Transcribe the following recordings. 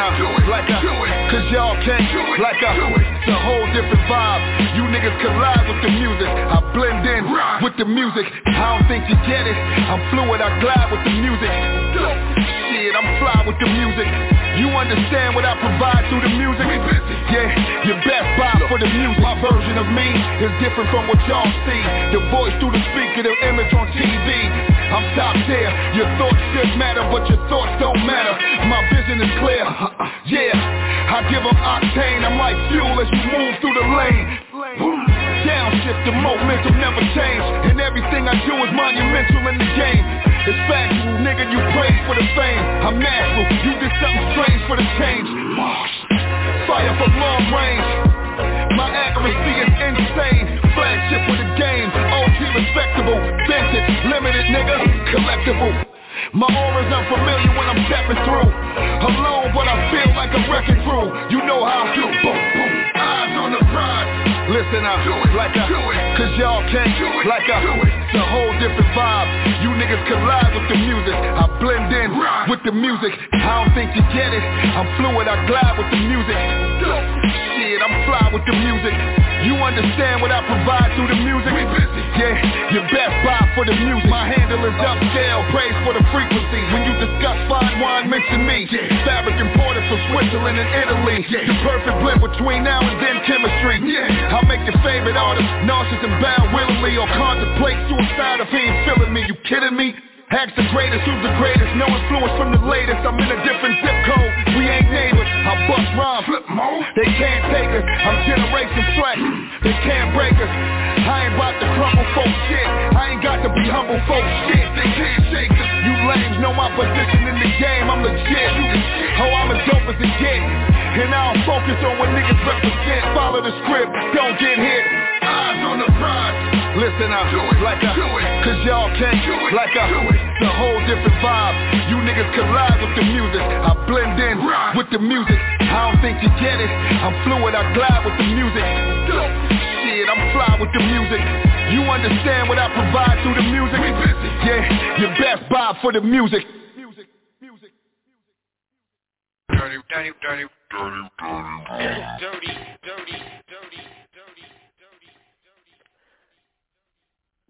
up like a, cause y'all can't like a, it's a whole different vibe. You niggas collide with the music. I blend in with the music. I don't think you get it. I'm fluid, I glide with the music. Shit, I'm fly with the music. You understand what I provide through the music? Yeah, your best buy for the music. My version of me is different from what y'all see. The voice through the speaker, the image on TV. I'm top tier. Your thoughts should matter, but your thoughts don't matter. My vision is clear. Yeah, I give them octane. I'm like fuel as you move through the lane. Downshift, the momentum never change. And everything I do is monumental in the game. It's factual, nigga, you praise for the fame. I'm natural, you did something strange for the change. Fire from long range. My accuracy is insane. Flagship with the game. OG respectable. Vintage, limited, nigga. Collectible. My aura's unfamiliar when I'm stepping through. Alone, but I feel like a wrecking crew. You know how I do. Boom, boom. Eyes on the prize. Listen up, Do it like a, cause y'all can't, like a, it's a whole different vibe. You niggas collide with the music. I blend in with the music. I don't think you get it. I'm fluid, I glide with the music. Shit, I'm fly with the music. You understand what I provide through the music? Yeah, your best buy for the music. My handle is upscale, praise for the frequency. When you discuss fine wine, mention me. Fabric imported from Switzerland and Italy. The perfect blend between now and then chemistry. I'll make your favorite artist nauseous and bound willingly or contemplate suicide if he ain't feeling me. You kidding me? Ask the greatest, who's the greatest? No influence from the latest. I'm in a different zip code. We ain't neighbors. I bust rhymes. Flip mode. They can't take us. I'm generation flex. They can't break us. I ain't about to crumble folk shit. I ain't got to be humble folk shit. They can't shake us. You lames know my position in the game. I'm legit. Oh, I'm as dope as it get. And I don't focus on what niggas represent. Follow the script. Don't get hit. Eyes on the prize. Listen up, like a, cause y'all can't, like a, it's a whole different vibe. You niggas collide with the music. I blend in with the music. I don't think you get it. I'm fluid, I glide with the music. Shit, I'm fly with the music. You understand what I provide through the music? Yeah, your best buy for the music. Dirty, dirty, dirty, dirty, dirty, dirty, dirty, dirty.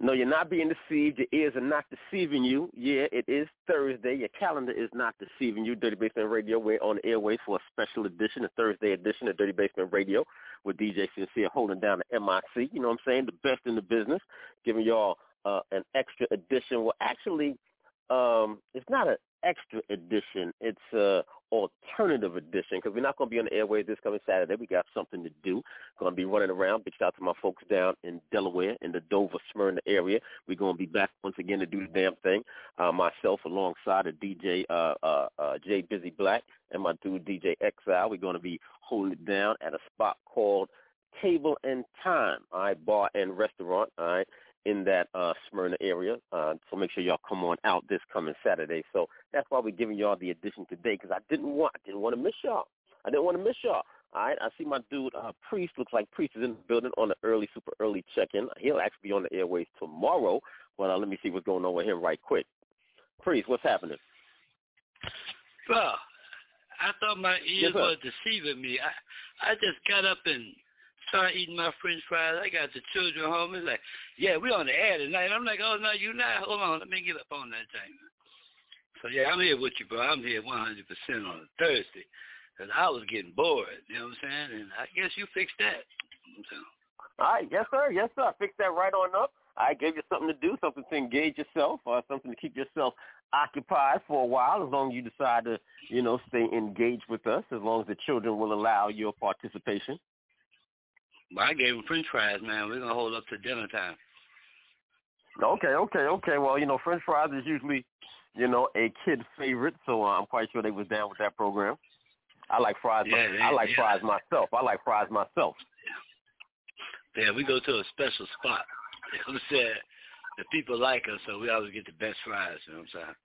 No, you're not being deceived. Your ears are not deceiving you. Yeah, it is Thursday. Your calendar is not deceiving you. Dirty Basement Radio, we're on the airways for a special edition, a Thursday edition of Dirty Basement Radio with DJ Sincere holding down the MIC. You know what I'm saying? The best in the business, giving y'all uh, an extra edition. Well, actually, um, it's not an extra edition. It's a alternative edition because we're not going to be on the airways this coming Saturday. We got something to do. Going to be running around. Big shout out to my folks down in Delaware in the Dover, Smyrna area. We're going to be back once again to do the damn thing. Uh, myself alongside of DJ uh, uh, uh, Jay Busy Black and my dude DJ Exile. We're going to be holding it down at a spot called Table and Time, right, bar and restaurant, all right in that uh, Smyrna area. Uh, so make sure y'all come on out this coming Saturday. So that's why we're giving y'all the edition today because I didn't want I didn't want to miss y'all. I didn't want to miss y'all. All right, I see my dude uh, Priest looks like Priest is in the building on the early, super early check-in. He'll actually be on the airways tomorrow. But uh, let me see what's going on with him right quick. Priest, what's happening? Well, I thought my ears yes, were deceiving me. I I just got up and start eating my french fries. I got the children home. It's like, yeah, we on the air tonight. I'm like, oh, no, you not. Hold on. Let me get up on that thing. So, yeah, I'm here with you, bro. I'm here 100% on a Thursday. Because I was getting bored. You know what I'm saying? And I guess you fixed that. So. All right. Yes, sir. Yes, sir. I fixed that right on up. I gave you something to do, something to engage yourself, or something to keep yourself occupied for a while, as long as you decide to, you know, stay engaged with us, as long as the children will allow your participation. But I gave him French fries, man. We're gonna hold up to dinner time. Okay, okay, okay. Well, you know, French fries is usually, you know, a kid favorite, so uh, I'm quite sure they was down with that program. I like fries. Yeah, my, I like yeah. fries myself. I like fries myself. Yeah, we go to a special spot. You know what I'm saying? The people like us, so we always get the best fries. You know what I'm saying?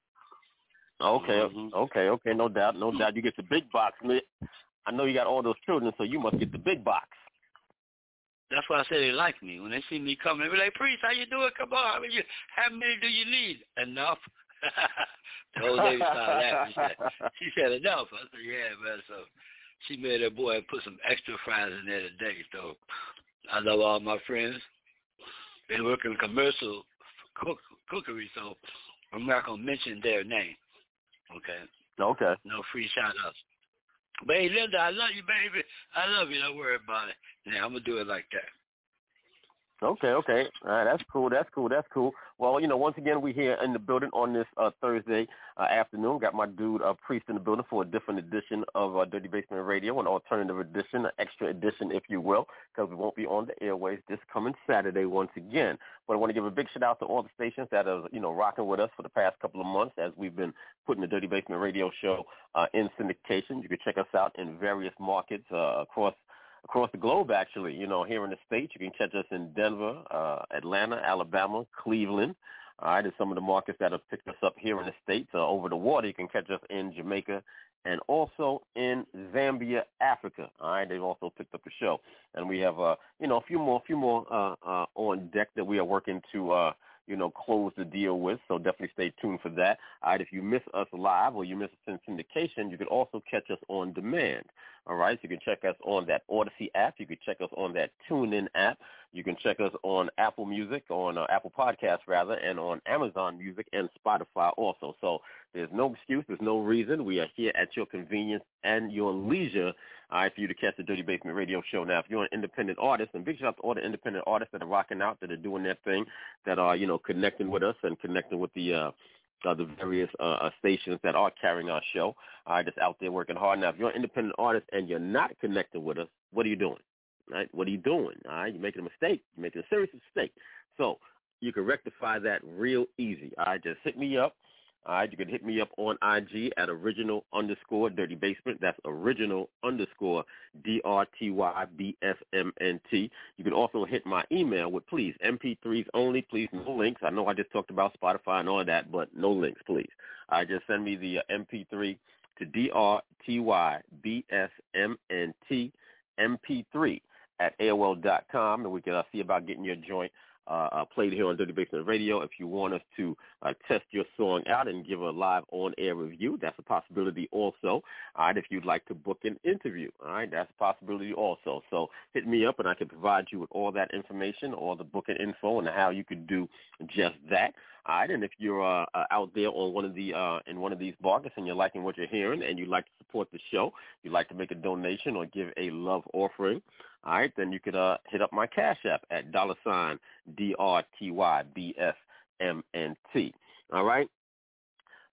Okay, mm-hmm. okay, okay. No doubt, no doubt. You get the big box. I know you got all those children, so you must get the big box. That's why I say they like me. When they see me coming, they be like, Priest, how you doing? Come on, how many, how many do you need? Enough. the old lady started laughing. She said, she said enough. I said, yeah, man. So she made her boy put some extra fries in there today. So I love all my friends. They work in commercial cook, cookery, so I'm not gonna mention their name. Okay. Okay. No free shout outs. But hey, Linda, I love you, baby. I love you. Don't worry about it. Yeah, I'm gonna do it like that. Okay, okay. All right, that's cool. That's cool. That's cool. Well, you know, once again, we're here in the building on this uh, Thursday uh, afternoon. Got my dude uh, Priest in the building for a different edition of uh, Dirty Basement Radio, an alternative edition, an extra edition, if you will, because we won't be on the airways this coming Saturday once again. But I want to give a big shout out to all the stations that are, you know, rocking with us for the past couple of months as we've been putting the Dirty Basement Radio show uh, in syndication. You can check us out in various markets uh, across across the globe, actually. You know, here in the States, you can catch us in Denver, uh, Atlanta, Alabama, Cleveland. All right, and some of the markets that have picked us up here in the States. Uh, over the water, you can catch us in Jamaica and also in Zambia, Africa. All right, they've also picked up the show. And we have, uh, you know, a few more, a few more uh, uh, on deck that we are working to, uh, you know, close the deal with. So definitely stay tuned for that. All right, if you miss us live or you miss us in syndication, you can also catch us on demand. All right, so you can check us on that Audacy app. You can check us on that TuneIn app. You can check us on Apple Music, on uh, Apple Podcasts rather, and on Amazon Music and Spotify also. So there's no excuse, there's no reason. We are here at your convenience and your leisure all right, for you to catch the Dirty Basement Radio Show. Now, if you're an independent artist, and big shout out to all the independent artists that are rocking out, that are doing their thing, that are you know connecting with us and connecting with the uh, uh, the various uh, uh, stations that are carrying our show. All right, just out there working hard. Now, if you're an independent artist and you're not connected with us, what are you doing? Right? What are you doing? All right, you're making a mistake. You're making a serious mistake. So you can rectify that real easy. All right, just hit me up. All right, you can hit me up on IG at original underscore dirty basement. That's original underscore D R T Y B S M N T. You can also hit my email with please MP3s only, please no links. I know I just talked about Spotify and all that, but no links, please. I right, just send me the uh, MP3 to D R T Y B S M N T MP3 at AOL dot com, and we can uh, see about getting your joint uh, uh, played here on Dirty Basement Radio. If you want us to uh, test your song out and give a live on-air review, that's a possibility also. All right, if you'd like to book an interview, all right, that's a possibility also. So hit me up and I can provide you with all that information, all the booking info, and how you could do just that. All right, and if you're uh, uh, out there on one of the uh, in one of these markets and you're liking what you're hearing and you'd like to support the show, you'd like to make a donation or give a love offering, all right, then you could uh, hit up my Cash App at dollar sign D R T Y B S M N T. All right.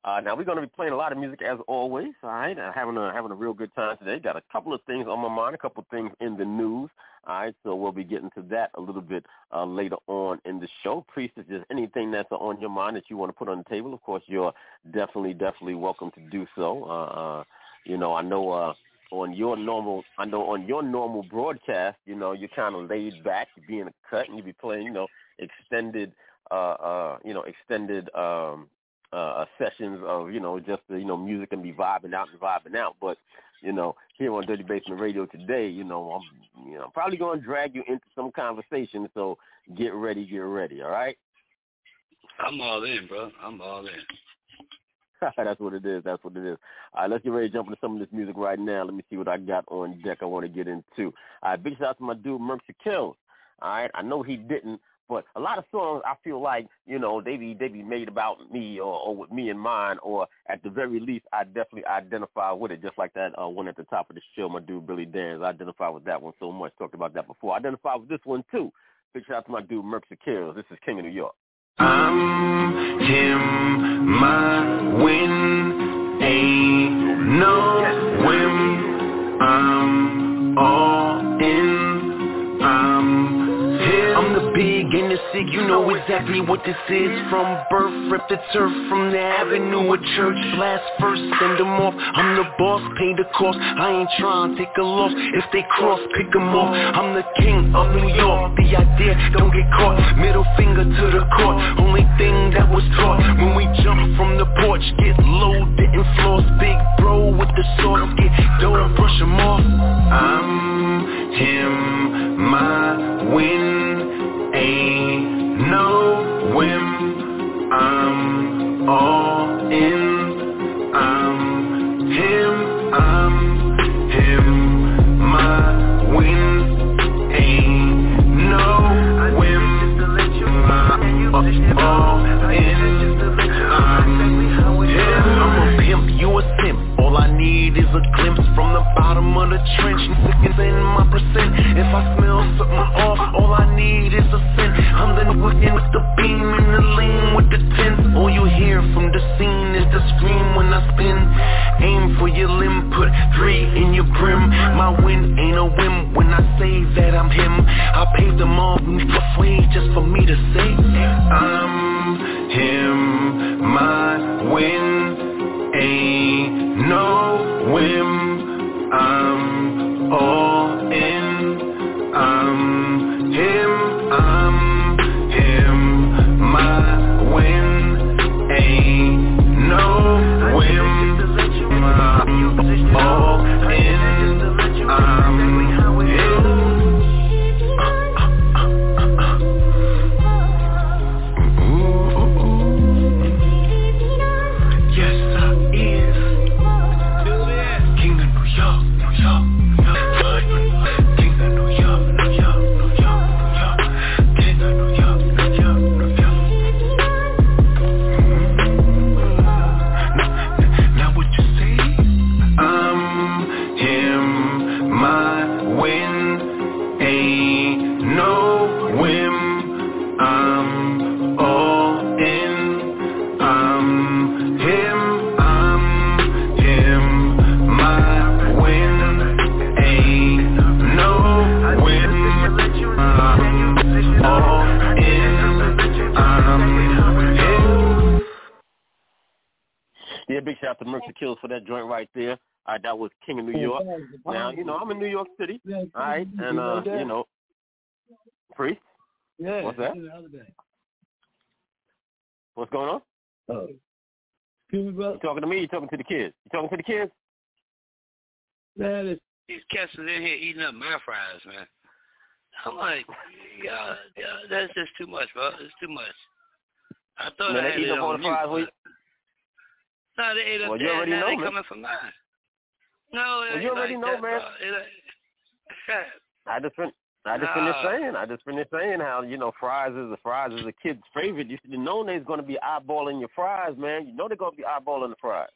Uh, now we're going to be playing a lot of music as always. All right, uh, having a having a real good time today. Got a couple of things on my mind, a couple of things in the news. All right, so we'll be getting to that a little bit uh, later on in the show. Priest, if there's anything that's on your mind that you want to put on the table, of course, you're definitely definitely welcome to do so. Uh, uh, you know, I know uh, on your normal, I know on your normal broadcast, you know, you're kind of laid back, you be in a cut, and you be playing, you know, extended, uh, uh, you know, extended um, uh, sessions of, you know, just the, you know, music and be vibing out and vibing out. But, you know, here on Dirty Basement Radio today, you know, I'm, you know, I'm probably going to drag you into some conversation. So get ready, get ready. All right. I'm all in, bro. I'm all in. That's what it is. That's what it is. All right, let's get ready to jump into some of this music right now. Let me see what I got on deck I want to get into. All right, big shout out to my dude Mercy Kills. All right, I know he didn't, but a lot of songs I feel like you know they be they be made about me or, or with me in mind, or at the very least I definitely identify with it. Just like that uh, one at the top of the show, my dude Billy Danze. I identify with that one so much. Talked about that before. I identify with this one too. Big shout out to my dude Mercy Kills. This is King of New York. I'm him, my win, ain't no whim. I'm all you know exactly what this is. From birth, rip the turf from the avenue of church. Blast first, send them off. I'm the boss, pay the cost. I ain't trying to take a loss. If they cross, pick them off. I'm the king of New York. The idea don't get caught. Middle finger to the court. Only thing that was taught when we jump from the porch. Get low, didn't floss. Big bro with the sauce. Get dough, brush them off. I'm him, my win ain't no whim, I'm all in. I'm him, I'm him. My win ain't no whim. I'm all All I need is a glimpse from the bottom of the trench. Sickens in my percent. If I smell something off, all I need is a scent. I'm the wicking with the beam and the lean with the tent. All you hear from the scene is the scream when I spin. Aim for your limb, put three in your brim. My win ain't a whim when I say that I'm him. I paved them all free just for me to say I'm him, my win ain't no whim I'm all in, shout out to Mercy Kills for that joint right there. All right, that was King of New York. Now, you know, I'm in New York City. All right, and uh, you know, priest, Yeah. What's that? The other day. what's going on? Oh. Excuse me, brother. You talking to me? You talking to the kids? You talking to the kids? Man, it's, these cats are in here eating up my fries, man. I'm like, yeah, yeah, that's just too much, bro. It's too much. I thought Man, I they had eating it up all on fries. mute, We, but- No, they ate up Well, you already now know, they man. coming for mine. No, Well, you already like know, that, man. It I just fin- I just finished saying, I just finished saying how you know fries is a fries is a kid's favorite. You should have known they's going to be eyeballing your fries, man. You know they're going to be eyeballing the fries.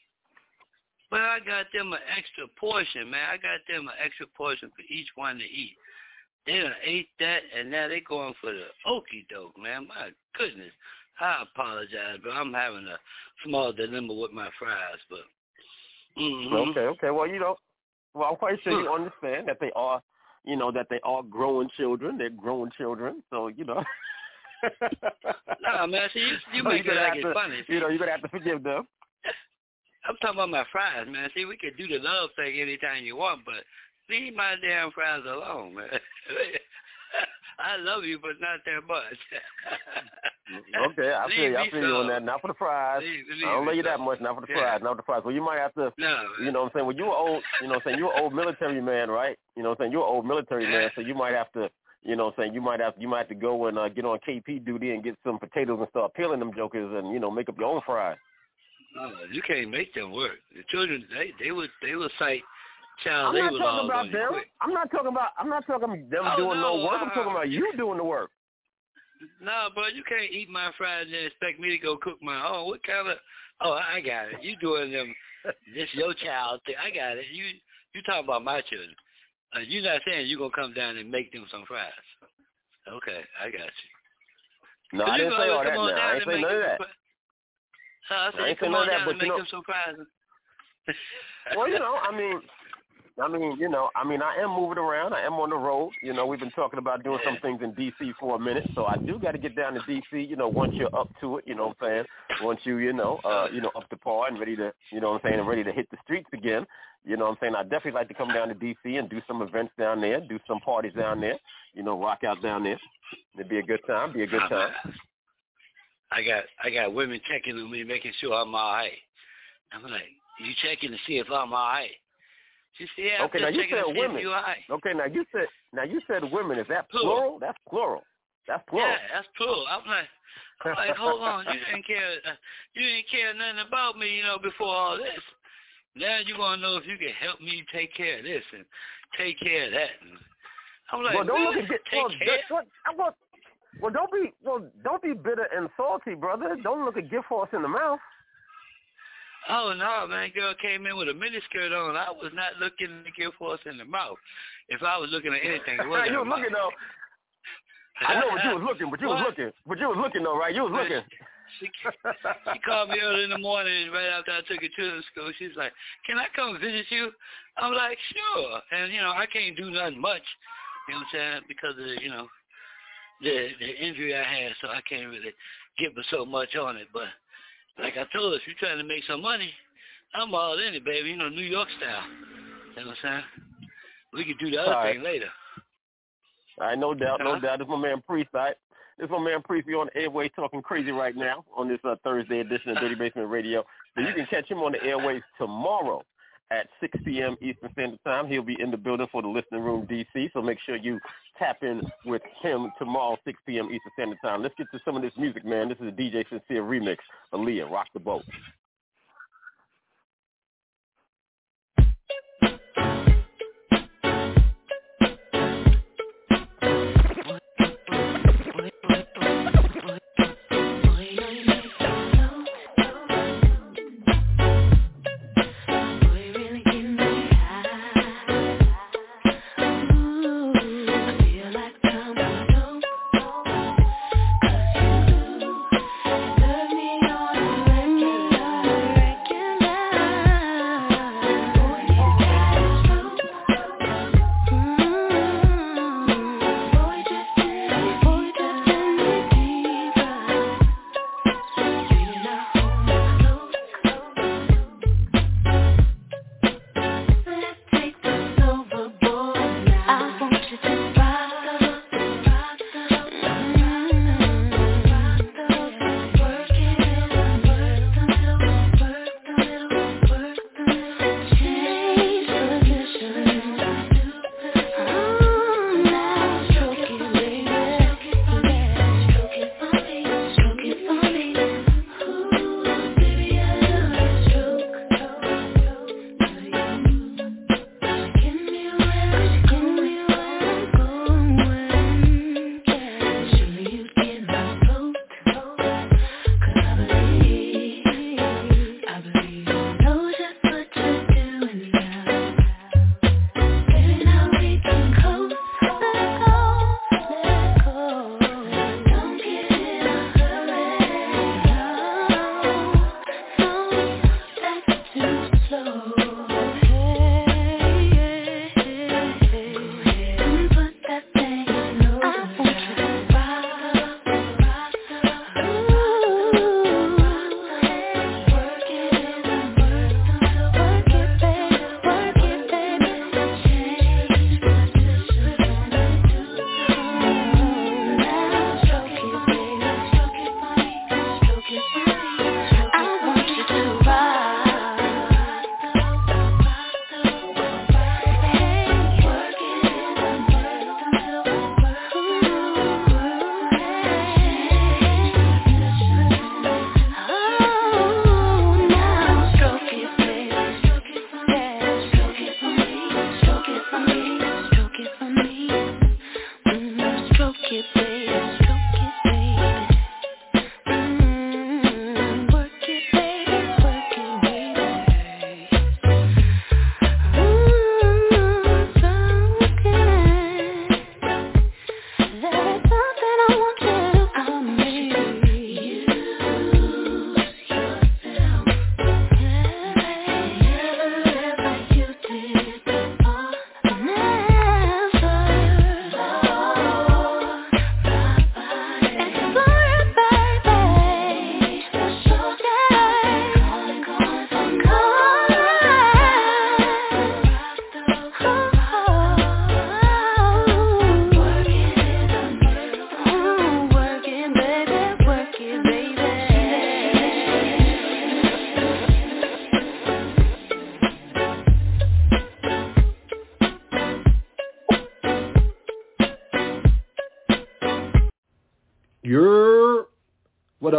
But I got them an extra portion, man. I got them an extra portion for each one to eat. They done ate that, and now they going for the okey doke, man. My goodness. I apologize, but I'm having a small dilemma with my fries, but. mhm. Okay, okay. Well, you know, well, I'm quite sure you understand that they are, you know, that they are growing children. They're growing children, so you know. Nah, man. See, you, you make it like it's funny. You know, you're gonna have to forgive them. I'm talking about my fries, man. See, we could do the love thing anytime you want, but leave my damn fries alone, man. I love you, but not that much. Okay, I feel you. I feel you on that. Not for the fries. Leave- leave I don't love you that much. Not for the Yeah. fries. Not for the fries. Well, you might have to. No, You know what I'm saying? Well, you were old. You know what I'm saying? You're an old military man, right? You know what I'm saying? You're an old military man, so you might have to. You know what I'm saying? You might have you might have to go and uh, get on KP duty and get some potatoes and start peeling them jokers and you know make up your own fries. no, you can't make them work. The children, they they would they would cite child I'm not talking about them. quick. I'm not talking about. I'm not talking about them Oh, doing no, no, work. I'm uh, talking about you doing the work. No, bro, you can't eat my fries and expect me to go cook my own. What kind of? Oh, I got it. You doing them? This your child thing. I got it. You you talking about my children? Uh, you're not saying you're gonna come down and make them some fries? Okay, I got you. No, I didn't say all that. I and say make none of that. some fries. Uh, I I said you ain't say come on that, but and you make know- them some fries. Well, you know, I mean, I mean, you know, I mean, I am moving around. I am on the road. You know, we've been talking about doing some things in D.C. for a minute, so I do got to get down to D.C. You know, once you're up to it, you know what I'm saying. Once you, you know, uh, you know, up to par and ready to, you know what I'm saying, and ready to hit the streets again. You know what I'm saying. I definitely like to come down to D.C. and do some events down there, do some parties down there. You know, rock out down there. It'd be a good time. Be a good time. I got I got women checking on me, making sure I'm all right. I'm like, you checking to see if I'm all right? Said, yeah, Okay, now you said women. if you all right. Okay, now you said now you said women. Is that Plural. plural? That's plural. That's plural. Yeah, that's plural. I'm like, I'm like, hold on, you didn't care, uh, you didn't care nothing about me, you know, before all this. Now you want to know if you can help me take care of this and take care of that. And I'm like, well, don't look at get take well, care. that- what, I want, well, don't be well, don't be bitter and salty, brother. Don't look a gift horse in the mouth. Oh no, man! Girl came in with a miniskirt on. I was not looking to give force in the mouth. If I was looking at anything, it was you was looking though. I know what you was looking, but you what? was looking. But you was looking though, right? You was looking. She, she called me early in the morning right after I took her to the school. She's like, "Can I come visit you?" I'm like, "Sure." And you know, I can't do nothing much. You know what I'm saying? Because of you know the the injury I had, so I can't really give her so much on it. But like I told if you're trying to make some money, I'm all in it, baby. You know, New York style. You know what I'm saying? We could do the other thing later. All right, no doubt, no doubt. This is my man Priest, all right? This is my man Priest. You're on the airways talking crazy right now on this uh, Thursday edition of Dirty Basement Radio. So you can catch him on the airways tomorrow at 6 p.m. Eastern Standard Time. He'll be in the building for the Listening Room DC, so make sure you tap in with him tomorrow, 6 p.m. Eastern Standard Time. Let's get to some of this music, man. This is a DJ Sincere remix Aaliyah, Rock the Boat.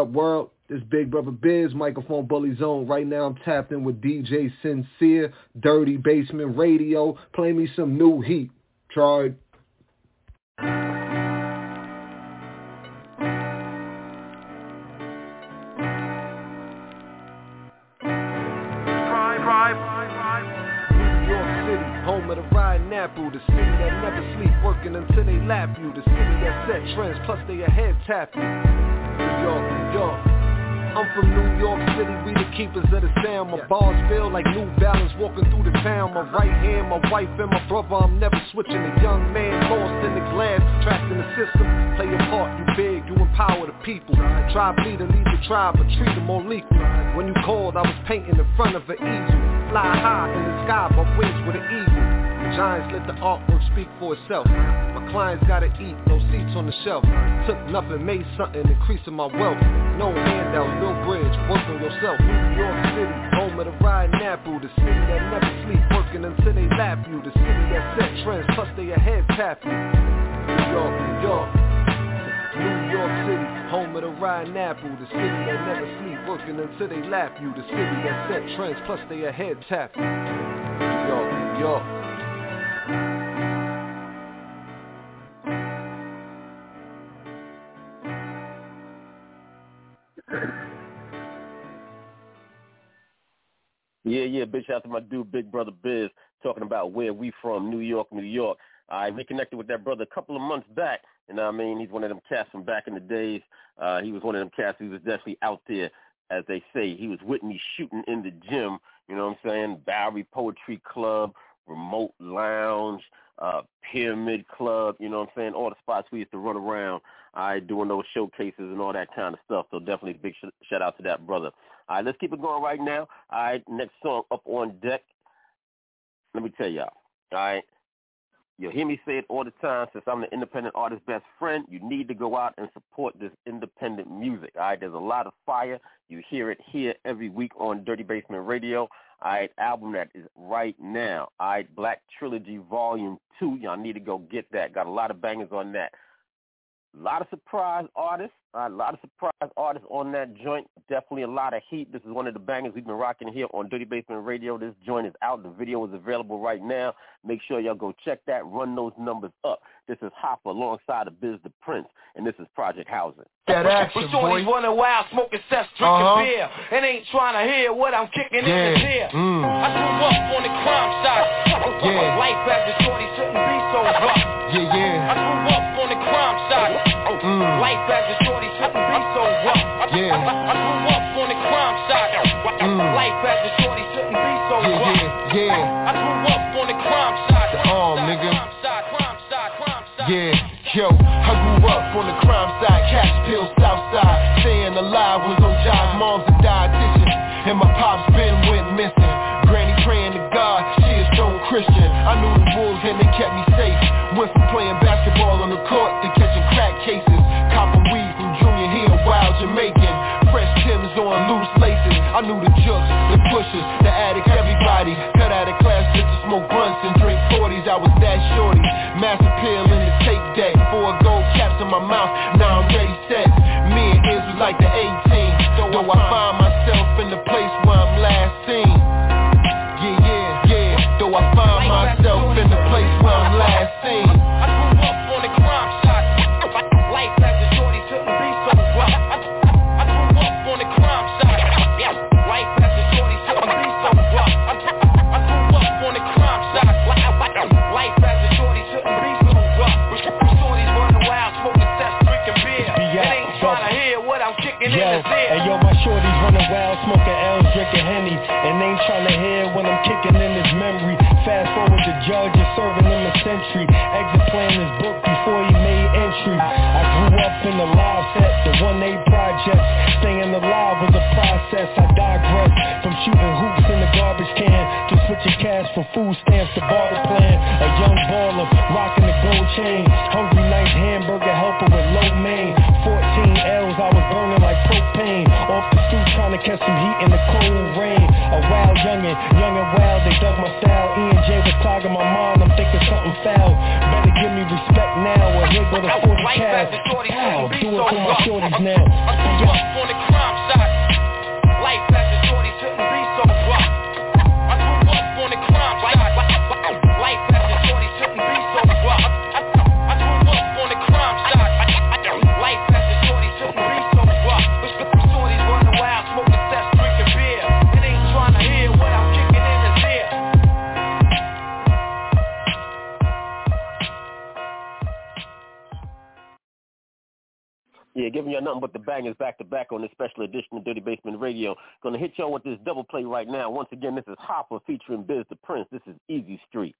up, world? This Big Brother Biz, microphone bully zone. Right now I'm tapped in with DJ Sincere, Dirty Basement Radio. Play me some new heat, Tried. Apple, the city that never sleep, working until they lap you, the city that set trends, plus they ahead tap you. New York York. I'm from New York City, we the keepers of the sound. My bars feel like New Balance walking through the town. My right hand, my wife and my brother, I'm never switching. A young man lost in the glass, trapped in the system. Play your part, you big, you empower the people. Tribe leader, lead the tribe, but treat them all equal. When you called, I was painting in front of an easel Fly high in the sky, but wings with an eagle Giants let the artwork speak for itself. My clients gotta eat, no seats on the shelf. Took nothing, made something, increasing my wealth. No handouts, no bridge, work on yourself. New York City, home of the riding apple. The city that never sleep, working until they lap you. The city that set trends, plus they ahead tap you. New York, New York. New York City, home of the riding apple. The city that never sleep, working until they lap you. The city that set trends, plus they ahead tap you. New York, New York. Yeah, yeah, big shout out to my dude, Big Brother Biz, talking about where we from, New York, New York. I reconnected with that brother a couple of months back, you know what I mean? He's one of them cats from back in the days. Uh, he was one of them cats who was definitely out there, as they say. He was with me shooting in the gym, you know what I'm saying? Bowery Poetry Club, Remote Lounge, uh, Pyramid Club, you know what I'm saying? All the spots we used to run around, I right, doing those showcases and all that kind of stuff. So definitely big sh- shout out to that brother. All right, let's keep it going right now. All right, next song up on deck. Let me tell y'all. All right. You'll hear me say it all the time since I'm the independent artist best friend. You need to go out and support this independent music. All right, there's a lot of fire. You hear it here every week on Dirty Basement Radio. All right, album that is right now. All right, Black Trilogy Volume 2. Y'all need to go get that. Got a lot of bangers on that. A lot of surprise artists. a lot of surprise artists on that joint. Definitely a lot of heat. This is one of the bangers we've been rocking here on Dirty Basement Radio. This joint is out. The video is available right now. Make sure y'all go check that. Run those numbers up. This is Hopper alongside of Biz the Prince, and this is Project Housing. That action, boy. running wild, smoking cess, drinking uh-huh. beer, and ain't trying to hear what I'm kicking yeah. in his ear. Mm. I grew up on the crime side. Yeah. Life after shorty Life as a shorty shouldn't be so rough. Yeah. I, I, grew up on the crime side. Mm. Life as a shorty shouldn't be so yeah, rough. Yeah, yeah. I grew up on the crime side. The arm, nigga. Crime side, crime side, crime side. Yeah. Yo, I grew up on the crime side, cash pills, south side. Staying alive was on jobs, mom's a dietitian. And my pops been went missing. Granny praying to God, she a stone Christian. I knew the wolves and they kept me safe. Went from playing basketball on the court to catching crack cases. Jamaican. Fresh Timbs on loose laces. I knew the jooks, the pushers, the addicts, everybody. Cut out of class just to smoke blunts and drink 40s. I was that shorty. Switching cash for food stamps to barter plan. A young baller rocking the gold chain. Hungry nights, hamburger helper with low main. 14 L's, I was burning like propane. Off the stoop trying to catch some heat in the cold rain. A wild youngin', young and wild, they dug my style. E and J was clogging my mind, I'm thinking something foul. Better give me respect now, or here go the 40 cows. Ow, do it for my shorties now. Grew up on the crime Yeah, giving you nothing but the bangers back to back on this special edition of Dirty Basement Radio. Gonna hit y'all with this double play right now. Once again, this is Hopper featuring Biz the Prince. This is Easy Street.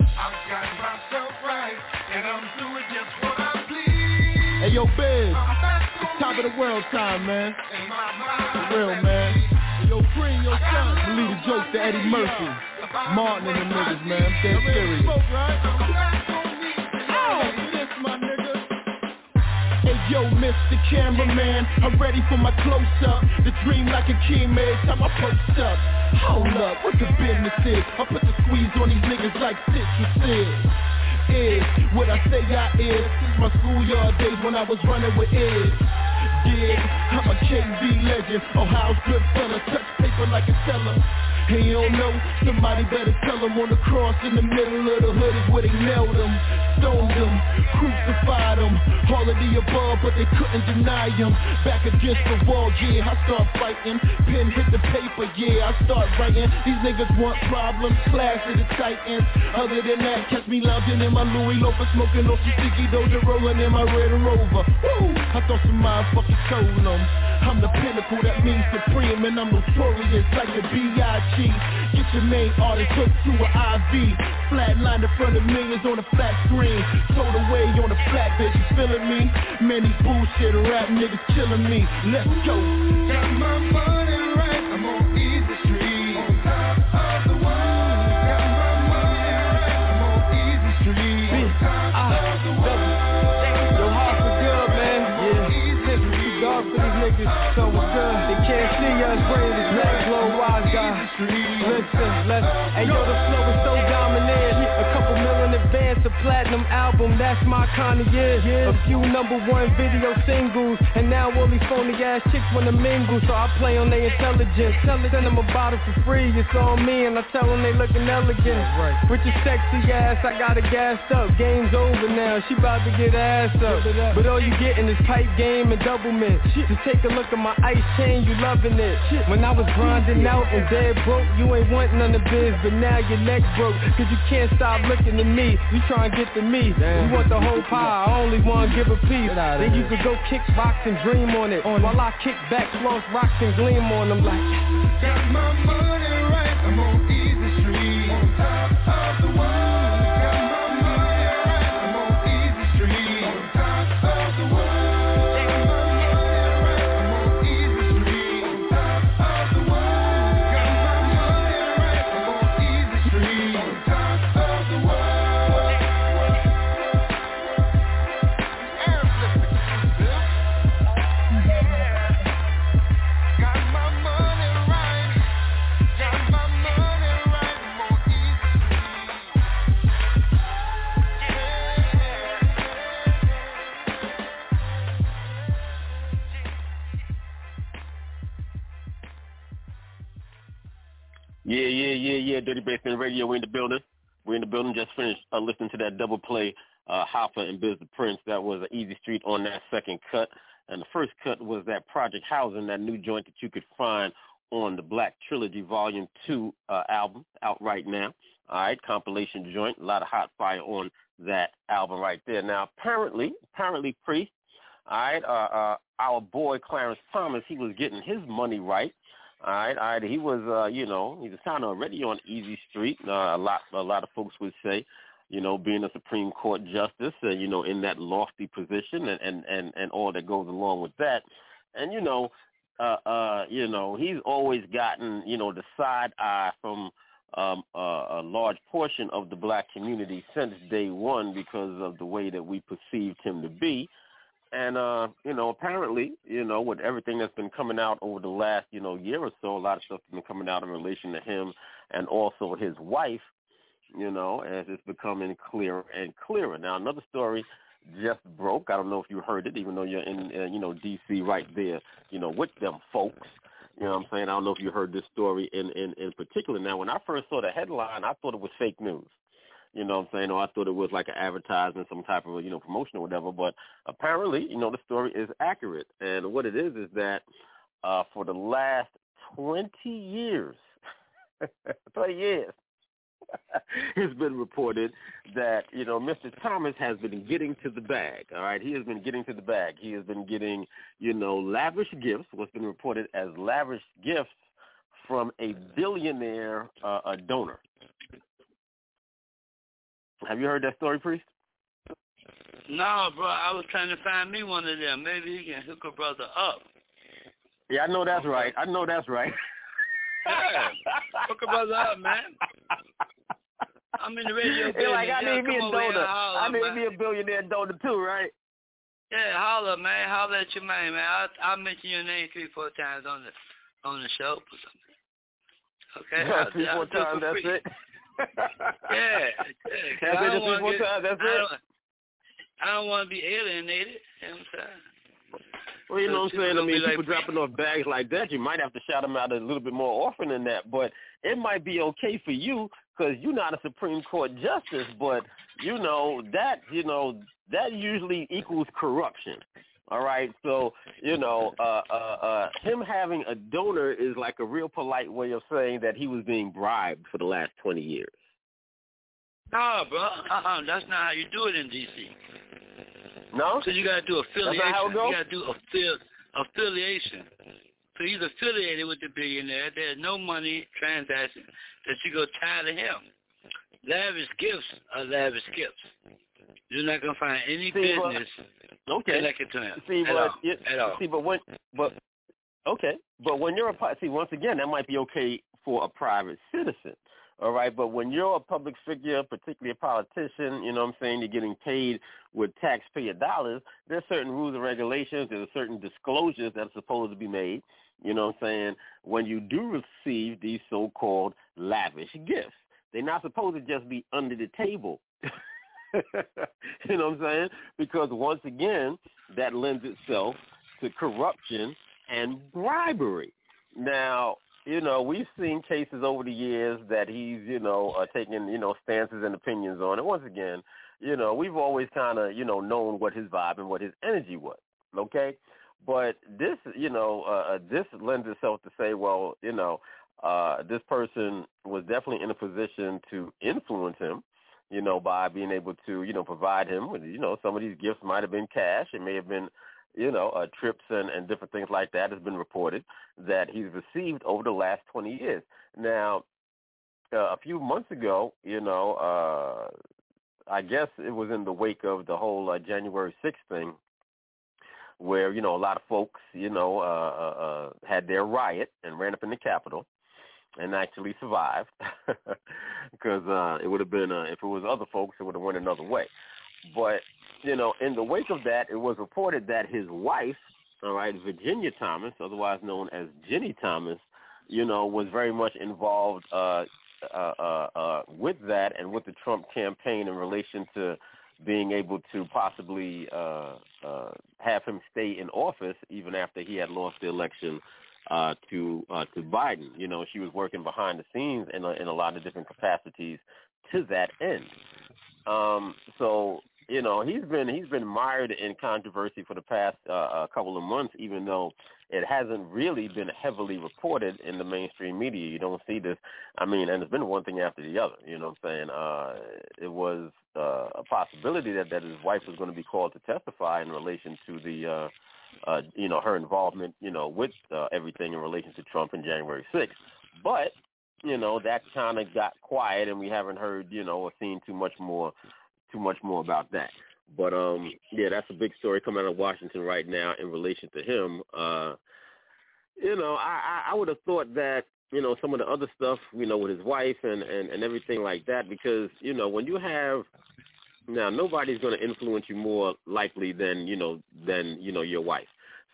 I've got myself right, and I'm doing just what I please. Hey yo, Biz, it's top of the world time, man. For real, man. Hey, yo, Cream, your son. Lead a joke to Eddie Murphy. Martin and the niggas, man. I'm dead serious. Yo, Mr. Cameraman, I'm ready for my close-up. The dream like a king every time I post up. Hold up, what the business is? I put the squeeze on these niggas like citrus is Is what I say I is Since my schoolyard days when I was running with is. Dig, I'm a KB legend Ohio's good fella, touch paper like a teller you don't know, somebody better tell them on the cross in the middle of the hood is where they nailed them, stoned them, crucified them, all of the above, but they couldn't deny him. Back against the wall, yeah, I start fighting, pen hit the paper, yeah, I start writing. These niggas want problems, class of the titans. Other than that, catch me lounging in my Louis Loafer, smoking on some sticky doja, rolling in my Red Rover. Woo! I thought some motherfuckers told them. I'm the pinnacle, that means supreme, and I'm notorious like the B.I. Get your main artist hooked to an IV. Flatline in front of millions on a flat screen. Sold away on a flat bitch, you feeling me? Man, these bullshit rap niggas killing me. Let's go. Got my money Let's. Hey, yo, the flow is so dominant. A couple million advance, a platinum album. That's my kind of year. A few number one video singles. And now all these phony ass chicks wanna mingle. So I play on their intelligence. Tell it, send them a bottle for free. It's on me. And I tell them they looking elegant. Right. With your sexy ass, I got it gassed up. Game's over now. She about to get ass up. But all you getting is pipe game and double mint. Just take a look at my ice chain. You loving it. When I was grinding out and dead broke, you ain't want none of biz, but now your neck broke. Cause you can't stop looking at me. You try and get to me. You want the whole pie, I only wanna give a piece. Then you could go kick box and dream on it. While I kick back, floss rocks and gleam on them like Got my money Yeah, yeah, yeah, yeah. Dirty Basement Radio, we're in the building. We're in the building. Just finished uh, listening to that double play, uh, Hopper and Biz the Prince. That was an easy street on that second cut. And the first cut was that Project Housing, that new joint that you could find on the Black Trilogy Volume 2 uh, album out right now. All right, compilation joint. A lot of hot fire on that album right there. Now, apparently, apparently, Priest, all right, uh, uh, our boy Clarence Thomas, he was getting his money right. All right, all right. He was, uh, you know, he was kind of already on easy street. Uh, a lot, a lot of folks would say, you know, being a Supreme Court justice, uh, you know, in that lofty position, and and and and all that goes along with that. And you know, uh, uh, you know, he's always gotten, you know, the side eye from um, uh, a large portion of the black community since day one because of the way that we perceived him to be. And uh, you know, apparently, you know, with everything that's been coming out over the last, you know, year or so, a lot of stuff has been coming out in relation to him and also his wife, you know, as it's becoming clearer and clearer. Now, another story just broke. I don't know if you heard it, even though you're in, uh, you know, D.C. right there, you know, with them folks. You know what I'm saying? I don't know if you heard this story in, in, in particular. Now, when I first saw the headline, I thought it was fake news. You know what I'm saying? Or I thought it was like an advertisement, some type of, you know, promotion or whatever. But apparently, you know, the story is accurate. And what it is is that uh, for the last 20 years, 20 years, it's been reported that you know Mr. Thomas has been getting to the bag. All right, he has been getting to the bag. He has been getting you know lavish gifts. What's been reported as lavish gifts from a billionaire uh, a donor. Have you heard that story, Priest? No, bro. I was trying to find me one of them. Maybe he can hook a brother up. Yeah, I know that's right. I know that's right. yeah, hook a brother up, man. I'm in the radio business. like I need me a donor. Holler, I need man. me a billionaire donor too, right? Yeah, holler, man. Holler at your man, man. I'll, I'll mention your name three, four times on the on the show or something. Okay. Yeah, I'll, three, I'll four times. That's free. it. Yeah, I it. don't Just wanna get- times. That's I it. I don't want to be alienated. You know what I'm saying? Well, you know what I'm saying? I mean, be like, people dropping off bags like that, you might have to shout them out a little bit more often than that. But it might be okay for you because you're not a Supreme Court justice. But you know that you know that usually equals corruption. All right, so you know, uh, uh, uh, him having a donor is like a real polite way of saying that he was being bribed for the last twenty years. No, bro. Uh-uh. That's not how you do it in D.C. No, So you got to do affiliation. That's how it go? You got to do affi- affiliation. So he's affiliated with the billionaire. There's no money transaction that you go tie to him. Lavish gifts are lavish gifts. You're not gonna find any See, but- business okay. connected to him See, at but all. you- at all. see, but when, but okay, but when you're a see, once again, that might be okay for a private citizen, all right. But when you're a public figure, particularly a politician, you know what I'm saying, you're getting paid with taxpayer dollars. There's certain rules and regulations. There's certain disclosures that are supposed to be made. You know what I'm saying? When you do receive these so-called lavish gifts, they're not supposed to just be under the table. you know what I'm saying? Because once again, that lends itself to corruption and bribery. Now, you know, we've seen cases over the years that he's, you know, uh, taking, you know, stances and opinions on. And once again, you know, we've always kind of, you know, known what his vibe and what his energy was. Okay, but this, you know, uh, this lends itself to say, well, you know, uh, this person was definitely in a position to influence him you know, by being able to, you know, provide him with, you know, some of these gifts might have been cash. It may have been, you know, uh, trips and, and different things like that has been reported that he's received over the last 20 years. Now, uh, a few months ago, you know, uh, I guess it was in the wake of the whole uh, January 6th thing where, you know, a lot of folks, you know, uh, uh, uh, had their riot and ran up in the Capitol and actually survived because uh, it would have been uh, if it was other folks, it would have went another way. But you know, in the wake of that, it was reported that his wife, all right, Virginia Thomas, otherwise known as Ginni Thomas, you know, was very much involved uh, uh, uh, uh, with that and with the Trump campaign in relation to being able to possibly uh, uh, have him stay in office even after he had lost the election uh, to uh, to Biden. You know, she was working behind the scenes in a, in a lot of different capacities to that end. Um, so you know, he's been he's been mired in controversy for the past uh, couple of months, even though it hasn't really been heavily reported in the mainstream media. You don't see this. I mean, and it's been one thing after the other. You know what I'm saying? Uh, it was uh, a possibility that that his wife was going to be called to testify in relation to the. Uh, uh, you know, her involvement, you know, with uh, everything in relation to Trump in January 6th. But, you know, that kind of got quiet and we haven't heard, you know, or seen too much more, too much more about that. But, um, yeah, that's a big story coming out of Washington right now in relation to him. Uh, you know, I, I would have thought that, you know, some of the other stuff, you know, with his wife and, and, and everything like that, because, you know, when you have now, nobody's going to influence you more likely than you know than you know your wife.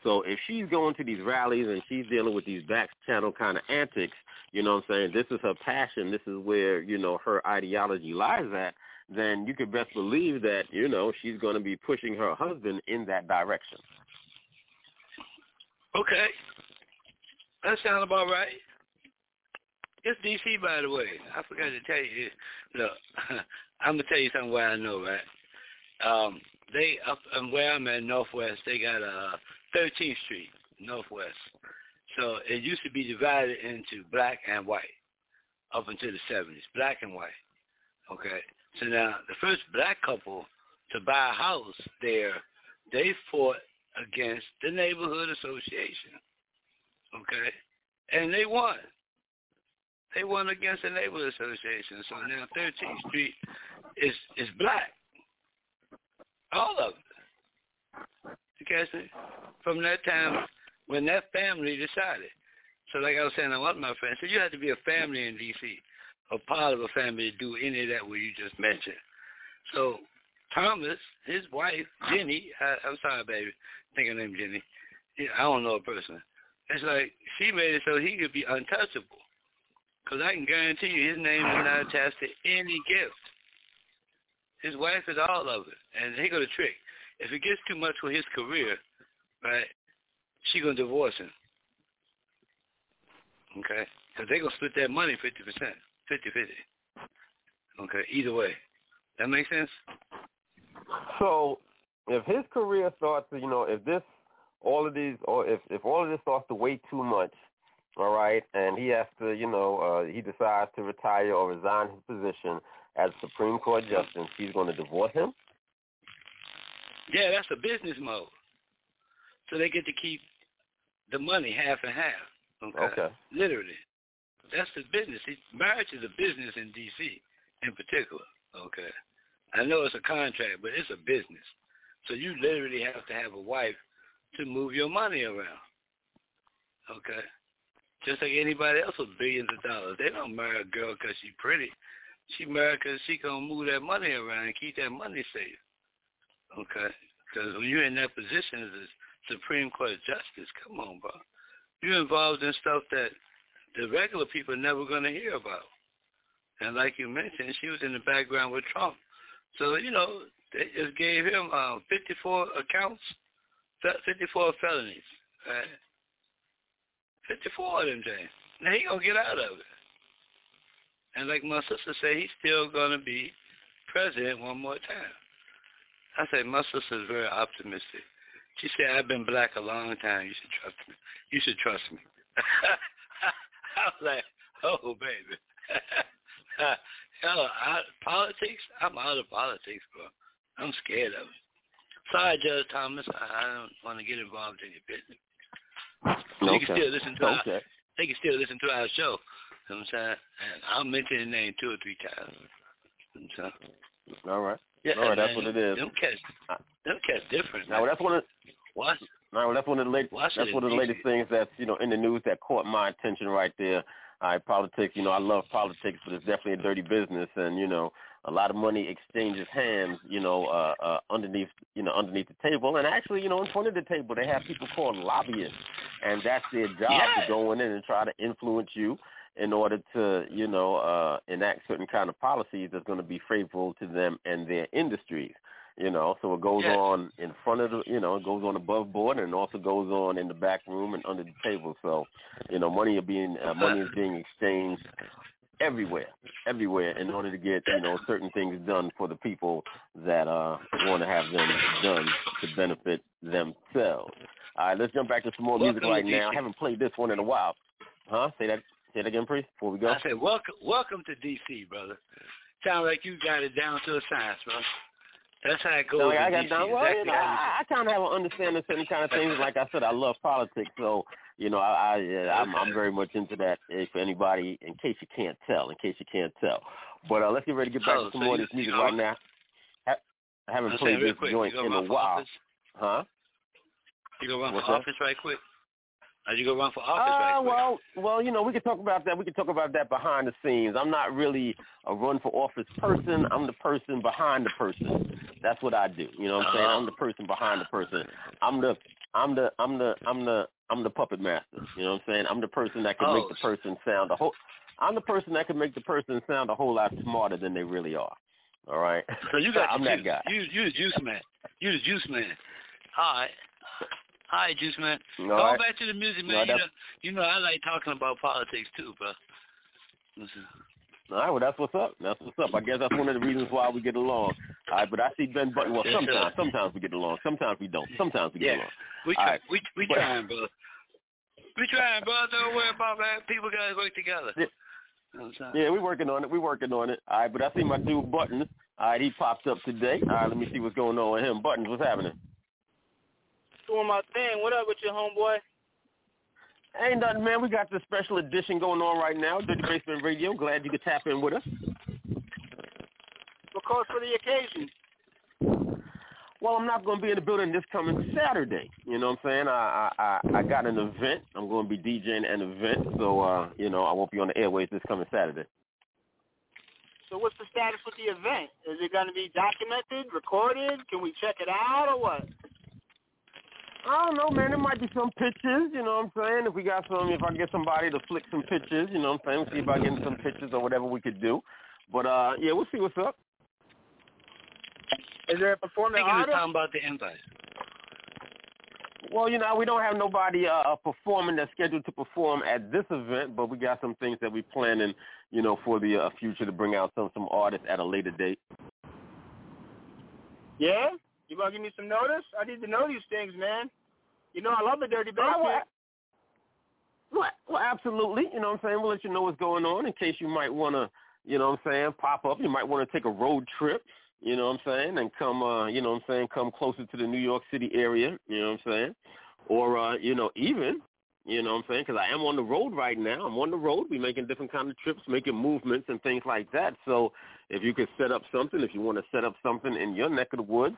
So if she's going to these rallies and she's dealing with these back channel kind of antics, you know what I'm saying? This is her passion. This is where you know her ideology lies at. Then you could best believe that you know she's going to be pushing her husband in that direction. Okay, that sounds about right. It's DC, by the way. I forgot to tell you. Look, I'm gonna tell you something where I know, right? Um, they up and where I'm at Northwest, they got uh 13th Street Northwest. So it used to be divided into black and white up until the 70s, black and white. Okay. So now the first black couple to buy a house there, they fought against the neighborhood association. Okay. And they won. They won against the neighborhood association. So now 13th Street is is black. All of it. You catch me? From that time when that family decided. So like I was saying, I want my friends. So you have to be a family in D.C a part of a family to do any of that what you just mentioned. So Thomas, his wife, Ginni, I, I'm sorry, baby, I think her name Ginni. I don't know a person. It's like she made it so he could be untouchable. Because I can guarantee you his name is not attached to any gift. His wife is all of it. And he got a trick. If it gets too much for his career, right, she going to divorce him. Okay? Because they going to split that money 50%. 50-50. Okay, either way. That makes sense? So if his career starts to, you know, if this, all of these, or if, if all of this starts to weigh too much, all right, and he has to, you know, uh, he decides to retire or resign his position as Supreme Court Justice, he's going to divorce him? Yeah, that's a business mode. So they get to keep the money half and half. Okay. okay. Literally. That's the business. marriage is a business in D.C. in particular. Okay. I know it's a contract, but it's a business. So you literally have to have a wife to move your money around. Okay. Just like anybody else with billions of dollars. They don't marry a girl because she's pretty. She married because she can move that money around and keep that money safe. Okay. Because when you're in that position as a Supreme Court justice, come on, bro. You're involved in stuff that the regular people are never going to hear about. And like you mentioned, she was in the background with Trump. So, you know, they just gave him uh, 54 accounts, 54 felonies. Right? 54 of them, James. Now he to get out of it. And like my sister said, he's still to be president one more time. I said, my sister is very optimistic. She said, I've been black a long time. You should trust me. You should trust me. I was like, oh, baby. Hell, I, politics, I'm out of politics, bro. I'm scared of it. Sorry, Judge Thomas. I, I don't want to get involved in your business. Okay. You can still listen to okay. our, they can still listen to our show. You know what I'm saying? And I'll mention the name two or three times. So, All right. Yeah, All right, man, that's what it is. Them cats, them cats different. Now, that's one of what? No, well, that's one of the latest. That's one of the latest things that's you know in the news that caught my attention right there. All right, politics. You know, I love politics, but it's definitely a dirty business, and you know, a lot of money exchanges hands. You know, uh, uh, underneath you know underneath the table, and actually, you know, in front of the table, they have people called lobbyists, and that's their job yeah. to go in and try to influence you in order to you know uh, enact certain kind of policies that's going to be favorable to them and their industries you know. So it goes yes. on in front of the, you know, it goes on above board, and also goes on in the back room and under the table. So, you know, money are being uh, money is being exchanged everywhere, everywhere, in order to get you know certain things done for the people that uh want to have them done to benefit themselves. All right, let's jump back to some more welcome music right now. I haven't played this one in a while. Huh? Say that. Say that again, please. Before we go. I said, welcome, welcome to DC, brother. Sounds like you got it down to a science, bro. That's how it goes. No, I got. Well, exactly you know, I, I kind of have an understanding of certain kind of things. Like I said, I love politics, so you know, I, I I'm, I'm very much into that. If anybody, in case you can't tell, in case you can't tell. But uh, let's get ready to get back oh, to some so more of this music you know, right now. I, I haven't played this quick, joint in a while. Office? Huh? You go run What's that? office right quick? Are you gonna run for office uh, right quick? well, well, you know, we can talk about that. We can talk about that behind the scenes. I'm not really a run for office person. I'm the person behind the person. That's what I do. You know what I'm saying? I'm the person behind the person. I'm the I'm the I'm the I'm the I'm the puppet master. You know what I'm saying? I'm the person that can Oh. make the person sound a whole I'm the person that can make the person sound a whole lot smarter than they really are. All right. So you got I'm the that guy. You you the juice man. You the juice man. All right. All right, juice man. Going right. back to the music, No, man. you, know, you know I like talking about politics too, bro. Listen. All right, well, that's what's up. That's what's up. I guess that's one of the reasons why we get along. All right, but I see Ben Button. Well, sometimes, sometimes we get along. Sometimes we don't. Sometimes we get Yeah. along. We try, right. we we But- trying, bro. We trying, bro. Don't worry about that. People gotta work together. Yeah. Yeah, we working on it. We're working on it. All right, but I see my dude Buttons. All right, he popped up today. All right, let me see what's going on with him. Buttons, what's happening? Doing my thing. What up with your homeboy? Ain't nothing, man. We got the special edition going on right now. Dirty Basement Radio. Glad you could tap in with us. Calls for the occasion? Well, I'm not going to be in the building this coming Saturday. You know what I'm saying? I I I got an event. I'm going to be DJing an event, so uh, you know I won't be on the airways this coming Saturday. So what's the status with the event? Is it going to be documented, recorded? Can we check it out or what? I don't know, man. There might be some pictures, you know what I'm saying? If we got some, if I get somebody to flick some pictures, you know what I'm saying? We'll see if I get some pictures or whatever we could do. But, uh, yeah, we'll see what's up. Is there a performing I artist? talking about the invite. Well, you know, we don't have nobody uh, performing that's scheduled to perform at this event, but we got some things that we're planning, you know, for the uh, future to bring out some some artists at a later date. Yeah? You going to give me some notice? I need to know these things, man. You know I love the dirty basement. well, Well, well, absolutely. You know what I'm saying? We'll let you know what's going on in case you might want to, you know what I'm saying, pop up. You might want to take a road trip, you know what I'm saying, and come, uh, you know what I'm saying, come closer to the New York City area, you know what I'm saying? Or, uh, you know, even, you know what I'm saying, because I am on the road right now. I'm on the road. We're making different kind of trips, making movements and things like that. So if you could set up something, if you want to set up something in your neck of the woods,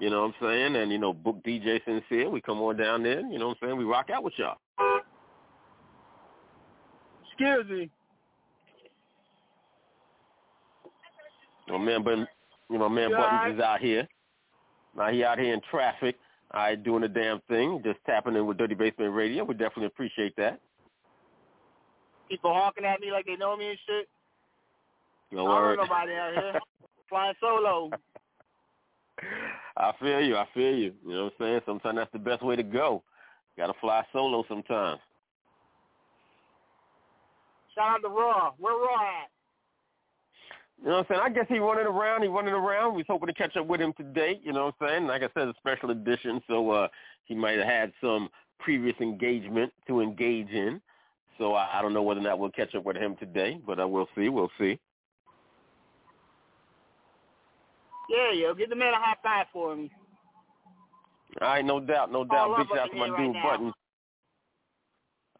you know what I'm saying, and, you know, book DJ Sincere, we come on down there, you know what I'm saying, we rock out with y'all. Excuse me. My man, but you know, my man You Buttons is out here. Now he out here in traffic. I right, doing the damn thing, just tapping in with Dirty Basement Radio. We definitely appreciate that. People honking at me like they know me and shit. No I don't know nobody out here. Flying solo. I feel you. I feel you. You know what I'm saying? Sometimes that's the best way to go. Got to fly solo sometimes. Shout out to Raw. Where Raw at? You know what I'm saying? I guess he running around. He running around. We was hoping to catch up with him today. You know what I'm saying? Like I said, a special edition, so uh he might have had some previous engagement to engage in. So I, I don't know whether or not we'll catch up with him today, but uh, we'll see. We'll see. Yeah, yo. Give the man a high five for me. All right, no doubt, no doubt. Big shout out to my dude right. Button.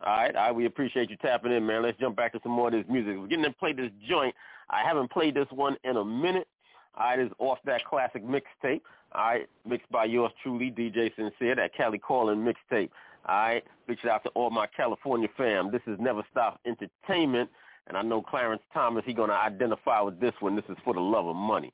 All right, all right, we appreciate you tapping in, man. Let's jump back to some more of this music. We're getting to play this joint. I haven't played this one in a minute. All right, it's off that classic mixtape. All right, mixed by yours truly, DJ Sincere, that Cali Calling mixtape. All right, big shout out to all my California fam. This is Never Stop Entertainment, and I know Clarence Thomas, he going to identify with this one. This is for the love of money.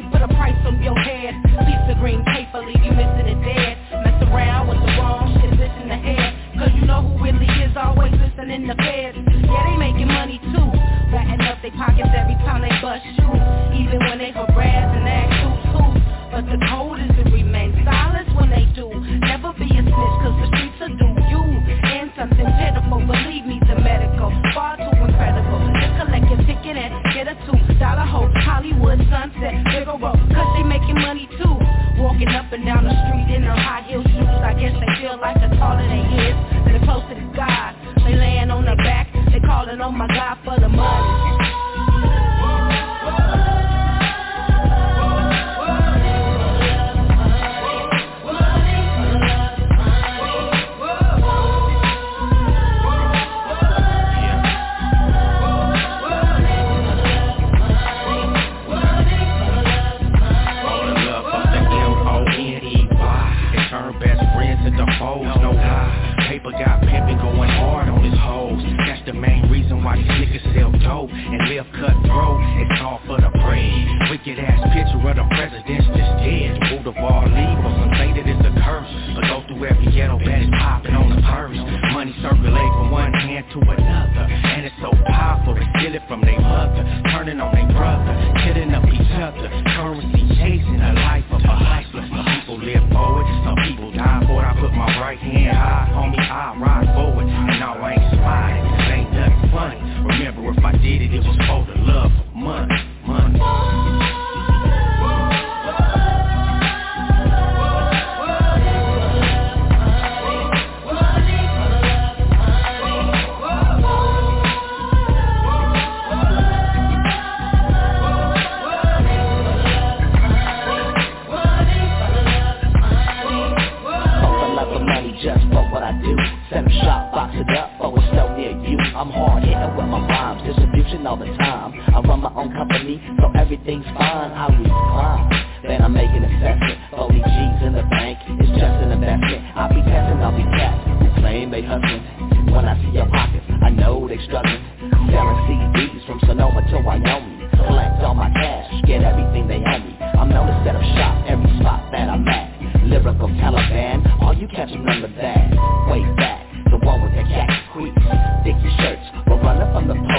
They put a price on your head. Piece of green paper, leave you missing it dead. Mess around with the wrong shit, listen to head. Cause you know who really is always listening to feds. Yeah, they making money too. Ratting up their pockets every time they bust you. Even when they harass and act who's who. But the code is to remain silent when they do. Never be a snitch cause the streets will do you. And something pitiful, believe me, the medical. Far too incredible. And get a two dollar hope. Hollywood, sunset, Figueroa. Cause they making money too. Walking up and down the street in their high heel shoes. I guess they feel like the taller they is. They're closer to God. They laying on their back. They calling on my God for the money. cutthroat, it's all for the praise. Wicked ass picture of the president's just dead. Boulevard legal, some say that it's a curse. But go through every ghetto it's popping on the purse. Money circulate from one hand to another. And it's so powerful, to steal it from their mother. Turning on their brother, killing up each other. Currency chasing a life of a hustler. Some people live forward, some people die for it. I put my right hand high, homie, I ride forward. And I ain't smiling money. Remember if I did it, it was for the love of money, money. Time. I run my own company, so everything's fine. I recline. Then I make an assessment 40 G's in the bank, it's just an investment. I'll be testing, I'll be who claim they hustling. When I see your pockets, I know they struggling. Selling CDs from Sonoma to Wyoming. Collect all my cash, get everything they owe me. I'm known to set up shop every spot that I'm at. Lyrical Taliban, all you catch remember that? Way back, the one with the cat squeaks we're run up on the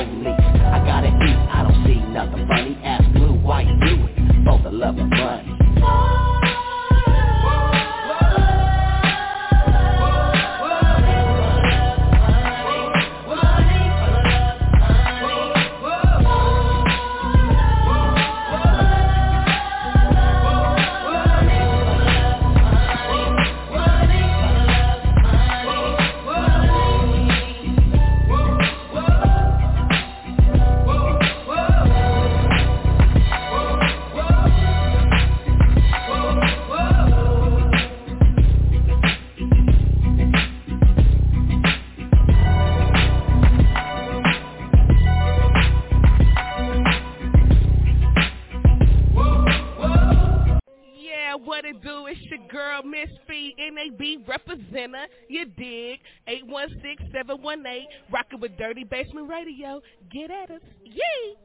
representer, you dig, 816-718, rocking with Dirty Basement Radio. Get at us. Yay!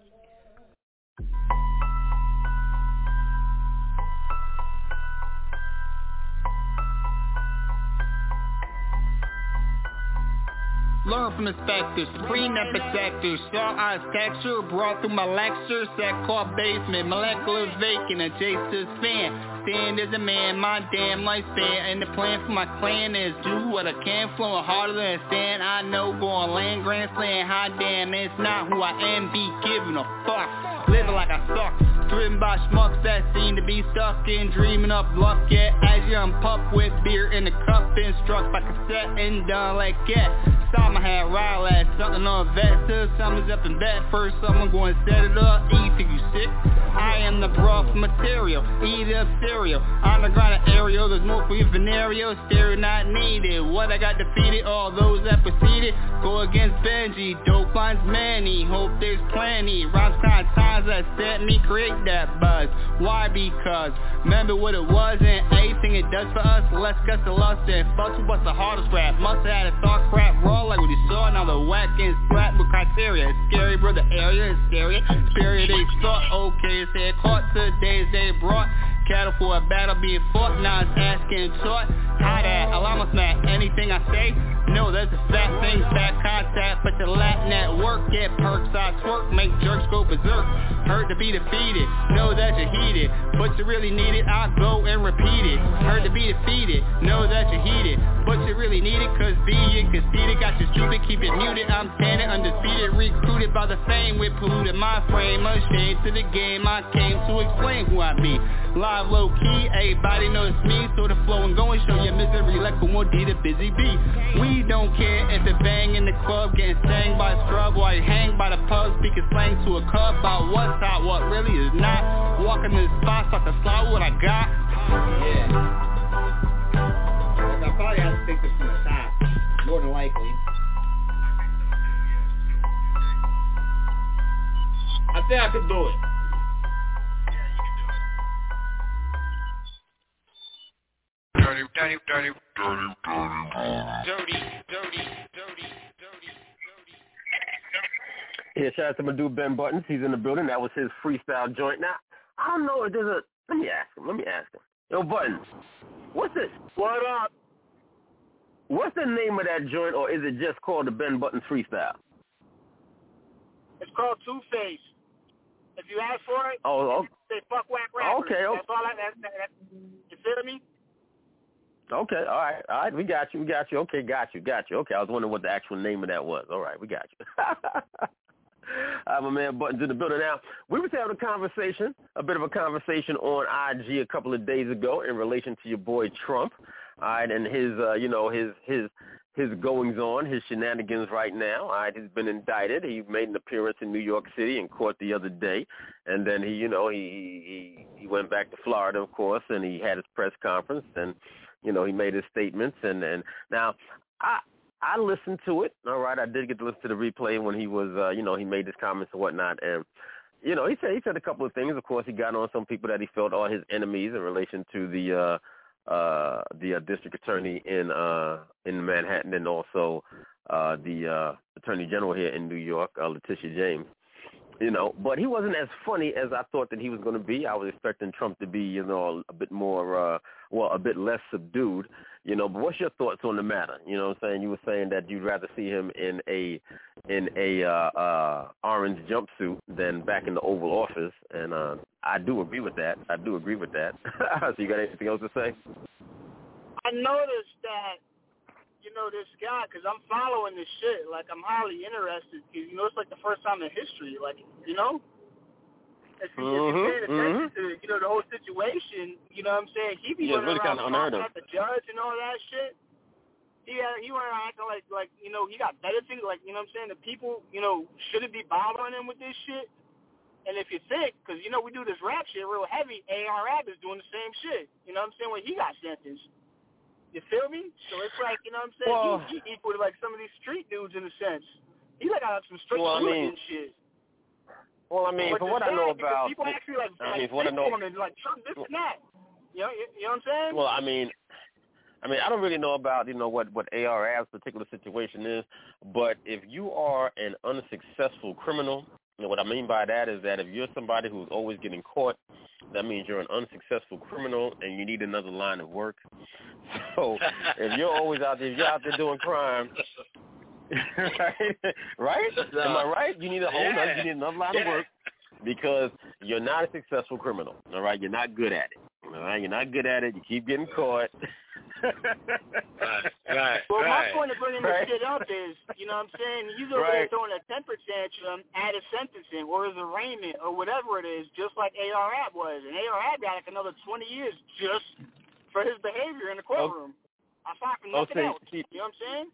Learn from inspectors, supreme epidectors, star eyes texture brought through my lectures, that car basement, molecular vacant, adjacent fan. Stand as a man, my damn lifespan, and the plan for my clan is do what I can, flowing harder than stand. I know going land grand slam, high damn, it's not who I am, be giving a fuck, living like I suck. Driven by schmucks that seem to be stuck in dreaming up luck. Yet as young pup with beer in the cup Been struck by cassette and done like that Saw my hand rile at something on a vet Till someone's up in bed First someone going to set it up. Eat you sick. I am the broth material Eat up cereal. On the ground aerial There's more for your venereal. Stereo not needed. What I got defeated All those that preceded Go against Benji Dope lines many. Hope there's plenty. Rhymes kind times that set me create that buzz. Why? Because remember what it was and anything it does for us. Let's get the lust and fuck what's the hardest rap. Must have had a thought crap raw like what you saw. Now the whack and slap with criteria. It's scary bro the area is scary. Spirit they thought. Okay it's head caught today's they brought Cattle for a battle being fought, now asking taught. How that, oh, allow smack anything I say. No, that's a fat thing, bad contact But the Latin at work, get perks, I twerk Make jerks go berserk, hurt to be defeated Know that you're heated, but you really need it I go and repeat it, hurt to be defeated Know that you're heated, but you really need it Cause being conceited got you stupid Keep it muted, I'm standing undefeated Recruited by the fame with polluted my frame. Ashamed to the game, I came to explain who I be. Live live low key, everybody knows me. So the flow and going, show your misery like a more D to busy bee. We don't care if it bang in the club Getting sang by a scrub while you hang by the pub Speaking slang to a cub about what's hot, what really is not. Walking the spot, start to slide what I got. Yeah. I probably have to think this from the top More than likely. I think I could do it. Dirty, dirty, dirty, dirty, dirty, dirty, dirty, dirty, Yeah, shout out to my dude Ben Buttons. He's in the building. That was his freestyle joint. Now, I don't know if there's a. Let me ask him. Let me ask him. Yo, Buttons, what's this? What up? What's the name of that joint, or is it just called the Ben Buttons freestyle? It's called Two Face. If you ask for it, oh, oh. okay. say fuck whack rappers. Okay, okay. That's all I. That, that, that, you feel me? Okay, all right, all right, we got you, we got you. Okay, got you, got you. Okay, I was wondering what the actual name of that was. All right, we got you. I'm a man Buttons in the building now. We was having a conversation, a bit of a conversation on IG a couple of days ago in relation to your boy Trump, all right, and his, uh, you know, his his his goings on, his shenanigans right now. All right, he's been indicted. He made an appearance in New York City in court the other day, and then he, you know, he he he went back to Florida, of course, and he had his press conference and you know, he made his statements and and now I I listened to it. All right, I did get to listen to the replay when he was, uh, you know, he made his comments and whatnot, and you know, he said he said a couple of things. Of course, he got on some people that he felt are his enemies in relation to the uh, uh, the uh, district attorney in uh, in Manhattan and also uh, the uh, attorney general here in New York, uh, Letitia James you know, but he wasn't as funny as I thought that he was going to be. I was expecting Trump to be, you know, a bit more, uh, well, a bit less subdued, you know. But what's your thoughts on the matter? You know, what I'm saying you were saying that you'd rather see him in a in a uh, uh, orange jumpsuit than back in the Oval Office, and uh, I do agree with that. I do agree with that. so you got anything else to say? I noticed that you know, this guy, because I'm following this shit. Like, I'm highly interested. Cause, you know, it's like the first time in history. Like, you know? If, you, mm-hmm, if you're paying attention mm-hmm. to, you know, the whole situation, you know what I'm saying? He be yeah, running really around kind of the judge and all that shit. He uh, he went around acting like, like, you know, he got better things. Like, you know what I'm saying? The people, you know, shouldn't be bothering him with this shit. And if you think, because, you know, we do this rap shit real heavy, AR-Ab is doing the same shit. You know what I'm saying? When he got sentenced. You feel me? So it's like, you know what I'm saying? Well, he, he equal to like some of these street dudes in a sense. He like got some straight Well, I shooting mean, and shit. Well, I mean, But from what I know sad about, people actually like, I like mean, from what I know, and like Trump this and that. You know, you, you know what I'm saying? Well, I mean, I mean, I don't really know about you know what what AR-Ab's particular situation is, but if you are an unsuccessful criminal, know, what I mean by that is that if you're somebody who's always getting caught, that means you're an unsuccessful criminal and you need another line of work. So if you're always out there, if you're out there doing crime. right? right? Am I right? You need a whole Yeah. nother, you need another line of work because you're not a successful criminal. All right, you're not good at it. All right, you're not good at it. You keep getting caught. right, right, Well, right. my point of bringing Right. this shit up is, you know what I'm saying? He's over Right. there throwing a temper tantrum at his sentencing or his arraignment or whatever it is, just like AR-Ab was. And A.R. Ab got like another 20 years just for his behavior in the oh. courtroom. I thought for Oh, nothing see, else. see- You know what I'm saying?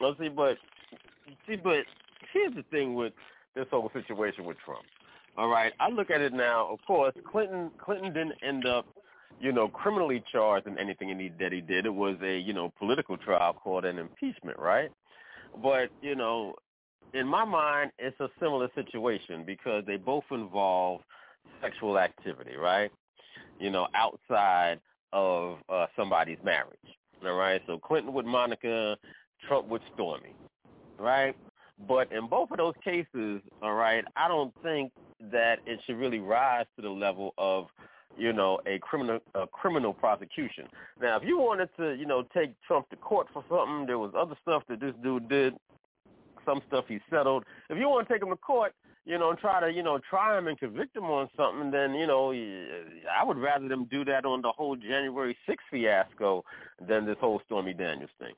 Well, see, but see, but here's the thing with this whole situation with Trump. All right, I look at it now. Of course, Clinton Clinton didn't end up, you know, criminally charged in anything that he did. It was a you know political trial called an impeachment, right? But you know, in my mind, it's a similar situation because they both involve sexual activity, right? You know, outside of uh, somebody's marriage. All right, so Clinton with Monica, Trump with Stormy, right? But in both of those cases, all right, I don't think that it should really rise to the level of, you know, a criminal a criminal prosecution. Now, if you wanted to, you know, take Trump to court for something, there was other stuff that this dude did, some stuff he settled. If you want to take him to court, you know, and try to, you know, try him and convict him on something, then, you know, I would rather them do that on the whole January 6th fiasco than this whole Stormy Daniels thing.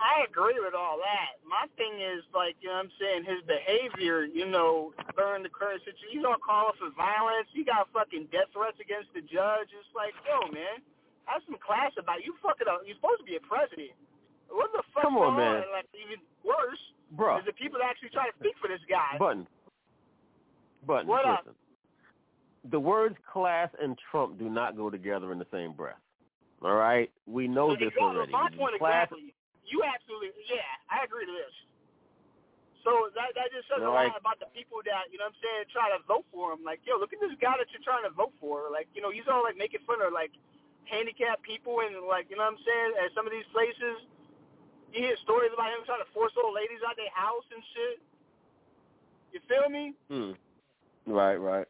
I agree with all that. My thing is like, you know what I'm saying, his behavior, you know, during the current situation, he's on call for violence. He got fucking death threats against the judge. It's like, yo, man, have some class about it. You fucking up. You're supposed to be a president. What the fuck Come on, man. on? Like even worse Bruh. is the people that actually try to speak for this guy. Button. Button. What up? The words class and Trump do not go together in the same breath. All right? We know So this already. Class, exactly. You absolutely, yeah, I agree to this. So that that just says a Right. lot about the people that you know what I'm saying try to vote for him. Like, yo, look at this guy that you're trying to vote for. Like, you know, he's all like making fun of like handicapped people and like you know what I'm saying at some of these places. You hear stories about him trying to force old ladies out their house and shit. You feel me? Hmm. Right, right.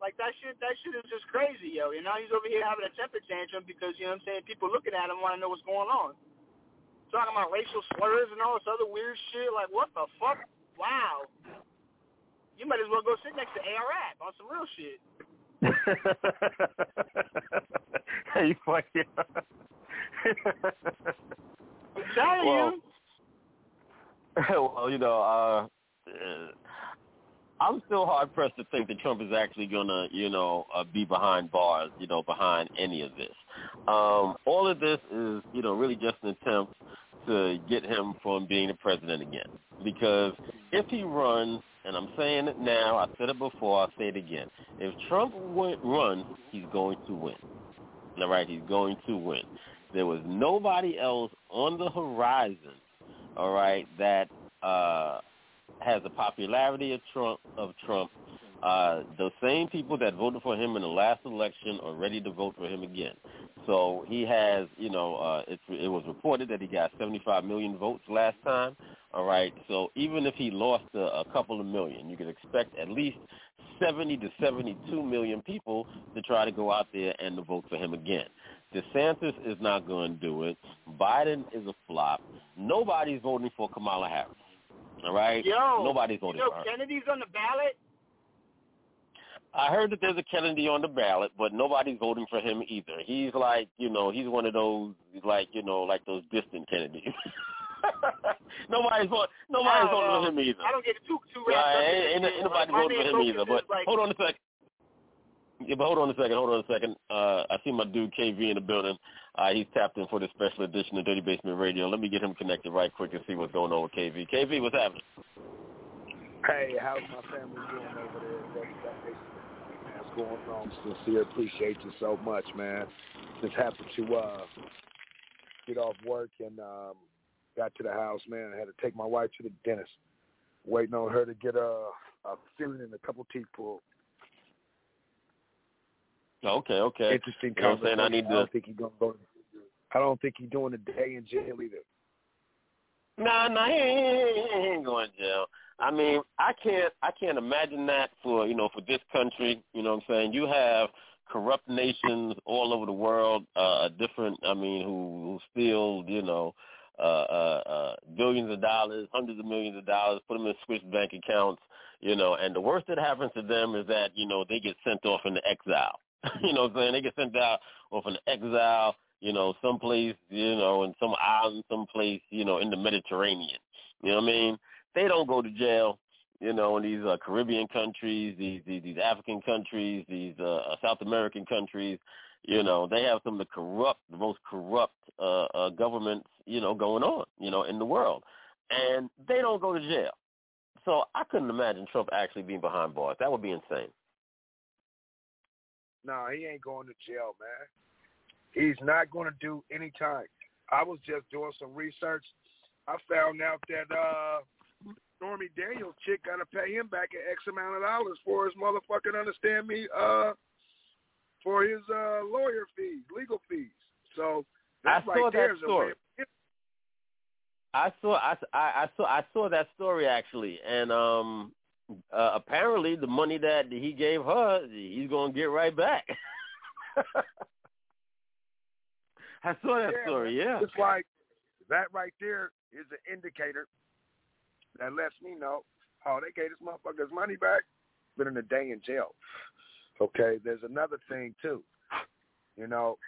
Like that shit, that shit is just crazy, yo. And now he's over here having a temper tantrum because you know what I'm saying. People looking at him want to know what's going on. Talking about racial slurs and all this other weird shit. Like what the fuck? Wow. You might as well go sit next to AR-Ab on some real shit. you funny. I'm telling well, you. well, you know, uh, I'm still hard pressed to think that Trump is actually gonna, you know, uh, be behind bars, you know, behind any of this. Um, all of this is, you know, really just an attempt to get him from being the president again. Because if he runs, and I'm saying it now, I said it before, I'll say it again. If Trump win, runs, he's going to win. All right, he's going to win. There was nobody else on the horizon, all right, that uh, has the popularity of Trump of Trump. Uh, the same people that voted for him in the last election are ready to vote for him again. So he has, you know, uh, it, it was reported that he got 75 million votes last time. All right. So even if he lost a, a couple of million, you could expect at least 70 to 72 million people to try to go out there and to vote for him again. DeSantis is not going to do it. Biden is a flop. Nobody's voting for Kamala Harris. All right? Yo, Nobody's voting you know, for her. Kennedy's on the ballot. I heard that there's a Kennedy on the ballot, but nobody's voting for him either. He's like, you know, he's one of those, like, you know, like those distant Kennedys. nobody's voting. Nobody's voting for him either. I don't get it too too Right, wrapped up ain't, ain't, shit. nobody My voting for him either. But like, hold on a second. Yeah, but hold on a second. Hold on a second. Uh, I see my dude KV in the building. Uh, he's tapped in for the special edition of Dirty Basement Radio. Let me get him connected right quick and see what's going on with KV. KV, what's happening? Hey, how's my family doing over there? Dirty Basement? What's going on? Sincere, appreciate you so much, man. Just happened to uh, get off work and um, got to the house, man. I had to take my wife to the dentist. Waiting on her to get a, a filling and a couple teeth pulled. Okay, okay. Interesting You know I'm saying? conversation. I need to. don't think he's gonna go. I don't think he's doing a day in jail either. Nah, nah, he ain't, he ain't going to jail. I mean, I can't, I can't imagine that for you know for this country. You know what I'm saying? You have corrupt nations all over the world, uh, different. I mean, who who steal, you know, uh, uh, uh, billions of dollars, hundreds of millions of dollars, put them in Swiss bank accounts. You know, and the worst that happens to them is that you know they get sent off into exile. you know what I'm saying? They get sent out off into exile you know, someplace, you know, in some island, someplace, you know, in the Mediterranean. You know what I mean? They don't go to jail, you know, in these uh, Caribbean countries, these, these these African countries, these uh, South American countries. You know, they have some of the corrupt, the most corrupt uh, uh, governments, you know, going on, you know, in the world, and they don't go to jail. So I couldn't imagine Trump actually being behind bars. That would be insane. No, he ain't going to jail, man. He's not going to do any time. I was just doing some research. I found out that uh Stormy Daniels chick got to pay him back an X amount of dollars for his motherfucking understand me uh for his uh lawyer fees, legal fees. So that I right saw there that story. I saw I, I, I saw I saw that story actually, and um, uh, apparently the money that he gave her, he's gonna get right back. I saw that Yeah, story. Yeah, It's like that right there is an indicator that lets me know, oh, they gave this motherfucker's money back. Been in a day in jail. Okay, there's another thing too. You know,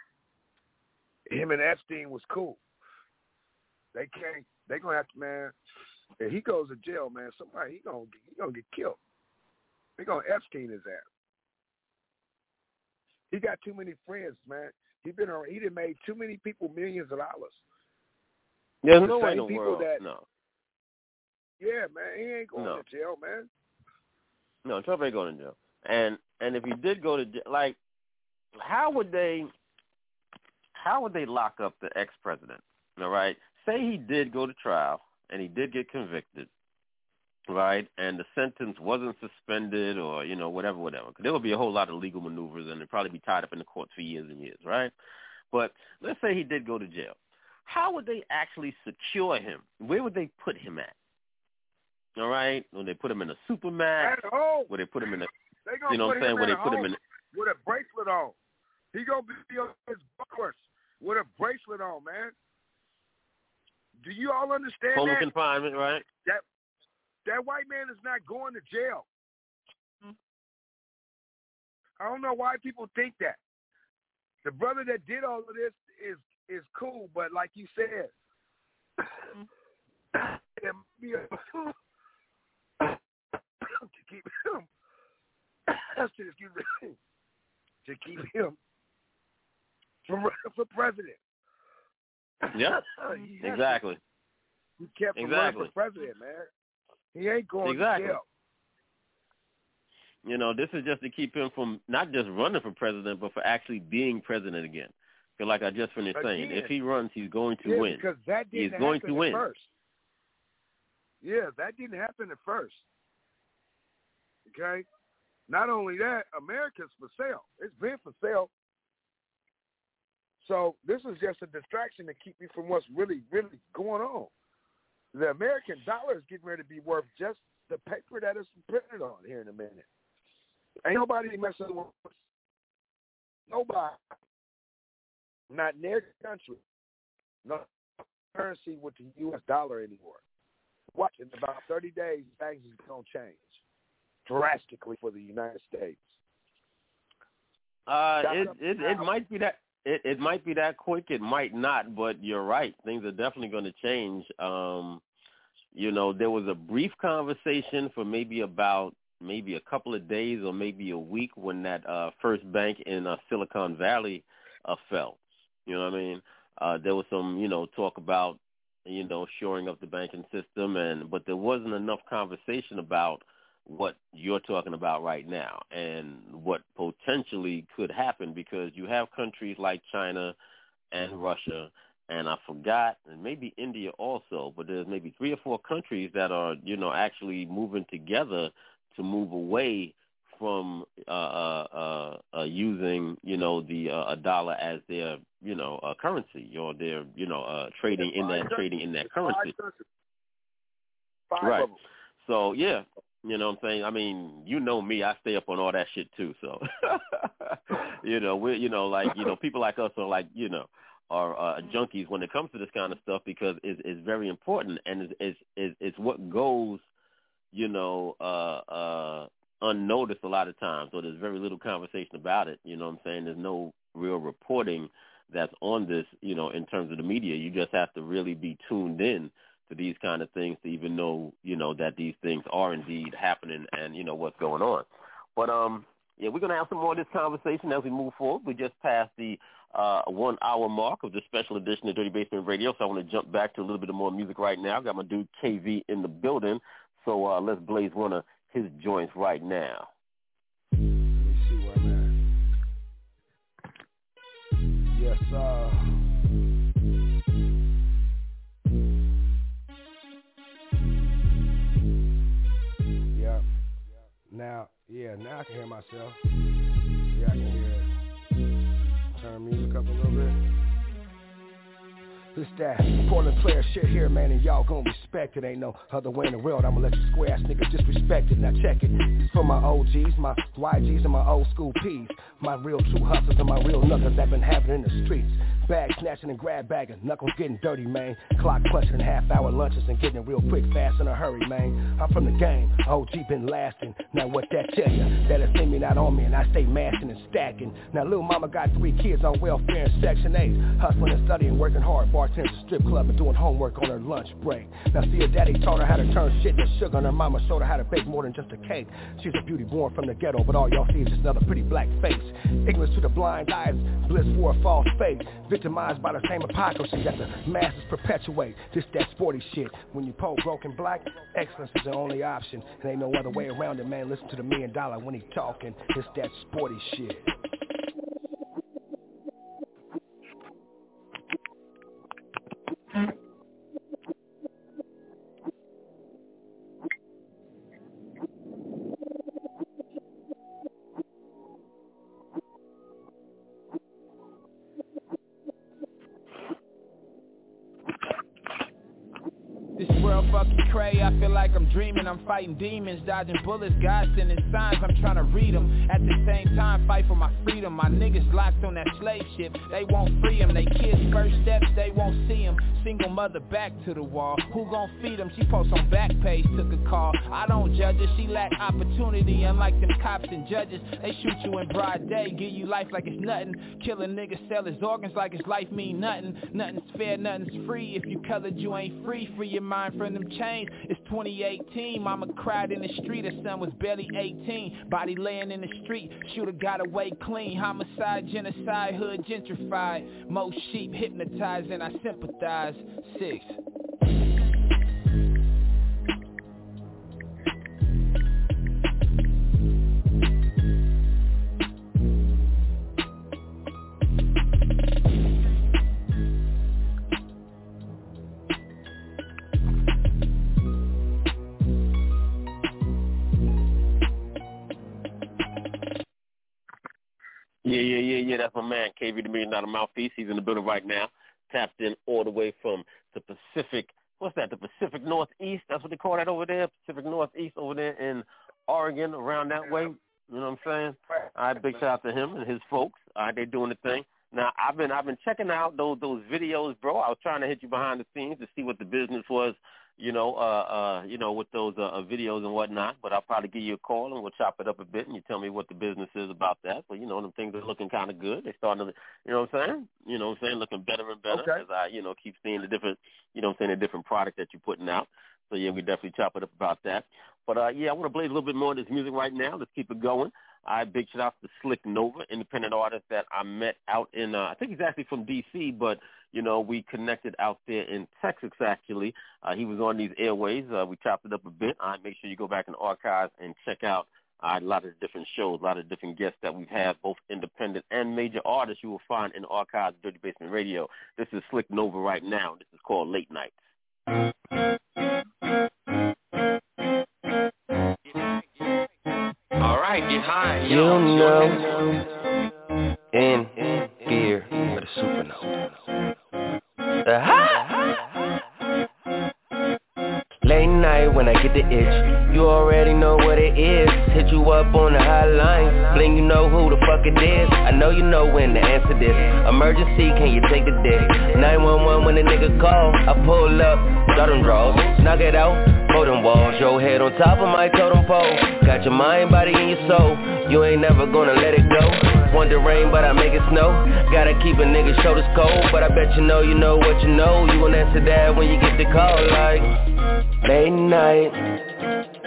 him and Epstein was cool. They can't. They gonna have to, man. If he goes to jail, man, somebody he gonna he gonna get killed. They gonna Epstein his ass. He got too many friends, man. He been around. He done made too many people millions of dollars. there's the no way in the world. that- no, Yeah, man, he ain't going No. to jail, man. no, Trump ain't going to jail. And and if he did go to jail, like, how would they? How would they lock up the ex-president? All right. Say he did go to trial and he did get convicted, right? And the sentence wasn't suspended or you know whatever, whatever. 'Cause there would be a whole lot of legal maneuvers and it'd probably be tied up in the courts for years and years, right? But let's say he did go to jail. How would they actually secure him? Where would they put him at? All right, when they put him in a supermax? At home, Would they put him in a you know what I'm saying? him Where they put him home in with a bracelet on. He gonna be on his horse with a bracelet on, man. Do you all understand home that? confinement, right? That that white man is not going to jail. Mm-hmm. I don't know why people think that. The brother that did all of this is is cool, but like you said, mm-hmm. it might be a- to keep him. excuse me, to keep him for for president. Yeah, to- exactly. He kept from running for president, man. He ain't going Exactly. to jail. You know, this is just to keep him from not just running for president, but for actually being president again. feel like I just finished Again, saying, if he runs, he's going to yeah, win. because that didn't He's going happen to at win. first. Yeah, that didn't happen at first. Okay. Not only that, America's for sale. It's been for sale. So this is just a distraction to keep you from what's really, really going on. The American dollar is getting ready to be worth just the paper that it's printed on here in a minute. Ain't nobody messing with nobody. Not in their country. No currency with the U.S. dollar anymore. Watch in about 30 days, things is going to change drastically for the United States. Uh, it it it might be that it it might be that quick. It might not, but you're right. Things are definitely going to change. Um, you know, there was a brief conversation for maybe about maybe a couple of days or maybe a week when that uh, first bank in uh, Silicon Valley uh, fell. You know what I mean? Uh, there was some you know talk about you know shoring up the banking system, and but there wasn't enough conversation about what you're talking about right now and what potentially could happen because you have countries like China and Russia and I forgot and maybe India also, but there's maybe three or four countries that are, you know, actually moving together to move away from uh, uh, uh, uh, using, you know, the uh, a dollar as their, you know, uh, currency or their, you know, uh, trading in that trading in that currency. Five Right. So yeah, you know what I'm saying. I mean, you know me, I stay up on all that shit too. So, you know, we, are you know, like you know, people like us are like you know, are uh, junkies when it comes to this kind of stuff because it's, it's very important and it's, it's it's it's what goes, you know, uh, uh, unnoticed a lot of times. So there's very little conversation about it. You know what I'm saying? There's no real reporting that's on this, you know, in terms of the media. You just have to really be tuned in to these kind of things to even know, you know, that these things are indeed happening and, you know, what's going on. But um yeah, we're gonna have some more of this conversation as we move forward. We just passed the uh one hour mark of the special edition of Dirty Basement Radio, so I want to jump back to a little bit of more music right now. I've got my dude KV in the building. So uh let's blaze one of his joints right now. Yes, uh. Now, yeah, now I can hear myself. Yeah, I can hear it. Turn music up a little bit. This that Portland player shit here, man, and y'all gon' respect it. Ain't no other way in the world. I'ma let you square ass niggas disrespect it. Now check it. This for my OGs, my YGs, and my old school P's. My real true hustlers and my real knuckles that been having in the streets. Bag snatching and grab bagging, knuckles getting dirty, man. Clock punching half hour lunches and getting real quick, fast in a hurry, man. I'm from the game, OG been lasting. Now what that tell ya? That it's in me, not on me, and I stay mashing and stacking. Now little mama got three kids on welfare and Section 8. Hustling and studying, working hard, bartending strip club and doing homework on her lunch break. Now see her daddy taught her how to turn shit to sugar, and her mama showed her how to bake more than just a cake. She's a beauty born from the ghetto, but all y'all see is just another pretty black face. Ignorance to the blind eyes, bliss for a false faith. Victimized by the same hypocrisy that the masses perpetuate. This that sporty shit. When you poll broken black, excellence is the only option. And ain't no other way around it, man. Listen to the million dollar when he talking. It's that sporty shit. Like I'm dreaming. I'm fighting demons, dodging bullets, God sending signs. I'm trying to read them At the same time, fight for my freedom. My niggas locked on that slave ship, they won't free them They kids first steps, they won't see them Single mother back to the wall. Who gon' feed them? She posts on back page, took a call. I don't judge her, she lack opportunity Unlike them cops and judges. They shoot you in broad day, give you life like it's nothing. Kill a nigga, sell his organs like his life mean nothing. Nothing's fair, nothing's free. If you colored, you ain't free. Free your mind from them chains. It's 2018, mama cried in the street Her son was barely 18 Body laying in the street, shooter got away clean. Homicide, genocide, hood gentrified. Most sheep hypnotized and I sympathize. Six That's my man, KV the Million Dollar Mouthpiece. He's in the building right now, tapped in all the way from the Pacific. What's that? The Pacific Northeast. That's what they call that over there. Pacific Northeast over there in Oregon, around that way. You know what I'm saying? All right, big shout out to him and his folks. All right, they doing the thing. Now I've been I've been checking out those those videos, bro. I was trying to hit you behind the scenes to see what the business was you know, uh, uh, you know, with those uh, videos and whatnot. But I'll probably give you a call and we'll chop it up a bit, and you tell me what the business is about that. But you know, them things are looking kind of good. They starting to, you know, what I'm saying, you know, what I'm saying, looking better and better okay. as I, you know, keep seeing the different, you know, what I'm saying the different product that you're putting out. So yeah, we definitely chop it up about that. But uh, yeah, I want to blaze a little bit more of this music right now. Let's keep it going. I big shout out to Slick Nova, independent artist that I met out in. Uh, I think he's actually from D.C., but you know we connected out there in Texas. Actually, uh, he was on these airways. Uh, we chopped it up a bit. I right, make sure you go back in the archives and check out uh, a lot of different shows, a lot of different guests that we've had, both independent and major artists you will find in the archives of Dirty Basement Radio. This is Slick Nova right now. This is called Late Nights. right, get high. You know, in gear with a supernova. Uh-huh. Late night when I get the itch, you already know what it is. Hit you up on the hotline, bling you know who the fuck it is. I know you know when to answer this. Emergency, can you take the dick? 911 when a nigga call, I pull up, start them draws, knock it out. Totem walls, your head on top of my totem pole Got your mind, body, and your soul You ain't never gonna let it go The rain, but I make it snow. Gotta keep a nigga shoulders cold But I bet you know you know what you know. You gon' answer that when you get the call like Late night,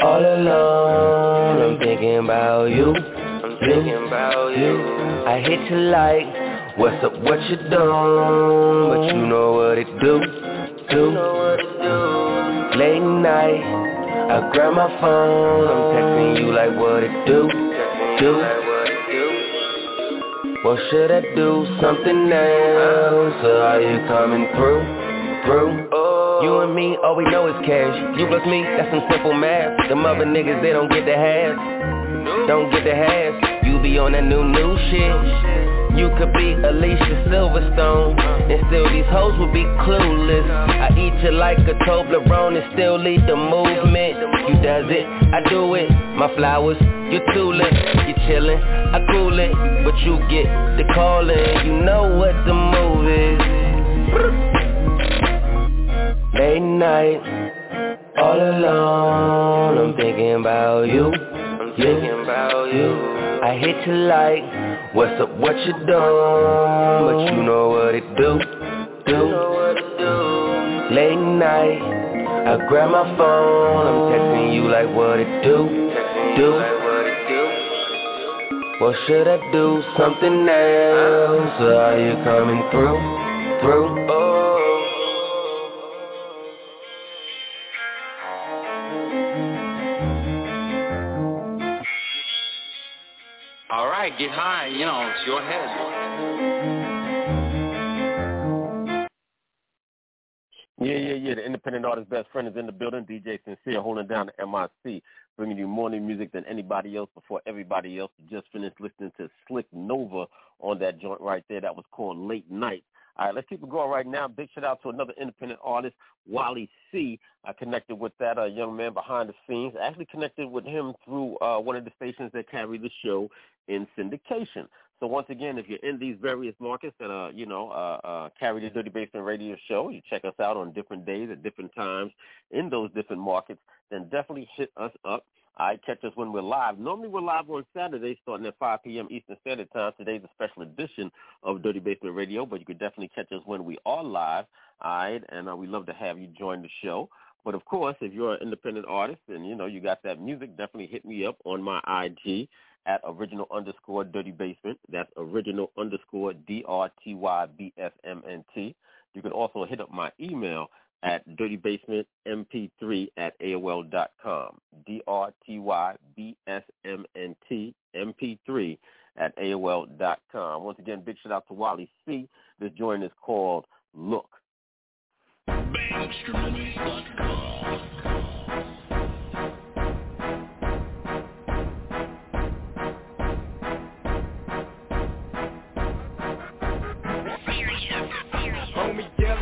all alone. I'm thinking about you. I'm thinking about you. I hit you like What's up, what you done But you know what it do, do. Late night I grab my phone, I'm texting you like what it do, do What should I do, something else. Or are you coming through, through? Oh. You and me, all we know is cash. You plus me, that's some simple math. Them other niggas, they don't get the half. Don't get the half. You be on that new, new shit. You could be Alicia Silverstone. And still these hoes will be clueless. I eat you like a Toblerone and still lead the movement. You does it, I do it. My flowers, you're tooling You chillin', I cool it But you get the callin' You know what the move is. Late night All alone. I'm thinking about you I'm thinking about you. I hit you like What's up, what you done? But you know what it do, do. Late night, I grab my phone. I'm texting you like what it do, do What should I do? Something else Or are you coming through, through? Oh. All right, get high, you know, it's your head. Yeah, yeah, yeah. The independent artist best friend is in the building. DJ Sincere holding down the MIC, bringing you new music than anybody else before everybody else. Just finished listening to Slick Nova on that joint right there. That was called Late Night. All right, let's keep it going right now. Big shout out to another independent artist, Wally C. I connected with that uh, young man behind the scenes. I actually connected with him through uh, one of the stations that carry the show in syndication. So once again, if you're in these various markets that uh, you know uh, uh, carry the Dirty Basement Radio Show, you check us out on different days at different times in those different markets. Then definitely hit us up. I catch us when we're live. Normally we're live on Saturday starting at 5 p.m. Eastern Standard Time. Today's a special edition of Dirty Basement Radio, but you can definitely catch us when we are live. All right, and uh, we love to have you join the show. But of course, if you're an independent artist and you know you got that music, definitely hit me up on my IG at original underscore dirty basement. That's original underscore D R T Y B S M N T. You can also hit up my email at dirtybasementmp3 at AOL dot com. D-R-T-Y-B-S-M-N-T MP3 at AOL dot com. Once again, big shout out to Wally C. This joint is called Look.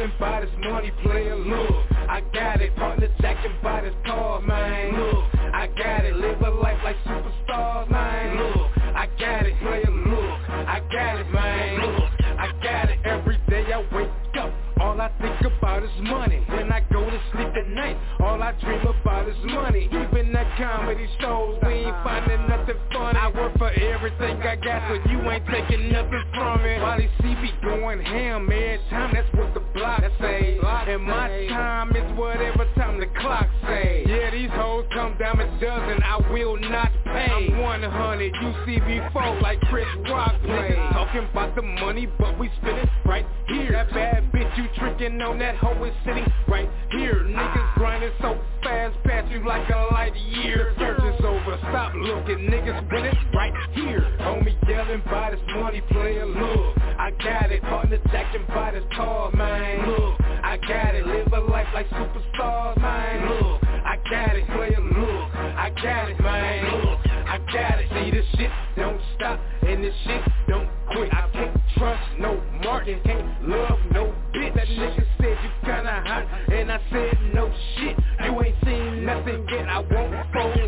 Yelling by this money player, look. I got it, partner jacking by this car, man. Look, I got it, live a life like superstars, man. Look, I got it, player, look. I got it, man. Look, I got it, every day I wake up all I think about is money. When I go to sleep at night All I dream about is money at comedy shows We ain't finding nothing funny. I work for everything. I got So you ain't taking nothing from it. They see me going ham every time. That's what the block say. And my time is whatever time the clock say. Yeah, these hoes come down a dozen. I will not pay. I'm 100, you see before like Chris Rock play. Talking about the money but we spend it right here. That bad bitch you tricking on that hoe is sitting right here. Niggas grinding so fast, pass you like a light year. Search is over, stop looking, niggas winning right here. Homie yelling by this money player, look. I got it, partner jacking by this car, man. Look, I got it, live a life like superstars, man. Look, I got it, player, look I got it, man. Look, I got it, this shit don't stop And this shit don't quit. I can't trust no market, can't love no bitch. That nigga said you kinda hot And I said no shit. You ain't seen nothing yet. I won't fold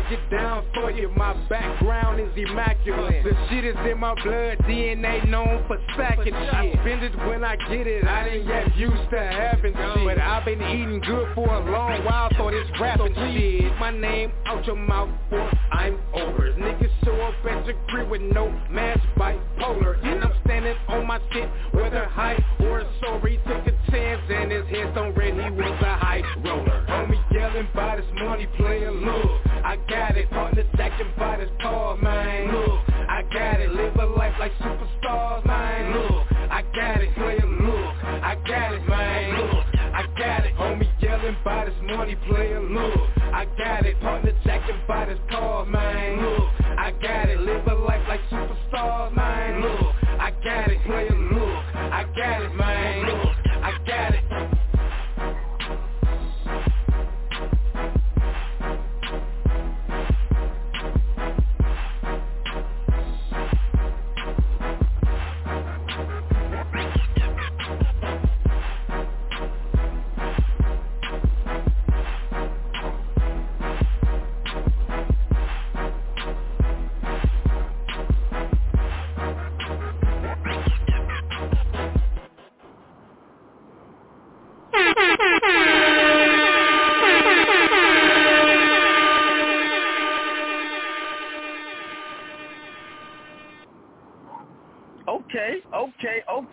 break it down for you. My background is immaculate. The shit is in my blood DNA known for sacking shit. Spend it when I get it I didn't get used to having shit. But I've been eating good for a long while So this rapping shit My name out your mouth boy I'm over. Niggas show up at your crib with no mask bipolar. And I'm standing on my shit whether high or sorry. Took a chance and his headstone red He was a high roller Homie yelling by this money player Look, I got it. Partner jacking by this car, man Look, I got it. Live a life like superstars, man Look, I got it. Player, look, I got it, man Look, I got it. Homie yelling by this money player Look, I got it. Partner jacking by this car, man Look, I got it. Live a life like superstars, man Look, I got it. Player, look, I got it, man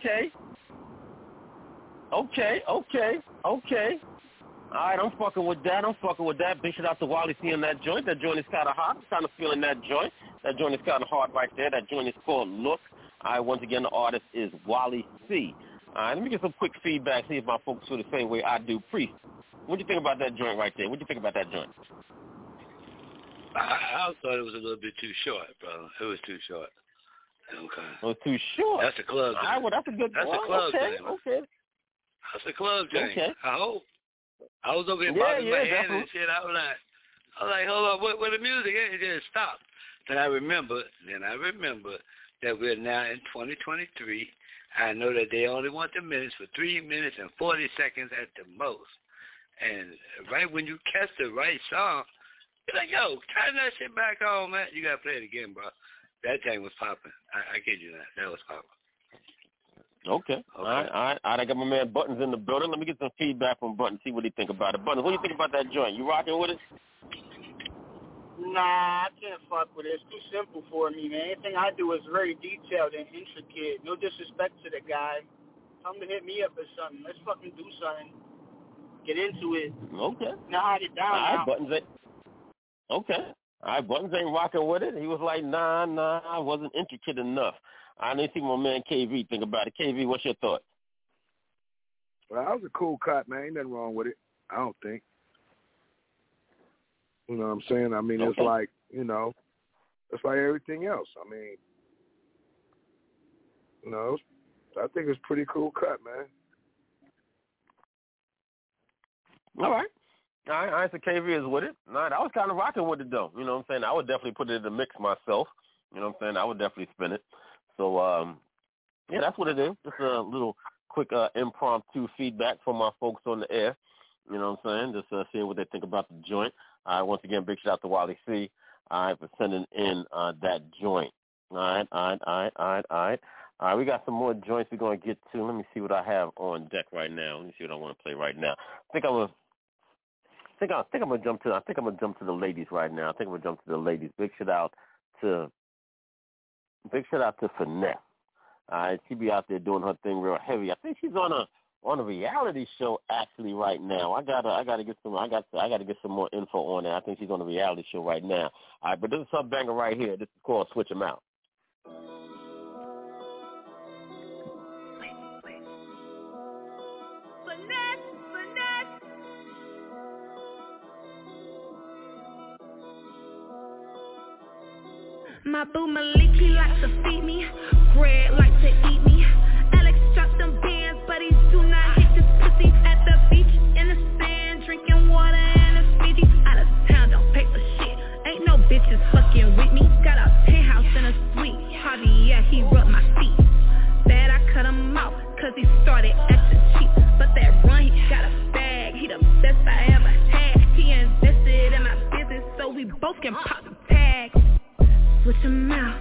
okay, okay. Okay, okay. All right, I'm fucking with that. I'm fucking with that. Big shout out to Wally C on that joint. That joint is kind of hot. I'm kind of feeling that joint. That joint is kind of hard right there. That joint is called Look. All right, once again, the artist is Wally C. All right, let me get some quick feedback, see if my folks feel the same way I do. Priest, what do you think about that joint right there? What do you think about that joint? I, I thought it was a little bit too short, brother. It was too short. Okay. It too short. That's a club All right, well, that's a good That's well, a club okay, thing. Okay. That's a club thing. Okay. I hope. I was over here Yeah, bobbing yeah, my hand definitely. and shit. I was like, I was like, hold on, what, the music? It just stopped. Then I remember, then I remember that we're now in 2023. I know that they only want the minutes for three minutes and 40 seconds at the most. And right when you catch the right song, you're like, yo, turn that shit back on, man. You got to play it again, bro. That thing was popping. I, I kid you not. That was popping. Okay. All right, all right. All right, I got my man Buttons in the building. Let me get some feedback from Buttons, see what he think about it. Buttons, what do you think about that joint? You rocking with it? Nah, I can't fuck with it. It's too simple for me, man. Anything I do is very detailed and intricate. No disrespect to the guy. Tell him to hit me up or something. Let's fucking do something. Get into it. Okay. Knock it down All right, now. Buttons It. Okay. All right, Buttons ain't rocking with it. He was like, nah, nah, I wasn't intricate enough. I didn't see my man KV think about it. KV, what's your thought? Well, that was a cool cut, man. Ain't nothing wrong with it. I don't think. You know what I'm saying? I mean, it's like, you know, it's like everything else. I mean, you know, I think it's pretty cool cut, man. All right. All right, all right, so KV is with it. All right, I was kind of rocking with it, though. You know what I'm saying? I would definitely put it in the mix myself. You know what I'm saying? I would definitely spin it. So, um, yeah, that's what it is. Just a little quick uh, impromptu feedback from my folks on the air. You know what I'm saying? Just uh, seeing what they think about the joint. Uh, once again, big shout out to Wally C. All right, for sending in uh, that joint. All right, all right, all right, all right, all right. All right, we got some more joints we're gonna get to. Let me see what I have on deck right now. Let me see what I want to play right now. I think I'm gonna I think I think I'm gonna jump to I think I'm gonna jump to the ladies right now. I think I'm gonna jump to the ladies. Big shout out to big shout out to Finesse. All right, she be out there doing her thing real heavy. I think she's on a on a reality show actually right now. I gotta I gotta get some I got I gotta get some more info on that. I think she's on a reality show right now. All right, but this is her banger right here. This is called Switch 'em Out. My boo Malik, likes to feed me. Greg likes to eat me. Alex dropped them bands, but he do not hit this pussy at the beach. In the sand, drinking water and a Fiji. Out of town, don't pay for shit. Ain't no bitches fucking with me. Got a penthouse and a suite. Harvey, yeah, he rubbed my feet. Bad, I cut him off, cause he started acting cheap. But that run, he got a bag. He the best I ever had. He invested in my business, so we both can pop. Switch him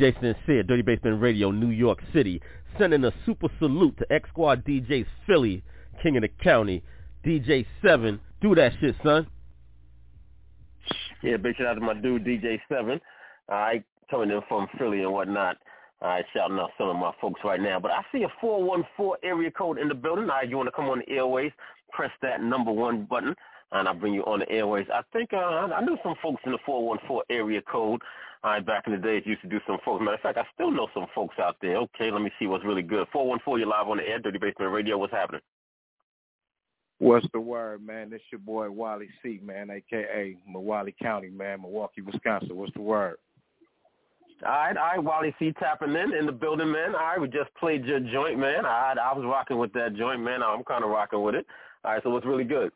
DJ Sincere, Dirty Basement Radio, New York City, sending a super salute to X Squad DJs Philly, King of the County, DJ Seven. Do that shit, son. Yeah, big shout out to my dude DJ Seven. All right, coming in from Philly and whatnot. All right, shouting out some of my folks right now. But I see a 414 area code in the building. All right, you want to come on the airways, press that number one button, and I'll bring you on the airways. I think uh, I knew some folks in the 414 area code. All right, back in the days, used to do some folks. Matter of fact, I still know some folks out there. Okay, let me see what's really good. 414, you're live on the air, Dirty Basement Radio. What's happening? What's the word, man? This your boy Wally C, man, aka Milwaukee County, man, Milwaukee, Wisconsin. What's the word? All right, all right, Wally C tapping in in the building, man. All right, we just played your joint, man. Right, I was rocking with that joint, man. I'm kind of rocking with it. All right, so what's really good?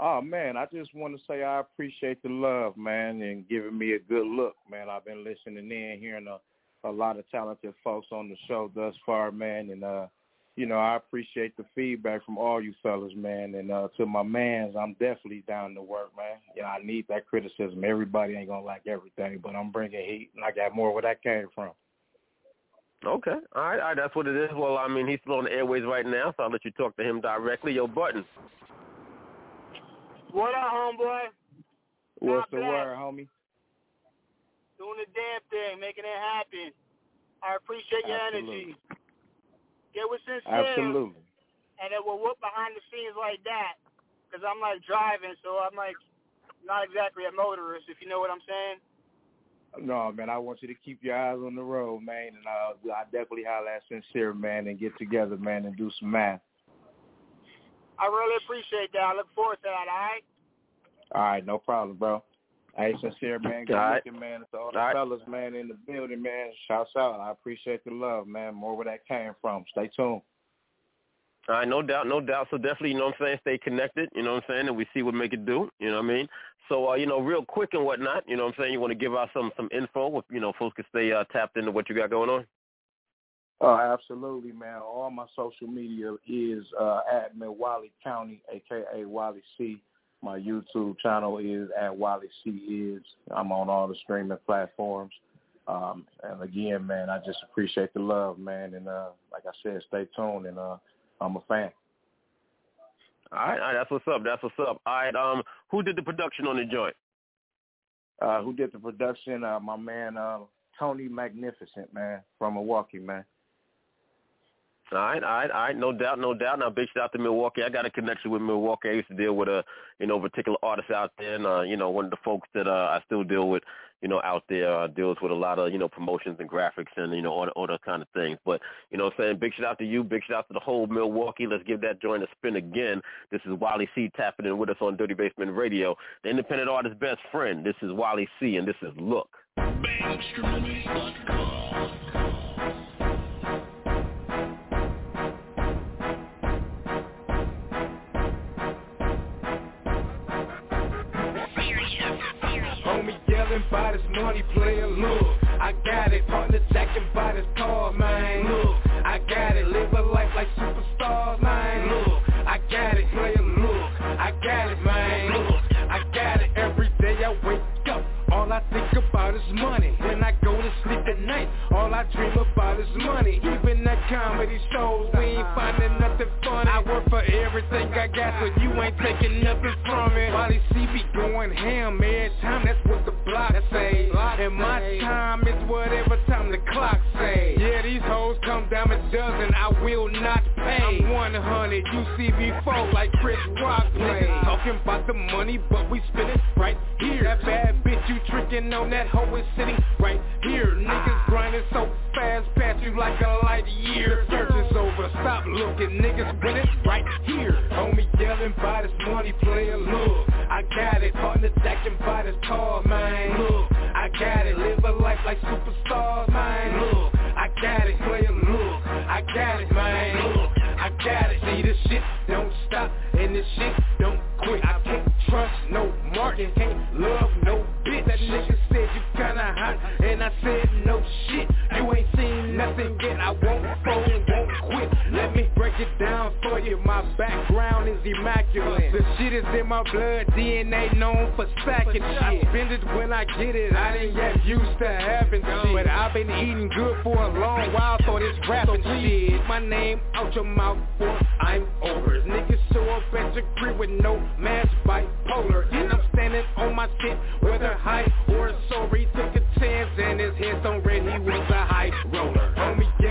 Oh man, I just want to say I appreciate the love, man, and giving me a good look, man. I've been listening in, hearing a, a lot of talented folks on the show thus far, man, and uh, you know, I appreciate the feedback from all you fellas, man. And uh, to my mans, I'm definitely down to work, man. You know, I need that criticism. Everybody ain't gonna like everything, but I'm bringing heat, and I got more where that came from. Okay, all right, all right, that's what it is. Well, I mean, he's still on the airways right now, so I'll let you talk to him directly. Yo, Button. What up, homeboy? What's the word, homie? Doing the damn thing, making it happen. I appreciate your Absolutely. energy. Get with sincere. Absolutely. And it will whoop behind the scenes like that. Because I'm like driving, so I'm like not exactly a motorist, if you know what I'm saying. No, man, I want you to keep your eyes on the road, man, and uh, I definitely holler at Sincere, man, and get together, man, and do some math. I really appreciate that. I look forward to that, all right? All right, no problem, bro. Hey, Sincere, man, good All right. looking, man. To all the All right. fellas, man, in the building, man. Shouts out. I appreciate the love, man. More where that came from. Stay tuned. All right, no doubt, no doubt. So definitely, you know what I'm saying, stay connected, you know what I'm saying, and we see what make it do, you know what I mean? So, uh, you know, real quick and whatnot, you know what I'm saying, you want to give out some some info, if, you know, folks can stay uh, tapped into what you got going on? Oh, absolutely, man. All my social media is uh, at Milwaukee County, aka Wally C. My YouTube channel is at Wally C. Is. I'm on all the streaming platforms. Um, and again, man, I just appreciate the love, man. And uh, like I said, stay tuned, and uh, I'm a fan. All right, all right, that's what's up, that's what's up. All right, um, who did the production on the joint? Uh, who did the production? Uh, my man uh, Tony Magnificent, man, from Milwaukee, man. All right, all right, all right, no doubt, no doubt. Now, big shout out to Milwaukee. I got a connection with Milwaukee. I used to deal with a, you know, particular artist out there, and uh, you know, one of the folks that uh, I still deal with, you know, out there uh, deals with a lot of, you know, promotions and graphics and you know, all, all those kind of things. But you know, what I'm saying big shout out to you, big shout out to the whole Milwaukee. Let's give that joint a spin again. This is Wally C tapping in with us on Dirty Basement Radio, the independent artist's best friend. This is Wally C, and this is Look. Yelling by this money player, look I got it, partner jacking by this car, man Look, I got it, live a life like superstars, man Look, I got it, player, look I got it, man Look, I got it, every day I wake up All I think about is money I dream about is money. Even at comedy shows, we ain't finding nothing funny. I work for everything I got, so you ain't taking nothing from it. Wally C be going ham every time, that's what the block say. And my time is whatever time the clock say. Yeah, these hoes come down a dozen, I will not pay. I'm 100, you see me fall like Chris Rock play. Talking about the money, but we spend it right here. That bad bitch you tricking on that hoe is sitting right here. Niggas grinding so fast, pass you like a light year. Search is over, stop looking, niggas when it's right here. Homie yelling by this money player, look I got it, partner jacking by this car, man Look, I got it, live a life like superstars, man Look, I got it, player, look I got it, got it, see this shit don't stop And this shit don't quit. I can't trust no market, can't love no bitch. That nigga said you kinda hot And I said no shit. You ain't seen nothing yet. I won't fold break it down for you. My background is immaculate. The shit is in my blood DNA known for stacking shit. Spend it when I get it. I didn't get used to having shit. But I've been eating good for a long while So this rapping shit. My name out your mouth or I'm over Niggas show up at your crib with no mask bipolar. And I'm standing on my shit whether high or sorry Took a chance and his head's on red He was a high roller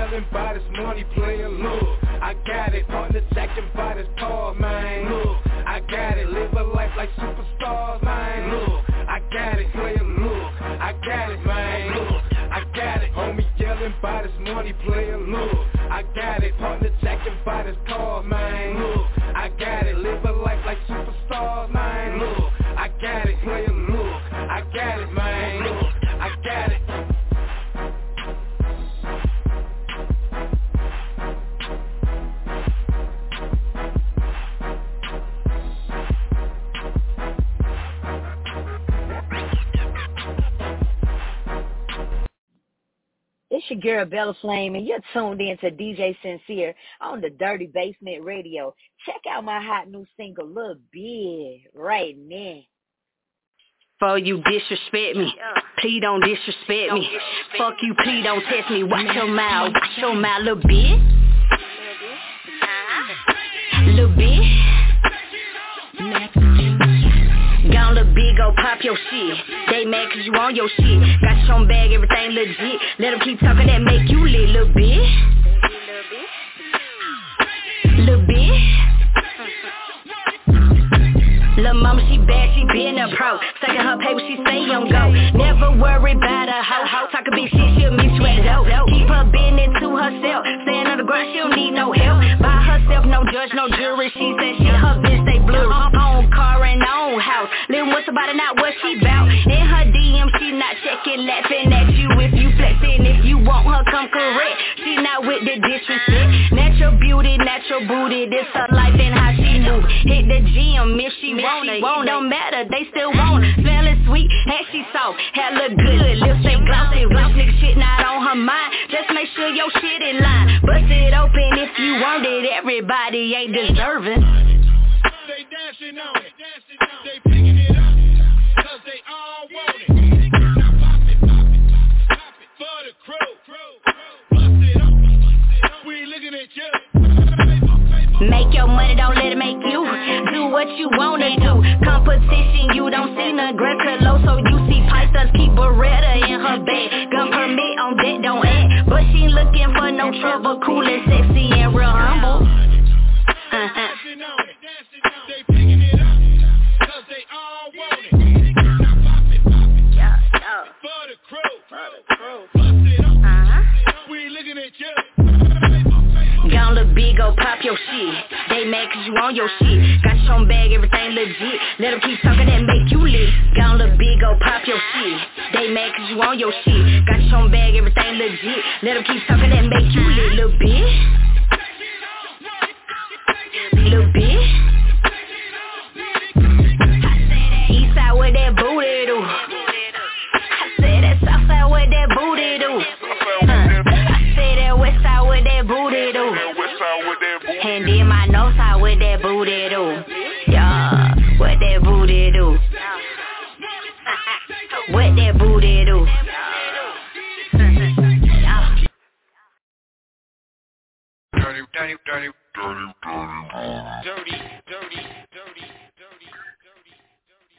Homie yelling by this money player Look, I got it. Partner jacking by this car, man. Look, I got it. Live a life like superstars, man. Look, I got it. Player, look, I got it, man. Look, I got it. Homie yelling by this money player Look, I got it. Partner jacking by this car, man girl Bella Flame, and you're tuned in to DJ Sincere on the Dirty Basement Radio. Check out my hot new single, Look Big, right now. For you disrespect me, please don't disrespect me. Fuck you, please don't test me. Watch your mouth, watch your mouth, little bitch. Little bitch. Gone look big, go pop your shit. They mad cause you on your shit. Got your bag, everything legit. Let them keep talking that make you lit, little bitch. Little bitch. Lil' mama, she bad, she been a pro. Sucking her paper, she stay on go. Never worry about a hoe. Talk a big shit, she'll meet you at dope Keep her business to herself. Stand on the ground, she don't need no help. By herself, no judge, no jury. She said she her bitch, they blue Own car and own house. Living with somebody, not what she bout. In her DM, she not checking, laughing at you. If you flexing, if you want her, come correct. She not with the disrespect. Natural beauty, natural booty. This her life and how she move Hit the gym if she want it, it don't matter, they still want it. Smelling sweet, and she soft, hair look good Lips ain't glossy, gloss nigga shit not on her mind. Just make sure your shit in line. Bust it open if you want it. Everybody ain't deserving. They dancing on it, they picking it up. Cause they all want it For the crew, bust it up. We looking at you. Make your money, don't let it make you Do what you wanna do. Competition, you don't see none. Greta low, so you see pythons Keep Beretta in her bag Gun permit on deck, don't act. But she looking for no trouble. Cool and sexy and real humble. Uh-huh. Gone look big, go pop your shit. They mad cause you on your shit. Got your bag, everything legit. Let keep talking that make you lit. Gone look big, go pop your shit. They mad cause you on your shit. Got your bag, everything legit. Let keep talking that make you lit Little bitch Little bitch Eastside with that booty do said that With that booty do I said that Westside with that booty do and then my nose side with that booty do Yeah, what that booty do What that booty do Dirty, dirty, dirty, dirty, dirty, dirty, dirty, dirty.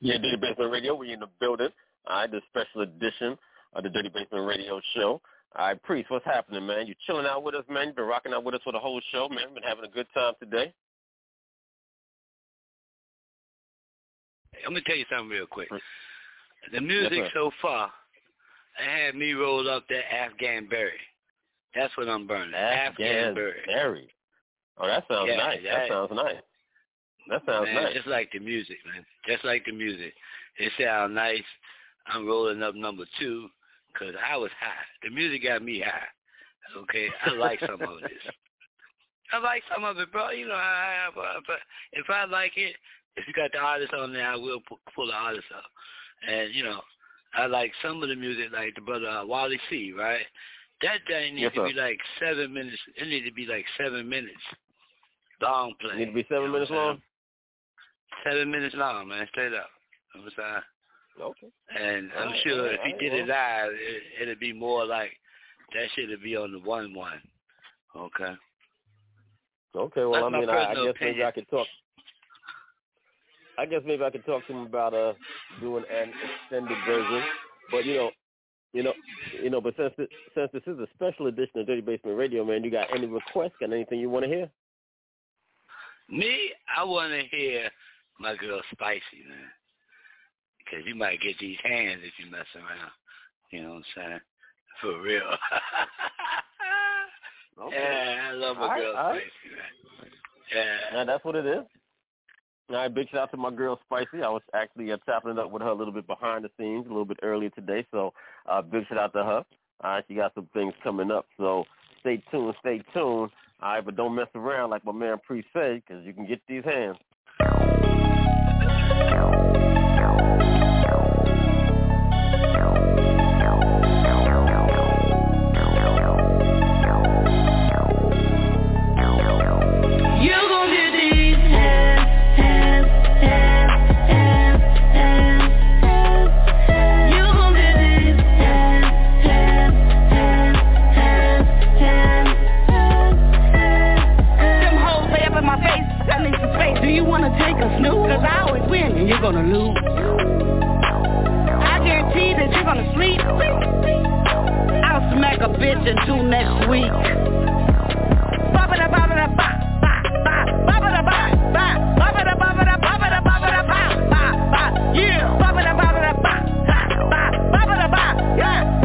Yeah, Dirty Basement Radio, we in the building. All right, the special edition of the Dirty Basement Radio show. All right, Priest, what's happening, man? You chilling out with us, man? You been rocking out with us for the whole show, man. Been having a good time today. I'm gonna tell you something real quick. The music yes, so far, it had me roll up that Afghan berry. That's what I'm burning. Afghan, Afghan berry. berry. Oh, that sounds yeah, nice. Yeah. That sounds nice. That sounds man, nice. Just like the music, man. Just like the music. It sounds nice. I'm rolling up number two because I was high. The music got me high. Okay, I like some of this. I like some of it, bro. You know, I, I, but if I like it, if you got the artist on there, I will pull, the artist up. And you know, I like some of the music, like the brother uh, Wally C. Right? That thing needs yes, to be like seven minutes. It needs to be like seven minutes long play. Need to be seven you know minutes long. Seven minutes long, man. Straight up. I'm? Okay. And I'm right, sure right, if he did well. it live, it, it'd be more like that shit would be on the one one. Okay. Okay. Well, That's I mean, I, I guess maybe. I could talk. I guess maybe I could talk to him about uh doing an extended version, but you know, you know, you know, but since this, since this is a special edition of Dirty Basement Radio, man, you got any requests? Got anything you want to hear? Me, I want to hear my girl Spicy, man. Because you might get these hands if you mess around. You know what I'm saying? For real. Okay. Yeah, I love my All right, right. Spicy, man. Yeah. Yeah, that's what it is. All right, big shout out to my girl Spicy. I was actually uh, chopping it up with her a little bit behind the scenes, a little bit earlier today. So uh, big shout out to her. All right, she got some things coming up. So stay tuned, stay tuned. All right, but don't mess around like my man Pre said, because you can get these hands. snoop, cause I always win and you're gonna lose. I guarantee that you're gonna sleep. I'll smack a bitch until next week. Yeah, yeah.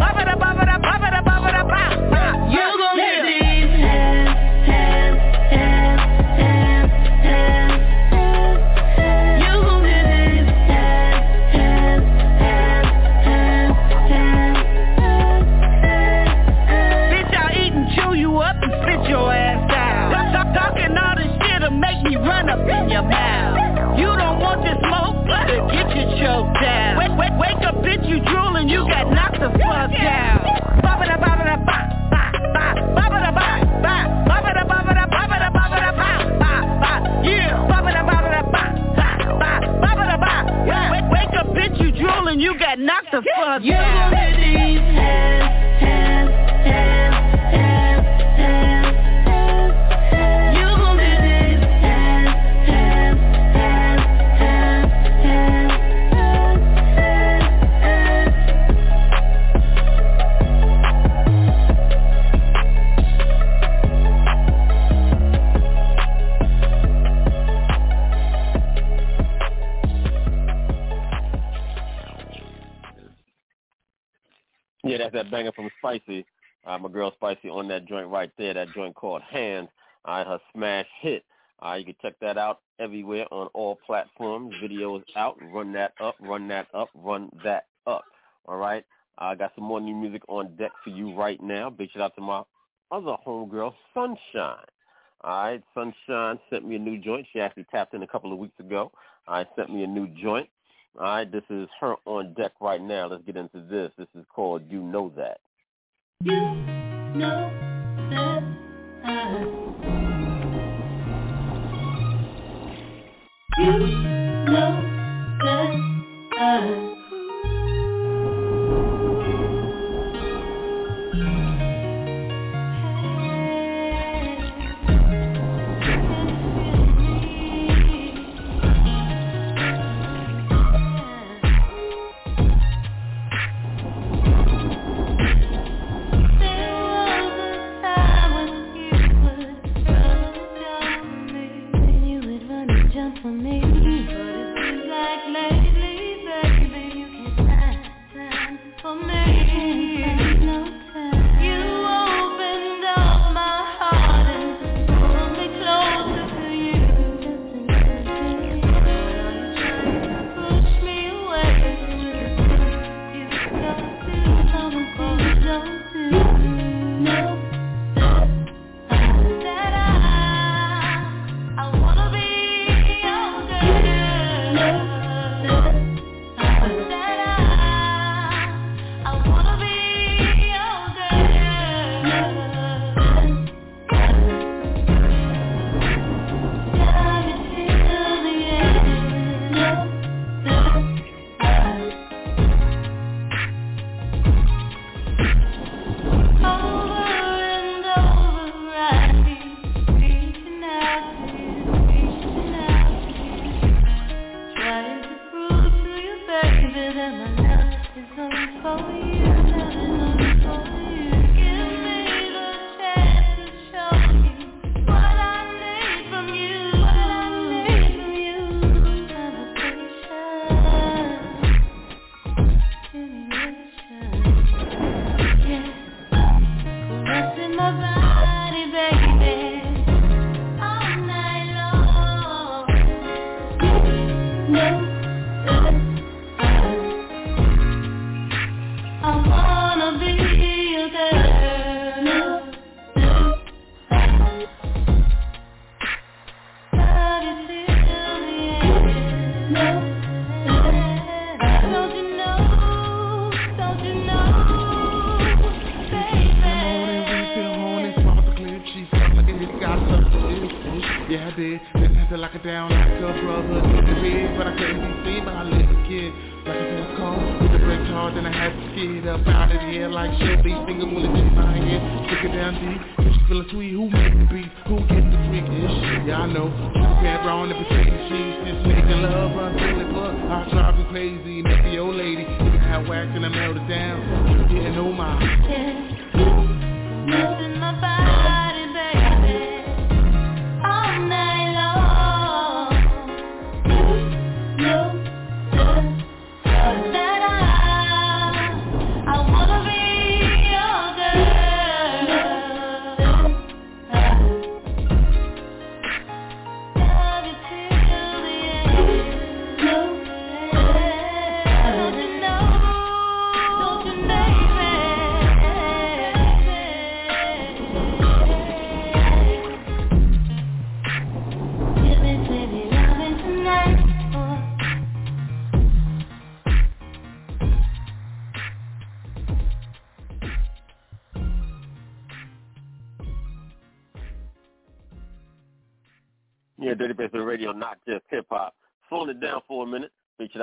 Out. Wake, wake, wake up, bitch, you drooling, you got knocked the fuck yeah. Wake, wake up, bitch, you drooling, you got knocked the fuck out. You gon' get these hands, Spicy. Uh, my girl Spicy on that joint right there. That joint called Hands. Uh, her smash hit. Uh, you can check that out everywhere on all platforms. Video is out. Run that up. Run that up. Run that up. All right. I got some more new music on deck for you right now. Big shout out to my other homegirl, Sunshine. All right, Sunshine sent me a new joint. She actually tapped in a couple of weeks ago. Right, sent me a new joint. All right, this is her on deck right now. Let's get into this. This is called You Know That. You know that I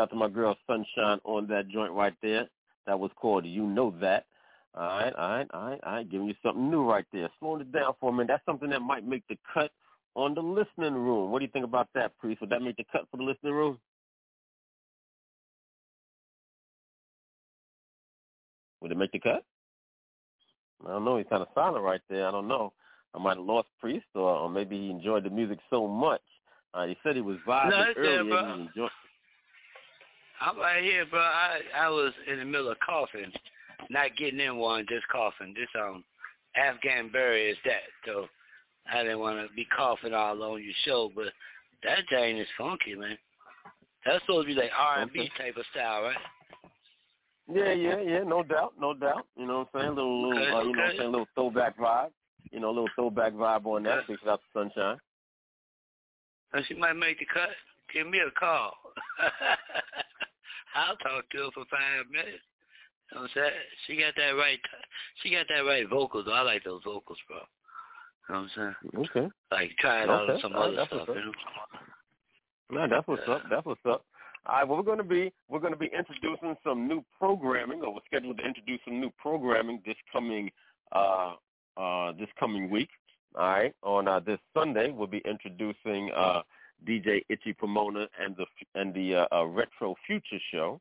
out to my girl Sunshine on that joint right there. That was called You Know That. All right, all right, all right, all right. Giving you something new right there. Slowing it down for a minute. That's something that might make the cut on the listening room. What do you think about that, Priest? Would that make the cut for the listening room? Would it make the cut? I don't know. He's kind of silent right there. I don't know. I might have lost Priest, or, or maybe he enjoyed the music so much. Uh, he said he was vibing no, earlier. There, he enjoyed. I'm right here, bro. I I was in the middle of coughing, not getting in one, just coughing. This um Afghan berry is that, so I didn't want to be coughing all on your show, but that thing is funky, man. That's supposed to be like R and B type of style, right? Yeah, yeah, yeah, no doubt, no doubt. You know what I'm saying? Little, little, okay, uh, you know what I'm saying? Little throwback vibe. You know, a little throwback vibe on that. Shout out to Sunshine. And she might make the cut. Give me a call. I'll talk to her for five minutes. You know what I'm saying? She got that right. She got that right vocals. I like those vocals, bro. You know what I'm saying? Okay. Like try it okay. out some All other right, stuff. You know? No, that's what's up. That's what's up. All right, well, we're going to be we're going to be introducing some new programming, or we're scheduled to introduce some new programming this coming uh, uh, this coming week. All right, on uh, this Sunday, we'll be introducing uh, DJ Itchy Pomona and the and the uh, uh, Retro Future Show.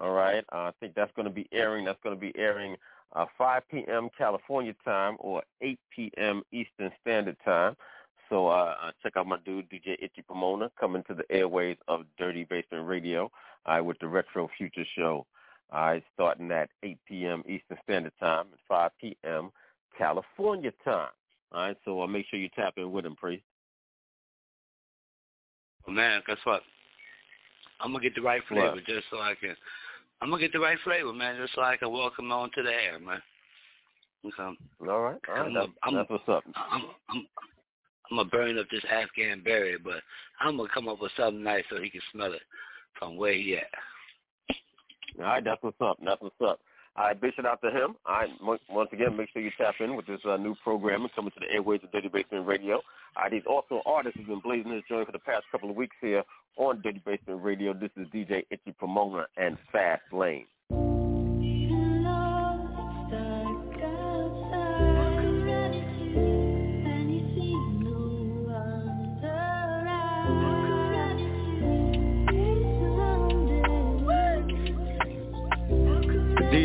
All right, uh, I think that's going to be airing. That's going to be airing uh, 5 p.m. California time or 8 p.m. Eastern Standard Time. So uh, uh, check out my dude DJ Itchy Pomona coming to the airways of Dirty Basement Radio uh, with the Retro Future Show. Uh, starting at 8 p.m. Eastern Standard Time and 5 p.m. California time. All right, so uh, make sure you tap in with him, Priest. Well, man, guess what? I'm gonna get the right flavor What? just so I can. I'm gonna get the right flavor, man, just so I can welcome on to the air, man. Okay. All right, all right. I'm That's, a- I'm- that's what's up. I'm, I'm, I'm gonna burn up this Afghan berry, but I'm gonna come up with something nice so he can smell it from where he at. All right, that's what's up. That's what's up. Big shout out to him. I once again, make sure you tap in with this uh, new programming coming to the airways of Dirty Basement Radio. Right, these also artists have been blazing this joint for the past couple of weeks here on Dirty Basement Radio. This is DJ Itchy Pomona and Fast Lane.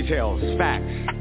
Details, facts.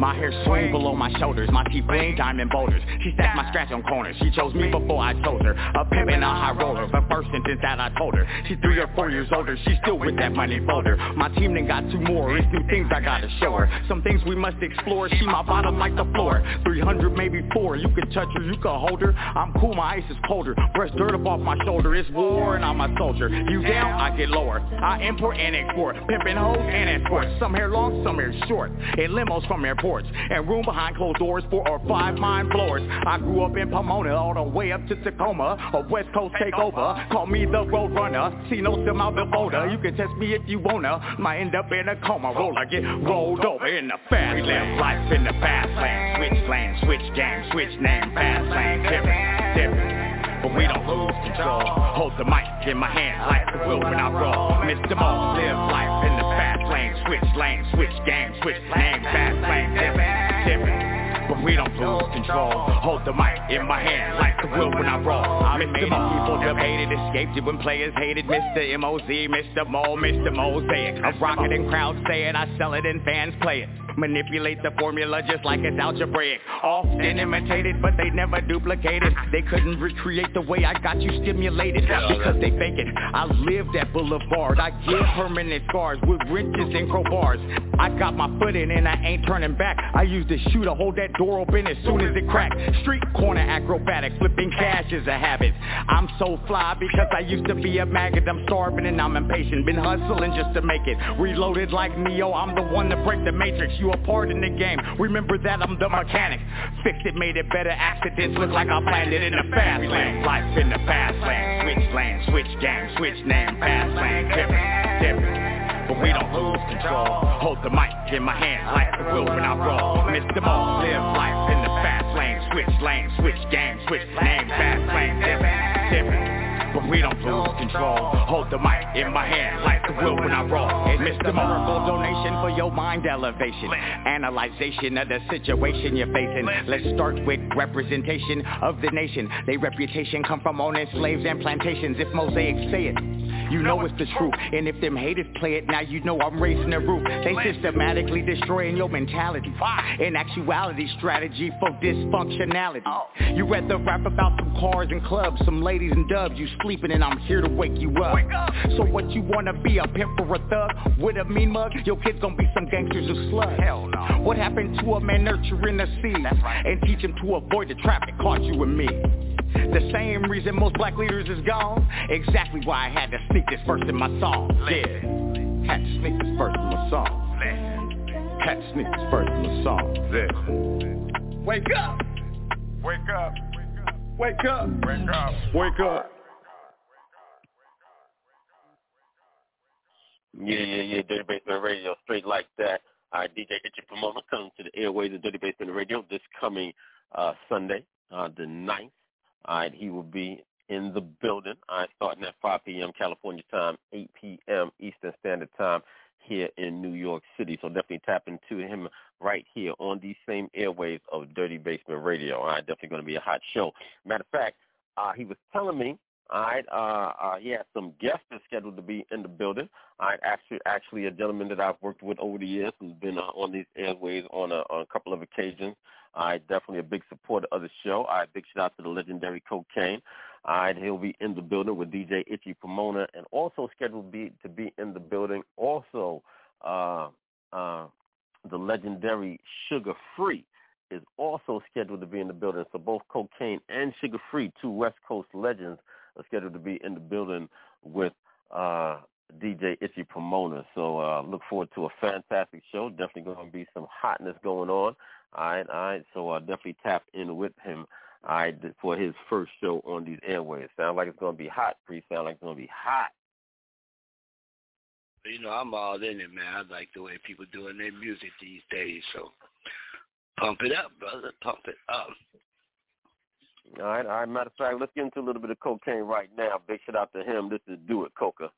My hair swing below my shoulders, my teeth bling diamond boulders. She stacked my scratch on corners. She chose me before I chose her. A pimp and a high roller. The first sentence that I told her. She's three or four years older. She's still with that money folder. My team then got two more. It's new things I gotta show her. Some things we must explore. She my bottom like the floor. 300 maybe four. You can touch her, you can hold her. I'm cool, my ice is colder. Brush dirt up off my shoulder. It's war and I'm a soldier. You down, I get lower. I import and export. Pimping hoes and export. Some hair long, some hair short. And limos from airports. And room behind closed doors, four or five mind floors. I grew up in Pomona, all the way up to Tacoma. A West Coast takeover. Call me the road runner. See no out the boulder. You can test me if you wanna. Might end up in a coma. Roll, I get rolled over in the fast. We live life in the fast lane. Switch lane, switch game, switch name, fast lane. Different, different. But we don't lose control. Hold the mic in my hand like the wheel when I roll. Mr. Mo, live life in the fast lane. Switch lane, switch game, switch name, fast lane. Different, different. But we don't lose control. Hold the mic in my hand like the wheel when I roll. I'm Mr. Mo. People debated, escaped it when players hated. Mr. M.O.Z., Mr. Mo, Mr. Mosaic. I rock it and crowds say it. I sell it and fans play it. Manipulate the formula just like it's algebraic Often imitated but they never duplicated They couldn't recreate the way I got you stimulated Because they fake it I live that boulevard I give permanent scars with wrenches and crowbars I got my foot in and I ain't turning back I use the shoe to hold that door open as soon as it cracked. Street corner acrobatic Flipping cash is a habit. I'm so fly because I used to be a maggot. I'm starving and I'm impatient. Been hustling just to make it. Reloaded like Neo I'm the one to break the matrix. You a part in the game. Remember that I'm the mechanic. Fixed it, made it better. Accidents look like I planned it in the fast lane. Life in the fast lane. Switch lane, switch game, switch name Fast lane, different, different But we don't lose control. Hold the mic in my hand like the wheel when I roll. Miss them all, live life in the fast lane. Switch lane, switch game, switch name, fast lane, different, different but we don't lose control. Hold the mic in my hand like the wheel when I roll. It's the miracle donation for your mind elevation. Analyzation of the situation you're facing. Let's start with representation of the nation. Their reputation come from owning slaves and plantations. If mosaics say it, you know it's the truth. And if them haters play it, now you know I'm raising the roof. They systematically destroying your mentality. In actuality, strategy for dysfunctionality. Oh. You rather rap about some cars and clubs, some ladies and dubs. You sleeping and I'm here to wake you up. So what you wanna be, a pimp or a thug? With a mean mug, your kids gonna be some gangsters or slugs. Hell no. What happened to a man nurturing the seed? Right. And teach him to avoid the trap that caught you and me. The same reason most black leaders is gone. Exactly why I had to sneak this verse in my song. Yeah. Had to sneak this verse in my song. Had to sneak this verse in my song. Yeah. Wake up. Wake up. Wake up. Wake up. Wake up. Yeah, yeah, yeah. Dirty Basement Radio, straight like that. All right, DJ Itchy Pomona coming to the airways of Dirty Basement Radio this coming uh, Sunday, uh, the 9th. All right, he will be in the building. All right, starting at 5 p.m. California time, 8 p.m. Eastern Standard Time here in New York City. So definitely tap into him right here on these same airwaves of Dirty Basement Radio. All right, definitely going to be a hot show. Matter of fact, uh, he was telling me all right. Uh, uh, he has some guests scheduled to be in the building. All right. Actually, actually, a gentleman that I've worked with over the years who's been uh, on these airways on a, on a couple of occasions. Right. Definitely a big supporter of the show. Right. Big shout out to the legendary Kokane. All right. He'll be in the building with DJ Itchy Pomona and also scheduled be, to be in the building. Also, uh, uh, the legendary Suga Free is also scheduled to be in the building. So both Kokane and Suga Free, two West Coast legends, are scheduled to be in the building with uh, DJ Itchy Pomona. So uh, look forward to a fantastic show. Definitely going to be some hotness going on. All right, all right. So uh, definitely tap in with him. All right, for his first show on these airways. Sound like it's going to be hot. Pre sound like it's going to be hot. You know, I'm all in it, man. I like the way people doing their music these days. So pump it up, brother. Pump it up. All right, all right. Matter of fact, let's get into a little bit of Kokane right now. Big shout out to him. This is Do It Coca.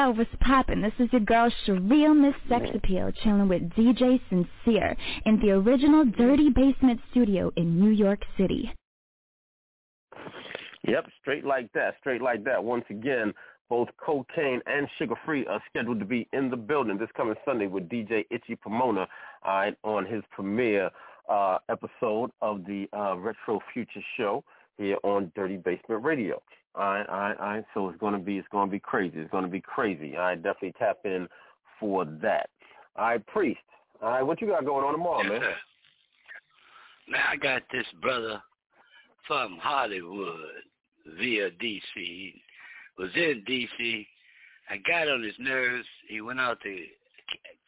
Yo, what's poppin'? This is your girl Sharia Miss Sex Appeal chilling with DJ Sincere in the original Dirty Basement Studio in New York City. Yep, straight like that, straight like that. Once again, both Kokane and Suga Free are scheduled to be in the building this coming Sunday with DJ Itchy Pomona uh, on his premiere uh, episode of the uh, Retro Future Show here on Dirty Basement Radio. All right, all right, all right. So it's gonna be it's gonna be crazy. It's gonna be crazy. I right, definitely tap in for that. All right, priest. All right, what you got going on tomorrow, man? Now I got this brother from Hollywood via DC. He was in DC. I got on his nerves. He went out to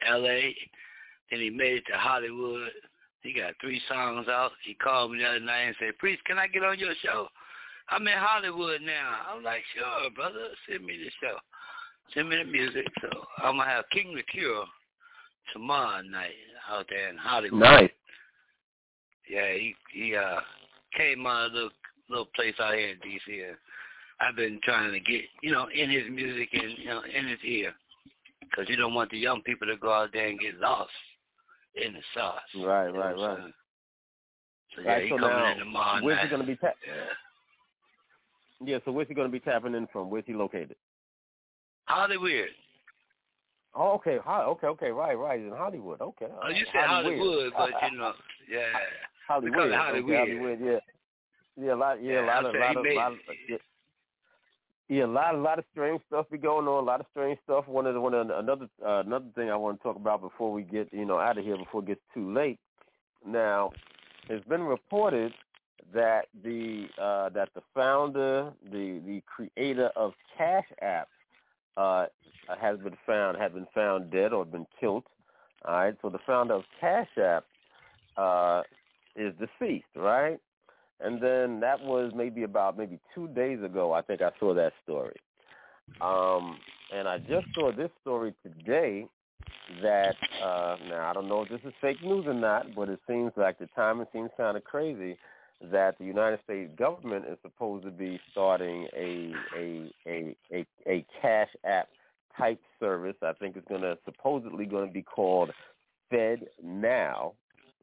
L.A. Then he made it to Hollywood. He got three songs out. He called me the other night and said, "Priest, can I get on your show?" I'm in Hollywood now. I'm like, sure, brother, send me the show. Send me the music. So I'm gonna have King the Cure tomorrow night out there in Hollywood. Nice. Yeah, he he uh came out of a little little place out here in DC and I've been trying to get, you know, in his music and, you know, in his ear. Because you don't want the young people to go out there and get lost in the sauce. Right, right, right. So, yeah, right, he so coming now, in tomorrow night. where's he going to be? Ta- yeah. Yeah, so where's he going to be tapping in from? Where's he located? Hollywood. Oh, okay, Ho- okay, okay, right, right, in Hollywood. Okay. Oh, you said Hollywood, but you know, yeah. Hollywood. Because of okay, Hollywood. Hollywood, yeah. Yeah, a lot, yeah, a lot of, lot of, made lot of, yeah. Yeah, a lot, a lot of strange stuff be going on. A lot of strange stuff. One of the, one of the, another, uh, another thing I want to talk about before we get, you know, out of here before it gets too late. Now, it's been reported that the uh, that the founder, the the creator of Cash App, uh, has been found had been found dead or been killed. All right, so the founder of Cash App uh, is deceased, right? And then that was maybe about maybe two days ago. I think I saw that story. Um, and I just saw this story today that uh, now I don't know if this is fake news or not, but it seems like the timing seems kind of crazy that the United States government is supposed to be starting a a a a, a cash app type service. I think it's to supposedly going to be called Fed Now.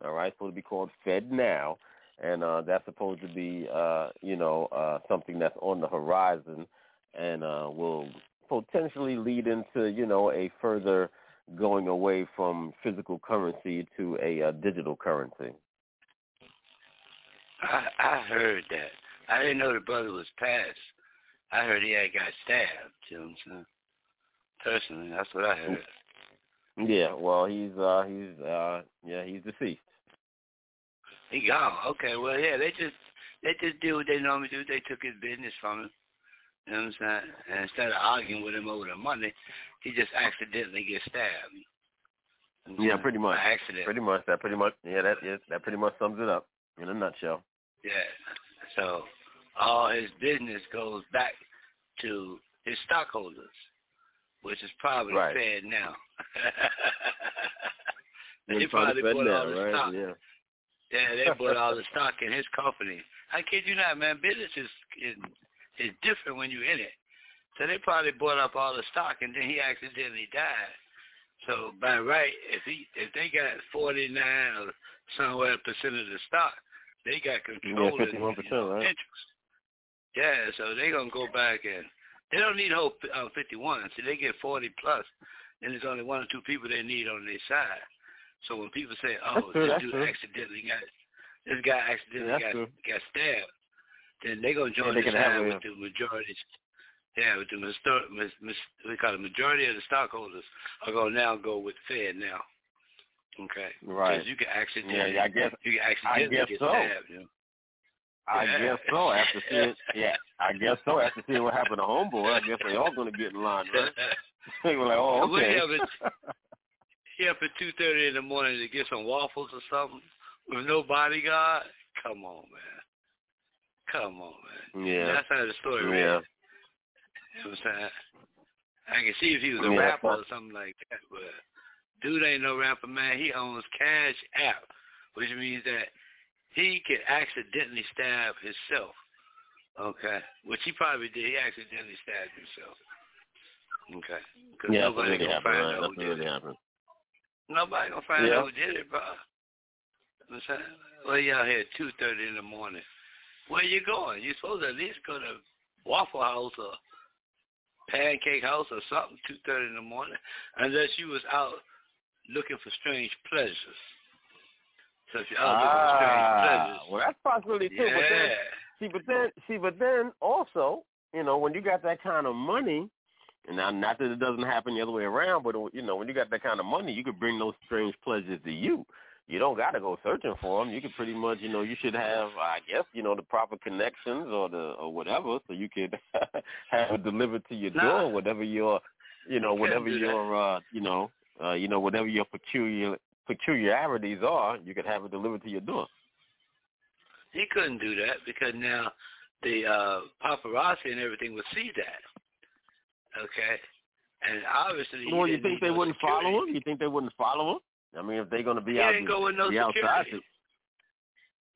All right, supposed to be called FedNow, and uh, that's supposed to be uh, you know uh, something that's on the horizon, and uh, will potentially lead into you know a further going away from physical currency to a digital currency. I I heard that. I didn't know the brother was passed. I heard he had got stabbed. You know what I'm saying? Personally, that's what I heard. Yeah, well, he's uh he's uh yeah he's deceased. He gone. Okay, well, yeah, they just they just did what they normally do. They took his business from him. You know what I'm saying? And instead of arguing with him over the money, he just accidentally gets stabbed. You know Yeah, pretty much. Accident. Pretty much. That pretty much. Yeah, that yeah, that pretty much sums it up in a nutshell. Yeah. So all his business goes back to his stockholders, which is probably Right. FedNow. They probably bought now, all the right? stock. Yeah. Yeah, they bought all the stock in his company. I kid you not, man. Business is is, is different when you're in it. So they probably bought up all the stock, and then he accidentally died. So by right, if he if they got forty nine or somewhere percent of the stock, they got control Yeah, of fifty one the percent, right? interest. Yeah, so they gonna go back and they don't need whole uh, fifty one. See, they get forty plus, and there's only one or two people they need on their side. So when people say, "Oh, true, this dude true. accidentally got this guy accidentally Yeah, got true. got stabbed," then they gonna join they the side with the majority. Yeah, with the mis, we call it majority of the stockholders are gonna now go with FedNow. Okay, Right. Because you can accidentally, Yeah, yeah, I guess- you can actually I guess get so. stabbed. You? I Yeah. guess so. After seeing, yeah, I guess so. After seeing what happened to Homeboy, I guess they all gonna get in line, right? they were like, oh, okay. yeah, at two thirty in the morning to get some waffles or something with no bodyguard. Come on, man. Come on, man. Yeah. That's how the story Yeah. read. You know what I'm saying? I can see if he was a Yeah, rapper or something like that, but dude ain't no rapper, man. He owns Cash App, which means that he can accidentally stab himself. Okay, which he probably did. He accidentally stabbed himself. Okay. Cause Yeah, nobody really gonna find out who did it. happened. Nobody gonna find Yeah. out who did it, bro. I'm saying, well, y'all here at two thirty in the morning. Where you going? You supposed to at least go to Waffle House or Pancake House or something two thirty in the morning, unless you was out looking for strange pleasures. So if you're out looking for strange Ah, pleasures, well, that's possibility too. But then, yeah. see, but then, see, but then also, you know, when you got that kind of money, and now not that it doesn't happen the other way around, but you know, when you got that kind of money, you could bring those strange pleasures to you. You don't got to go searching for them. You could pretty much, you know, you should have, I guess, you know, the proper connections or the or whatever, so you could have it delivered to your Nah. door, whatever your, you know, whatever couldn't do that. your, uh, you know, uh, you know, whatever your peculiar peculiarities are, you could have it delivered to your door. He couldn't do that because now the uh paparazzi and everything would see that. Okay. And obviously Well, you think they no wouldn't security. follow him? You think they wouldn't follow him? I mean, if they're going to be He out, didn't go with no be outside. security.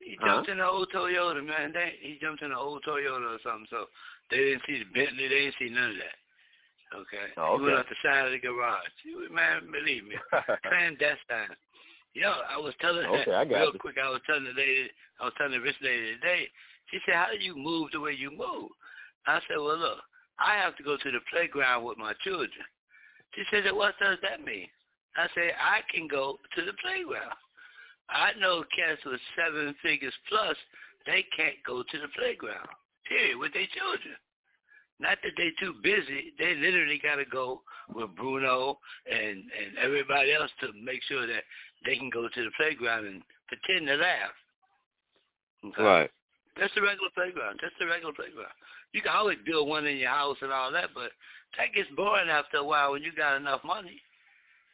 He Huh? jumped in an old Toyota, man. They, he jumped in an old Toyota or something, so they didn't see the Bentley. They didn't see none of that. Okay. Oh, He went okay. out the side of the garage. Was- Man, believe me, clandestine. Yo, I was telling Okay, I got real you. quick. I was telling the lady, I was telling the rich lady today. She said, "How do you move the way you move?" I said, "Well, look, I have to go to the playground with my children." She said, "What does that mean?" I said, "I can go to the playground. I know cats with seven figures plus, they can't go to the playground. Period, with their children. Not that they too busy. They literally got to go with Bruno and and everybody else to make sure that they can go to the playground and pretend to laugh. Okay? Right. That's the regular playground. That's the regular playground. You can always build one in your house and all that, but that gets boring after a while when you got enough money.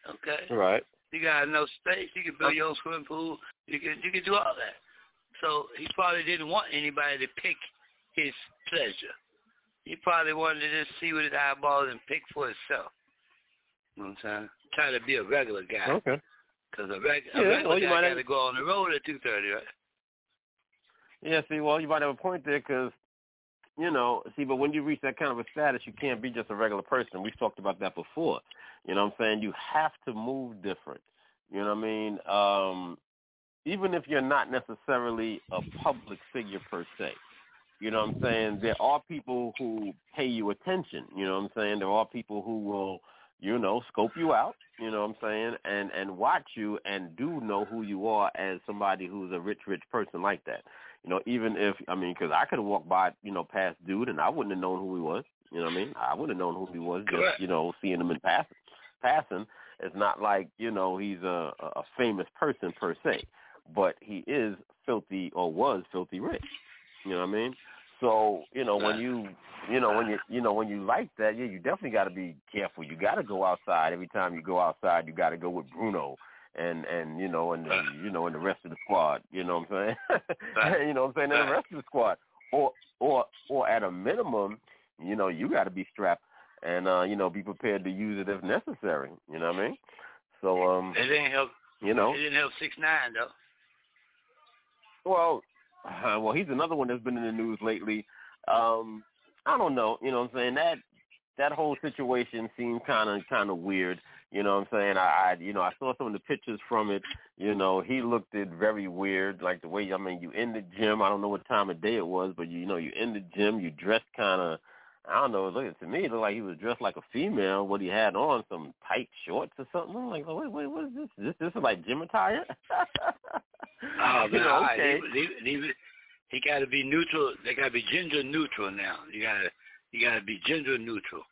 Okay. Right. You got enough space. You can build your own swimming pool. You can you can do all that. So he probably didn't want anybody to pick his pleasure. He probably wanted to just see with his eyeballs and pick for himself. You know what I'm saying? Try to be a regular guy. Okay. Because a, reg- Yeah, a regular well, you guy might got to go on the road at 2.30, right? Yeah, see, well, you might have a point there because, you know, see, but when you reach that kind of a status, you can't be just a regular person. We've talked about that before. You know what I'm saying? You have to move different. You know what I mean? Um, even if you're not necessarily a public figure per se. You know what I'm saying? There are people who pay you attention. You know what I'm saying? There are people who will, you know, scope you out. You know what I'm saying? And and watch you and do know who you are as somebody who's a rich, rich person like that. You know, even if I mean, because I could have walked by, you know, past dude and I wouldn't have known who he was. You know what I mean? I wouldn't have known who he was just you know seeing him in passing. Passing. It's not like you know he's a a famous person per se, but he is filthy or was filthy rich. You know what I mean? So you know when you you know when you you know when you like that, yeah, you definitely got to be careful. You got to go outside every time you go outside. You got to go with Bruno and and you know and the, you know and the rest of the squad. You know what I'm saying? you know what I'm saying? And the rest of the squad, or or or at a minimum, you know you got to be strapped and uh, you know be prepared to use it if necessary. You know what I mean? So um, It didn't help. you know, It didn't help six nine though. Well, uh, well, he's another one that's been in the news lately. Um, I don't know. You know what I'm saying? That that whole situation seemed kind of kind of weird. You know what I'm saying? I, I you know I saw some of the pictures from it. You know he looked it very weird, like the way I mean you in the gym. I don't know what time of day it was, but you know you in the gym. You dressed kind of. I don't know. Look to me, it looked like he was dressed like a female. What he had on, some tight shorts or something. I'm like, wait, wait, what is this? This this is like gym attire. Oh You man, oh, know, okay. he, he, he, he got to be neutral. They got to be gender neutral now. You got to you got to be gender neutral.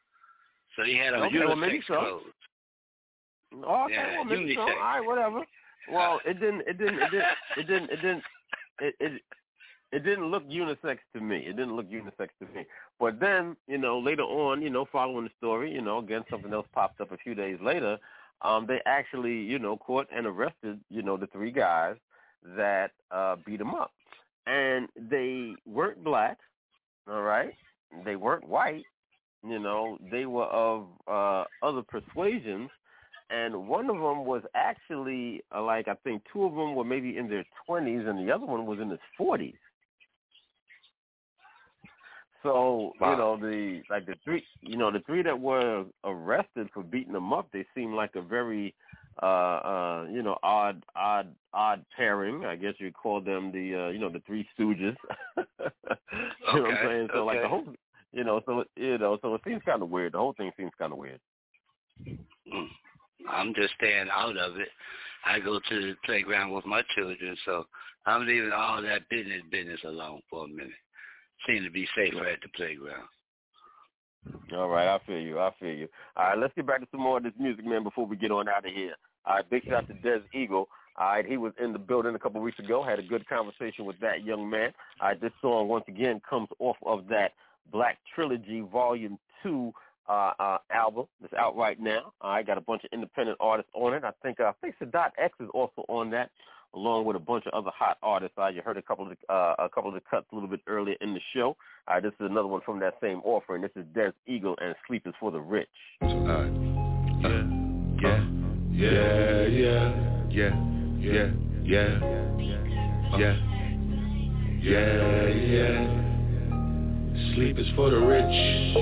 So he had on Okay, well, maybe unisex so. clothes. Oh, okay, Yeah, well, maybe so. All unisex. right, whatever. Well, it didn't, it didn't, it didn't, it didn't, it didn't, it, it, it didn't look unisex to me. It didn't look unisex to me. But then, you know, later on, you know, following the story, you know, again, something else popped up a few days later. Um, they actually, you know, caught and arrested, you know, the three guys that uh, beat him up, and they weren't black. All right, they weren't white. You know, they were of uh, other persuasions, and one of them was actually uh, like I think two of them were maybe in their twenties, and the other one was in his forties. So Wow. you know the like the three you know the three that were arrested for beating them up. They seem like a very uh uh you know odd odd odd pairing. I guess you'd call them the uh you know the Three Stooges. you know what I'm saying? So like the whole you know so you know so it seems kind of weird. The whole thing seems kind of weird. Mm. I'm just staying out of it. I go to the playground with my children, so I'm leaving all that business business alone for a minute. Seem to be safer at the playground. All right, I feel you. I feel you. All right, let's get back to some more of this music, man, before we get on out of here. All right, big shout out to Des Eagle. All right, he was in the building a couple of weeks ago. Had a good conversation with that young man. All right, this song once again comes off of that Black Trilogy Volume Two uh, uh, album. It's out right now. I got a bunch of independent artists on it. I think uh, I think Sadat X is also on that, along with a bunch of other hot artists. Uh, you heard a couple of the, uh, a couple of the cuts a little bit earlier in the show. All right, this is another one from that same offering. This is Des Eagle and Sleep is for the Rich. Yeah, yeah, yeah, yeah, yeah, yeah, yeah, yeah, yeah. Sleep is for the rich.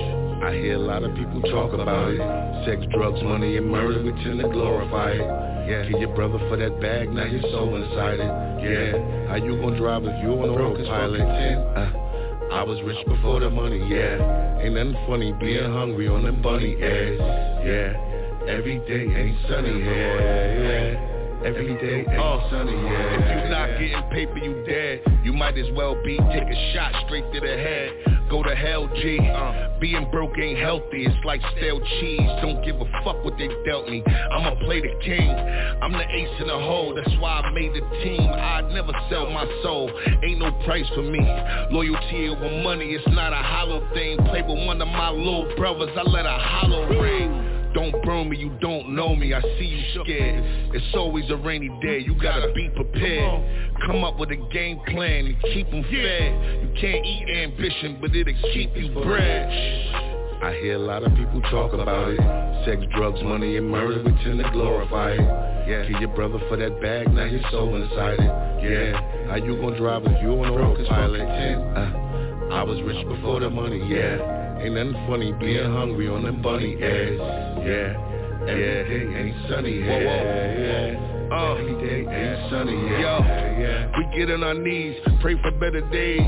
I hear a lot of people talk about it. Sex, drugs, money, and murder, we tend to glorify it. Yeah, kill your brother for that bag, now you're so excited. it. Yeah, how you gonna drive if you on autopilot? Uh, I was rich before the money, yeah. Ain't nothing funny being hungry on them bunny ass, Yeah, every day ain't sunny, yeah, yeah. Every day yeah. If you not getting paper, you dead. You might as well be take a shot straight to the head. Go to hell, G. Uh, being broke ain't healthy. It's like stale cheese. Don't give a fuck what they dealt me. I'ma play the king. I'm the ace in the hole. That's why I made the team. I'd never sell my soul. Ain't no price for me. Loyalty over money. It's not a hollow thing. Play with one of my little brothers. I let a hollow ring. Don't burn me, you don't know me, I see you scared. It's always a rainy day, you gotta be prepared. Come up with a game plan and keep them fed. You can't eat ambition, but it'll keep you bred. I hear a lot of people talk about it. Sex, drugs, money, and murder, we tend to glorify it. Yeah, kill your brother for that bag, now you're so inside it. Yeah, how you gonna drive if you on autopilot? Uh, I was rich before the money, yeah Ain't nothing funny being hungry on them bunny ass. Yeah, every day ain't sunny. Yeah, yeah. Uh, every day ain't sunny. Yeah, Yo, yeah. we get on our knees, pray for better days.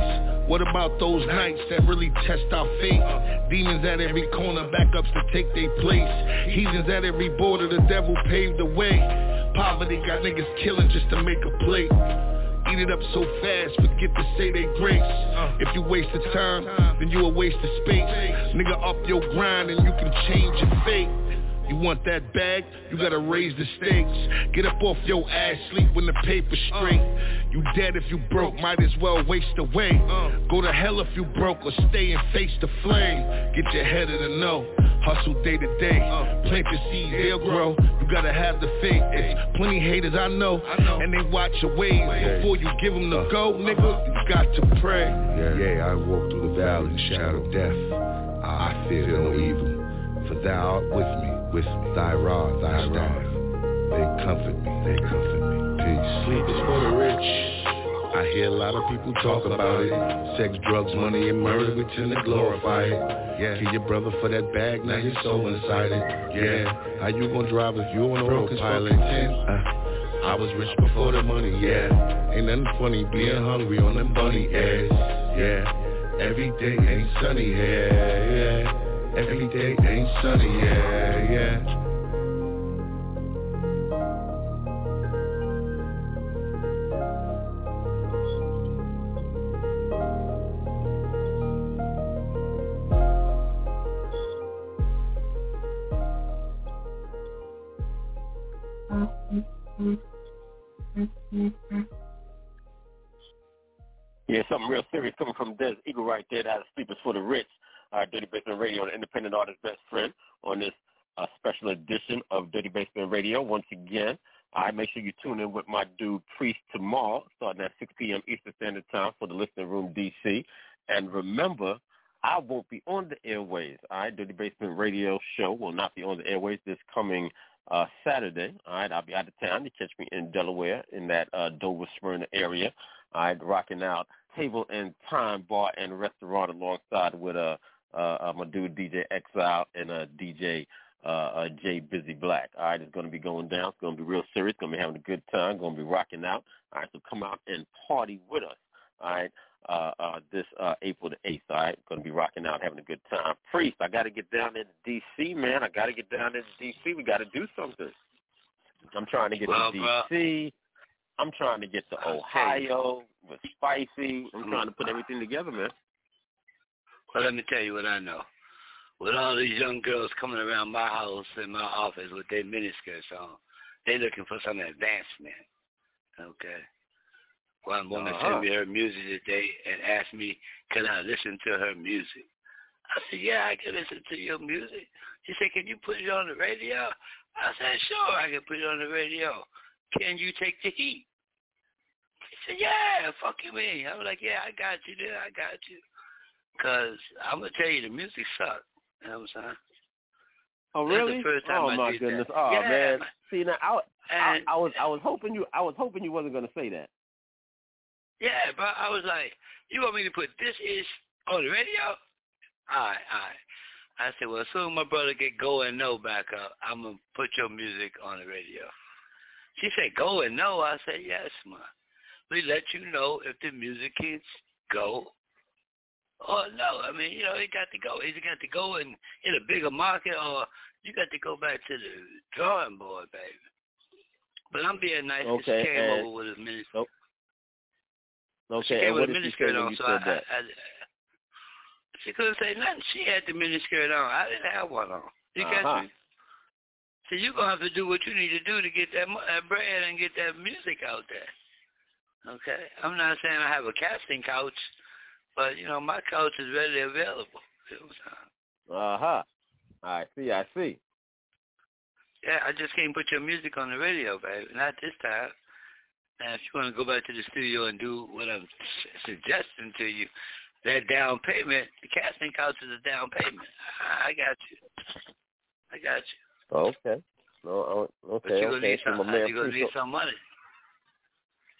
What about those nights that really test our faith? Demons at every corner, backups to take their place. Heathens at every border, the devil paved the way. Poverty got niggas killing just to make a plate. Eat it up so fast, forget to say they grace. Uh. If you waste the time, then you a waste of space. Nigga, up your grind and you can change your fate. You want that bag? You gotta raise the stakes. Get up off your ass, sleep when the paper's straight. Uh. You dead if you broke, might as well waste away. Uh. Go to hell if you broke or stay and face the flame. Get your head in the know. Hustle day to day. Uh. Plant your seeds, they'll grow. You gotta have the faith. It's plenty haters I know, and they watch your ways. Before you give them the go, nigga, you got to pray. Yeah, yeah, I walk through the valley, the shadow of death. I fear no evil, for thou art with me, with. Thy rod, thy staff, they comfort me, they comfort me. Peace. Sleep is for the rich. I hear a lot of people talk about it. Sex, drugs, money, and murder, we tend to glorify it. Yeah, kill your brother for that bag, now you're so inside it. Yeah, how you gonna drive if you on autopilot? Uh, I was rich before the money, yeah. Ain't nothing funny being hungry on them bunny ass, Yeah, every day ain't sunny, yeah, yeah. Every day ain't sunny, yeah, yeah. Yeah, something real serious coming from Des Eagle right there. That is Sleepers for the Rich. Uh, Dirty Basement Radio, an independent artist best friend on this uh, special edition of Dirty Basement Radio. Once again, I make sure you tune in with my dude Priest tomorrow, starting at 6 p.m. Eastern Standard Time for the Listening Room DC. And remember, I won't be on the airways. All right, Dirty Basement Radio show will not be on the airways this coming uh, Saturday. All right, I'll be out of town. You catch me in Delaware in that uh, Dover Smyrna area. All right, rocking out Table and Time Bar and Restaurant alongside with uh, uh, uh, my dude DJ Exile and uh, DJ uh, uh, Jay Busy Black. All right, it's going to be going down. It's going to be real serious. Going to be having a good time. Going to be rocking out. All right, so come out and party with us. All right, uh, uh, this uh, April the 8th. All right, going to be rocking out, having a good time. Priest, I got to get down into D.C., man. I got to get down into D.C. We got to do something. I'm trying to get well, to D.C. I'm trying to get to Ohio with Spicy. I'm trying to put everything together, man. Well, let me tell you what I know. With all these young girls coming around my house and my office with their miniskirts on, they looking for some advancement. Okay. One woman uh-huh. sent me her music today and asked me, can I listen to her music? I said, yeah, I can listen to your music. She said, can you put it on the radio? I said, sure, I can put it on the radio. Can you take the heat? He said, yeah, fuck you me. I was like, yeah, I got you there. I got you. Because I'm going to tell you, the music sucked. You know what I'm saying? Oh really? oh my goodness! That. Oh yeah, man! See now, I, and, I, I was I was hoping you I was hoping you wasn't gonna say that. Yeah, but I was like, you want me to put this is on the radio? All right, all right. I said, well, as soon as my brother get Go and No back up, I'm gonna put your music on the radio. She said, Go and No. I said, yes, ma. We let you know if the music kids go Oh no, I mean, you know, he got to go. Either got to go and in a bigger market, or you got to go back to the drawing board, baby. But I'm being nice. Okay, she came and, over with a mini. Oh, okay, she came with a say on, so I? I, I, she couldn't say nothing. She had the miniskirt on. I didn't have one on. You uh-huh. got me? So you're going to have to do what you need to do to get that, that bread and get that music out there. Okay? I'm not saying I have a casting couch but you know, my couch is readily available. Uh huh. I see. I see. Yeah, I just can't put your music on the radio, baby. Not this time. Now, if you want to go back to the studio and do what I'm suggesting to you, that down payment, the casting couch is a down payment. I got you. I got you. Okay. No, okay. But you're okay. gonna need some. So you're gonna need some money.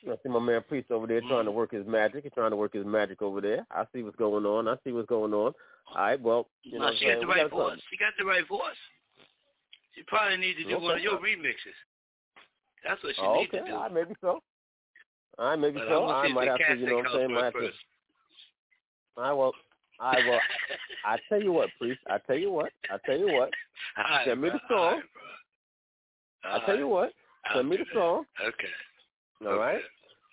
I see my man Priest over there trying to mm-hmm. work his magic. He's trying to work his magic over there. I see what's going on. I see what's going on. All right, well, you no, know, she got the right voice. She got the right voice. She probably needs to do okay. one of your remixes. That's what she oh, needs okay. to do. All right, maybe so. All right, maybe but so. I might have to, you know what I'm saying? Might have to. All right, well, all right, well, I tell you what, Priest. I tell you what. I tell you what. right, send me the song. I tell you what. Send me the song. Okay. All right.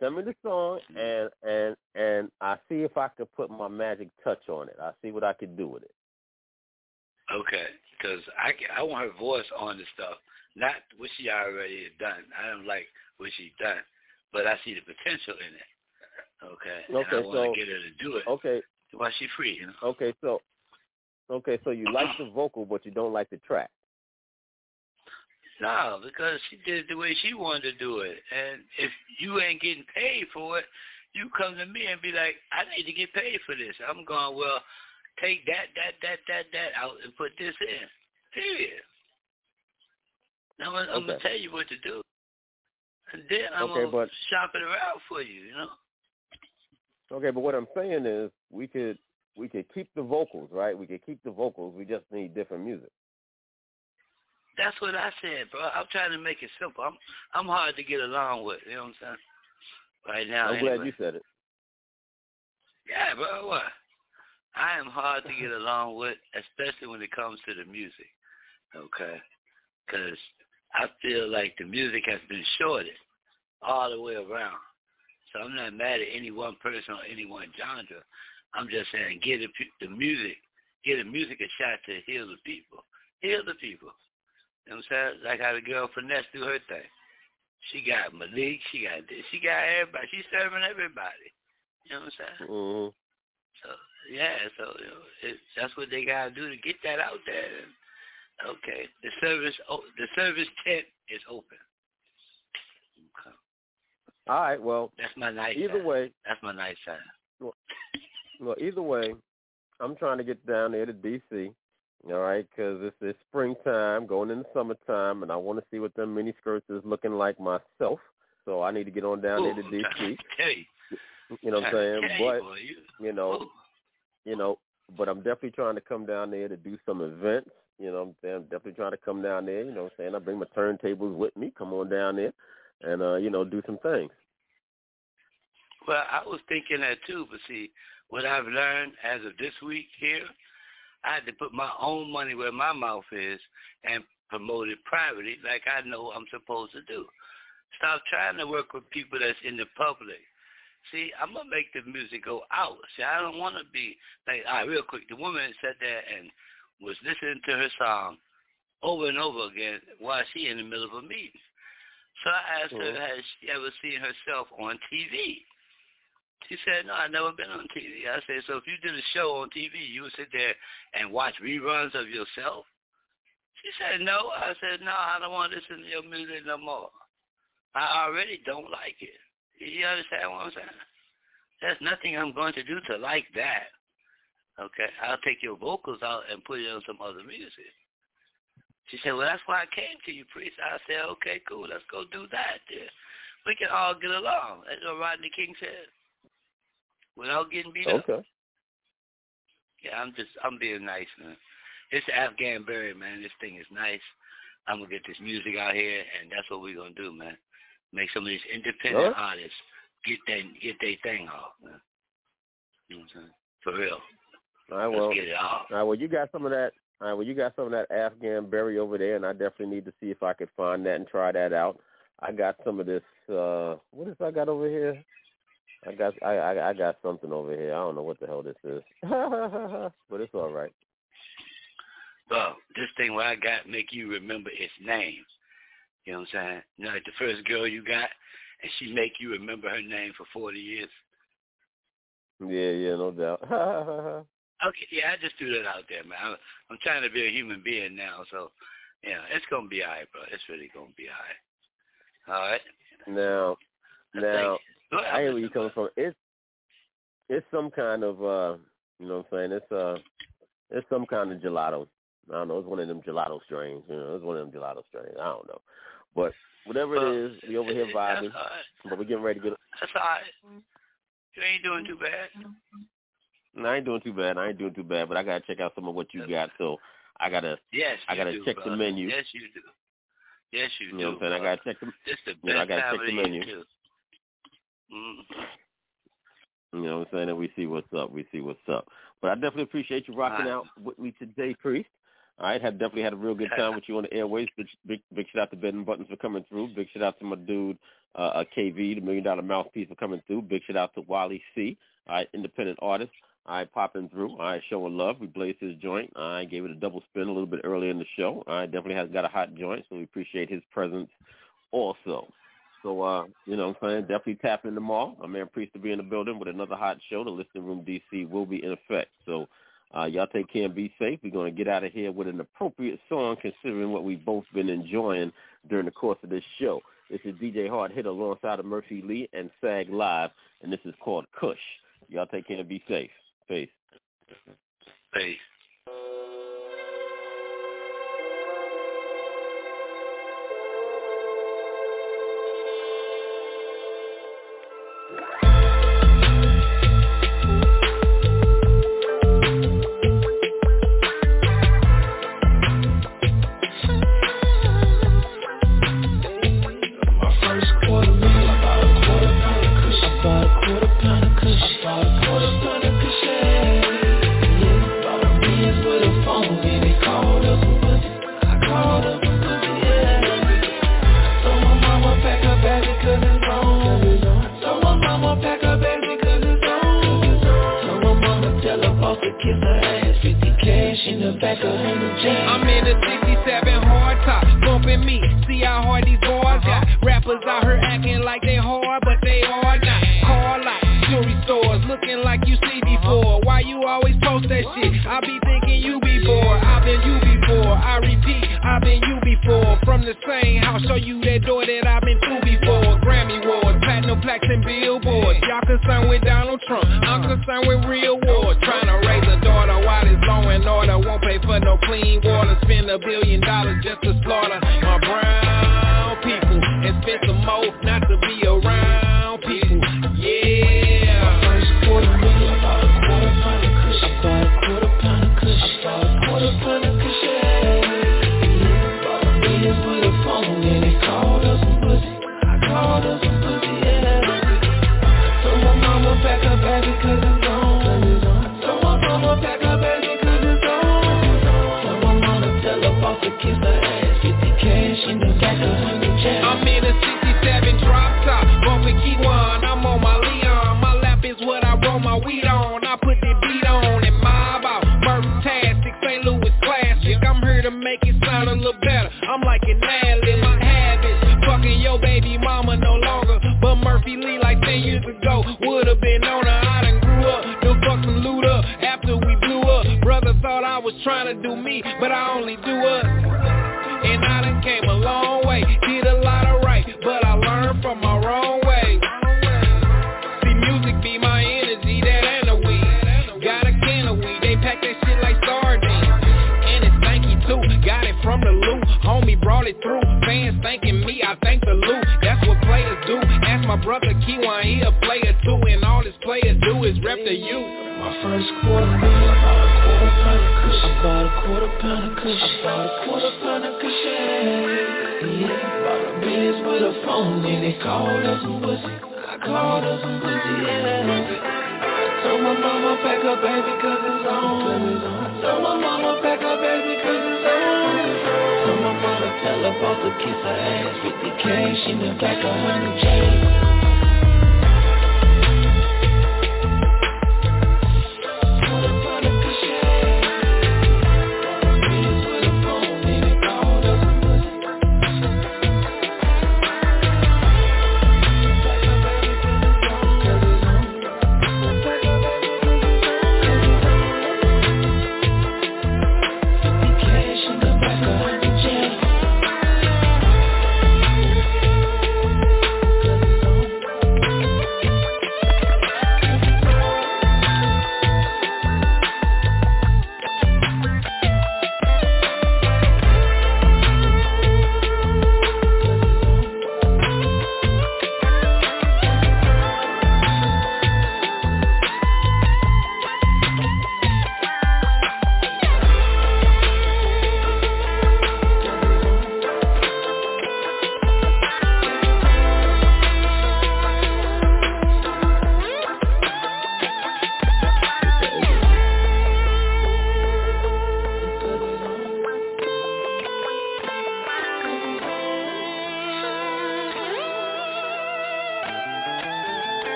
Send me the song, mm-hmm. and and and I see if I could put my magic touch on it. I see what I could do with it. Okay, because I I want her voice on the stuff, not what she already has done. I don't like what she's done, but I see the potential in it. Okay. Okay. and I so want to get her to do it. Okay. While she's free, you know. Okay. So. Okay, so you like the vocal, but you don't like the track. No, because she did it the way she wanted to do it. And if you ain't getting paid for it, you come to me and be like, I need to get paid for this. I'm going, well, take that, that, that, that, that out and put this in. Period. Now I'm, I'm gonna tell you what to do, and then I'm Okay, gonna shop it around for you. You know. Okay, but what I'm saying is we could we could keep the vocals, right? We could keep the vocals. We just need different music. That's what I said, bro. I'm trying to make it simple. I'm I'm hard to get along with. You know what I'm saying? Right now. I'm anyway. glad you said it. Yeah, bro. What? I am hard to get along with, especially when it comes to the music. Okay, because I feel like the music has been shorted all the way around. So I'm not mad at any one person or any one genre. I'm just saying, get the, the music, get the music a shot to heal the people, heal the people. You know what I'm saying? Like how the girl Finesse do her thing. She got Malik, she got this, she got everybody. She's serving everybody. You know what I'm saying? Mm-hmm. So yeah, so you know, it, that's what they gotta do to get that out there. And, okay, the service, oh, the service tent is open. Okay. All right. Well, That's my nice. either side. way, that's my nice side. well, either way, I'm trying to get down there to DC. All right, because it's, it's springtime, going into summertime, and I want to see what them mini skirts is looking like myself. So I need to get on down there to DC. Tell you, know what I'm saying? But you know, you know, but I'm definitely trying to come down there to do some events. You know what I'm saying? I'm definitely trying to come down there, you know what I'm saying? I bring my turntables with me, come on down there and uh, you know, do some things. Well, I was thinking that too, but see, what I've learned as of this week here, I had to put my own money where my mouth is and promote it privately like I know I'm supposed to do. Stop trying to work with people that's in the public. See, I'm gonna make the music go out. See, I don't want to be like, all right, real quick. The woman sat there and was listening to her song over and over again while she in the middle of a meeting. So I asked her, has she ever seen herself on TV? She said, no, I've never been on TV. I said, so if you did a show on TV, you would sit there and watch reruns of yourself? She said, no. I said, no, I don't want to listen to your music no more. I already don't like it. You understand what I'm saying? There's nothing I'm going to do to like that. Okay, I'll take your vocals out and put it on some other music. She said, well, that's why I came to you, priest. I said, okay, cool, let's go do that. Then. We can all get along. That's what Rodney King said. Without getting beat okay. up. Yeah, I'm just, I'm being nice, man. It's Afghan Berry, man. This thing is nice. I'm going to get this music out here, and that's what we're going to do, man. Make some of these independent artists get that get their thing off, man. You know what I'm saying? For real. All right, well, Let's get it off. All right, well, you got some of that. All right, well, you got some of that Afghan berry over there, and I definitely need to see if I could find that and try that out. I got some of this. uh What is I got over here? I got I, I I got something over here. I don't know what the hell this is, but it's all right. Well, this thing what I got make you remember its name. You know what I'm saying? You know, like the first girl you got, and she make you remember her name for 40 years. Yeah, yeah, no doubt. okay, yeah, I just threw that out there, man. I'm, I'm trying to be a human being now, so yeah, it's gonna be alright, bro. It's really gonna be alright. All right. Now, now, I hear where you coming from. It's it's some kind of uh, you know what I'm saying? It's uh, it's some kind of gelato. I don't know. It's one of them gelato strains. You know, it's one of them gelato strains. I don't know, but whatever it is, we over here vibing. But we're getting ready to get. That's all right. You ain't doing too bad. No, I ain't doing too bad. I ain't doing too bad, but I gotta check out some of what you got. So I gotta. Yes, I gotta do, check brother. the menu. Yes, you do. Yes, you, do. You do. know what I'm saying? I gotta check the. This the best You know, I gotta check the menu. too. Mm-hmm. You know what I'm saying? And we see what's up. We see what's up. But I definitely appreciate you rocking All out with me today, Priest. All right, had definitely had a real good time with you on the airways. Big, big, big shout out to Ben and Buttons for coming through. Big shout out to my dude uh, uh, KV, the Million Dollar Mouthpiece, for coming through. Big shout out to Wally C, all right, independent artist. All right, popping through. All right, showing love. We blazed his joint. I gave it a double spin a little bit earlier in the show. Right, definitely has got a hot joint, so we appreciate his presence also. So, uh, you know what I'm saying? Definitely tap in tomorrow. My man Priest will be in the building with another hot show. The Listening Room DC will be in effect. So, uh, y'all take care and be safe. We're going to get out of here with an appropriate song considering what we've both been enjoying during the course of this show. This is DJ Hard Hit alongside of Murphy Lee and SAG Live, and this is called Kush. Y'all take care and be safe. Peace. Peace.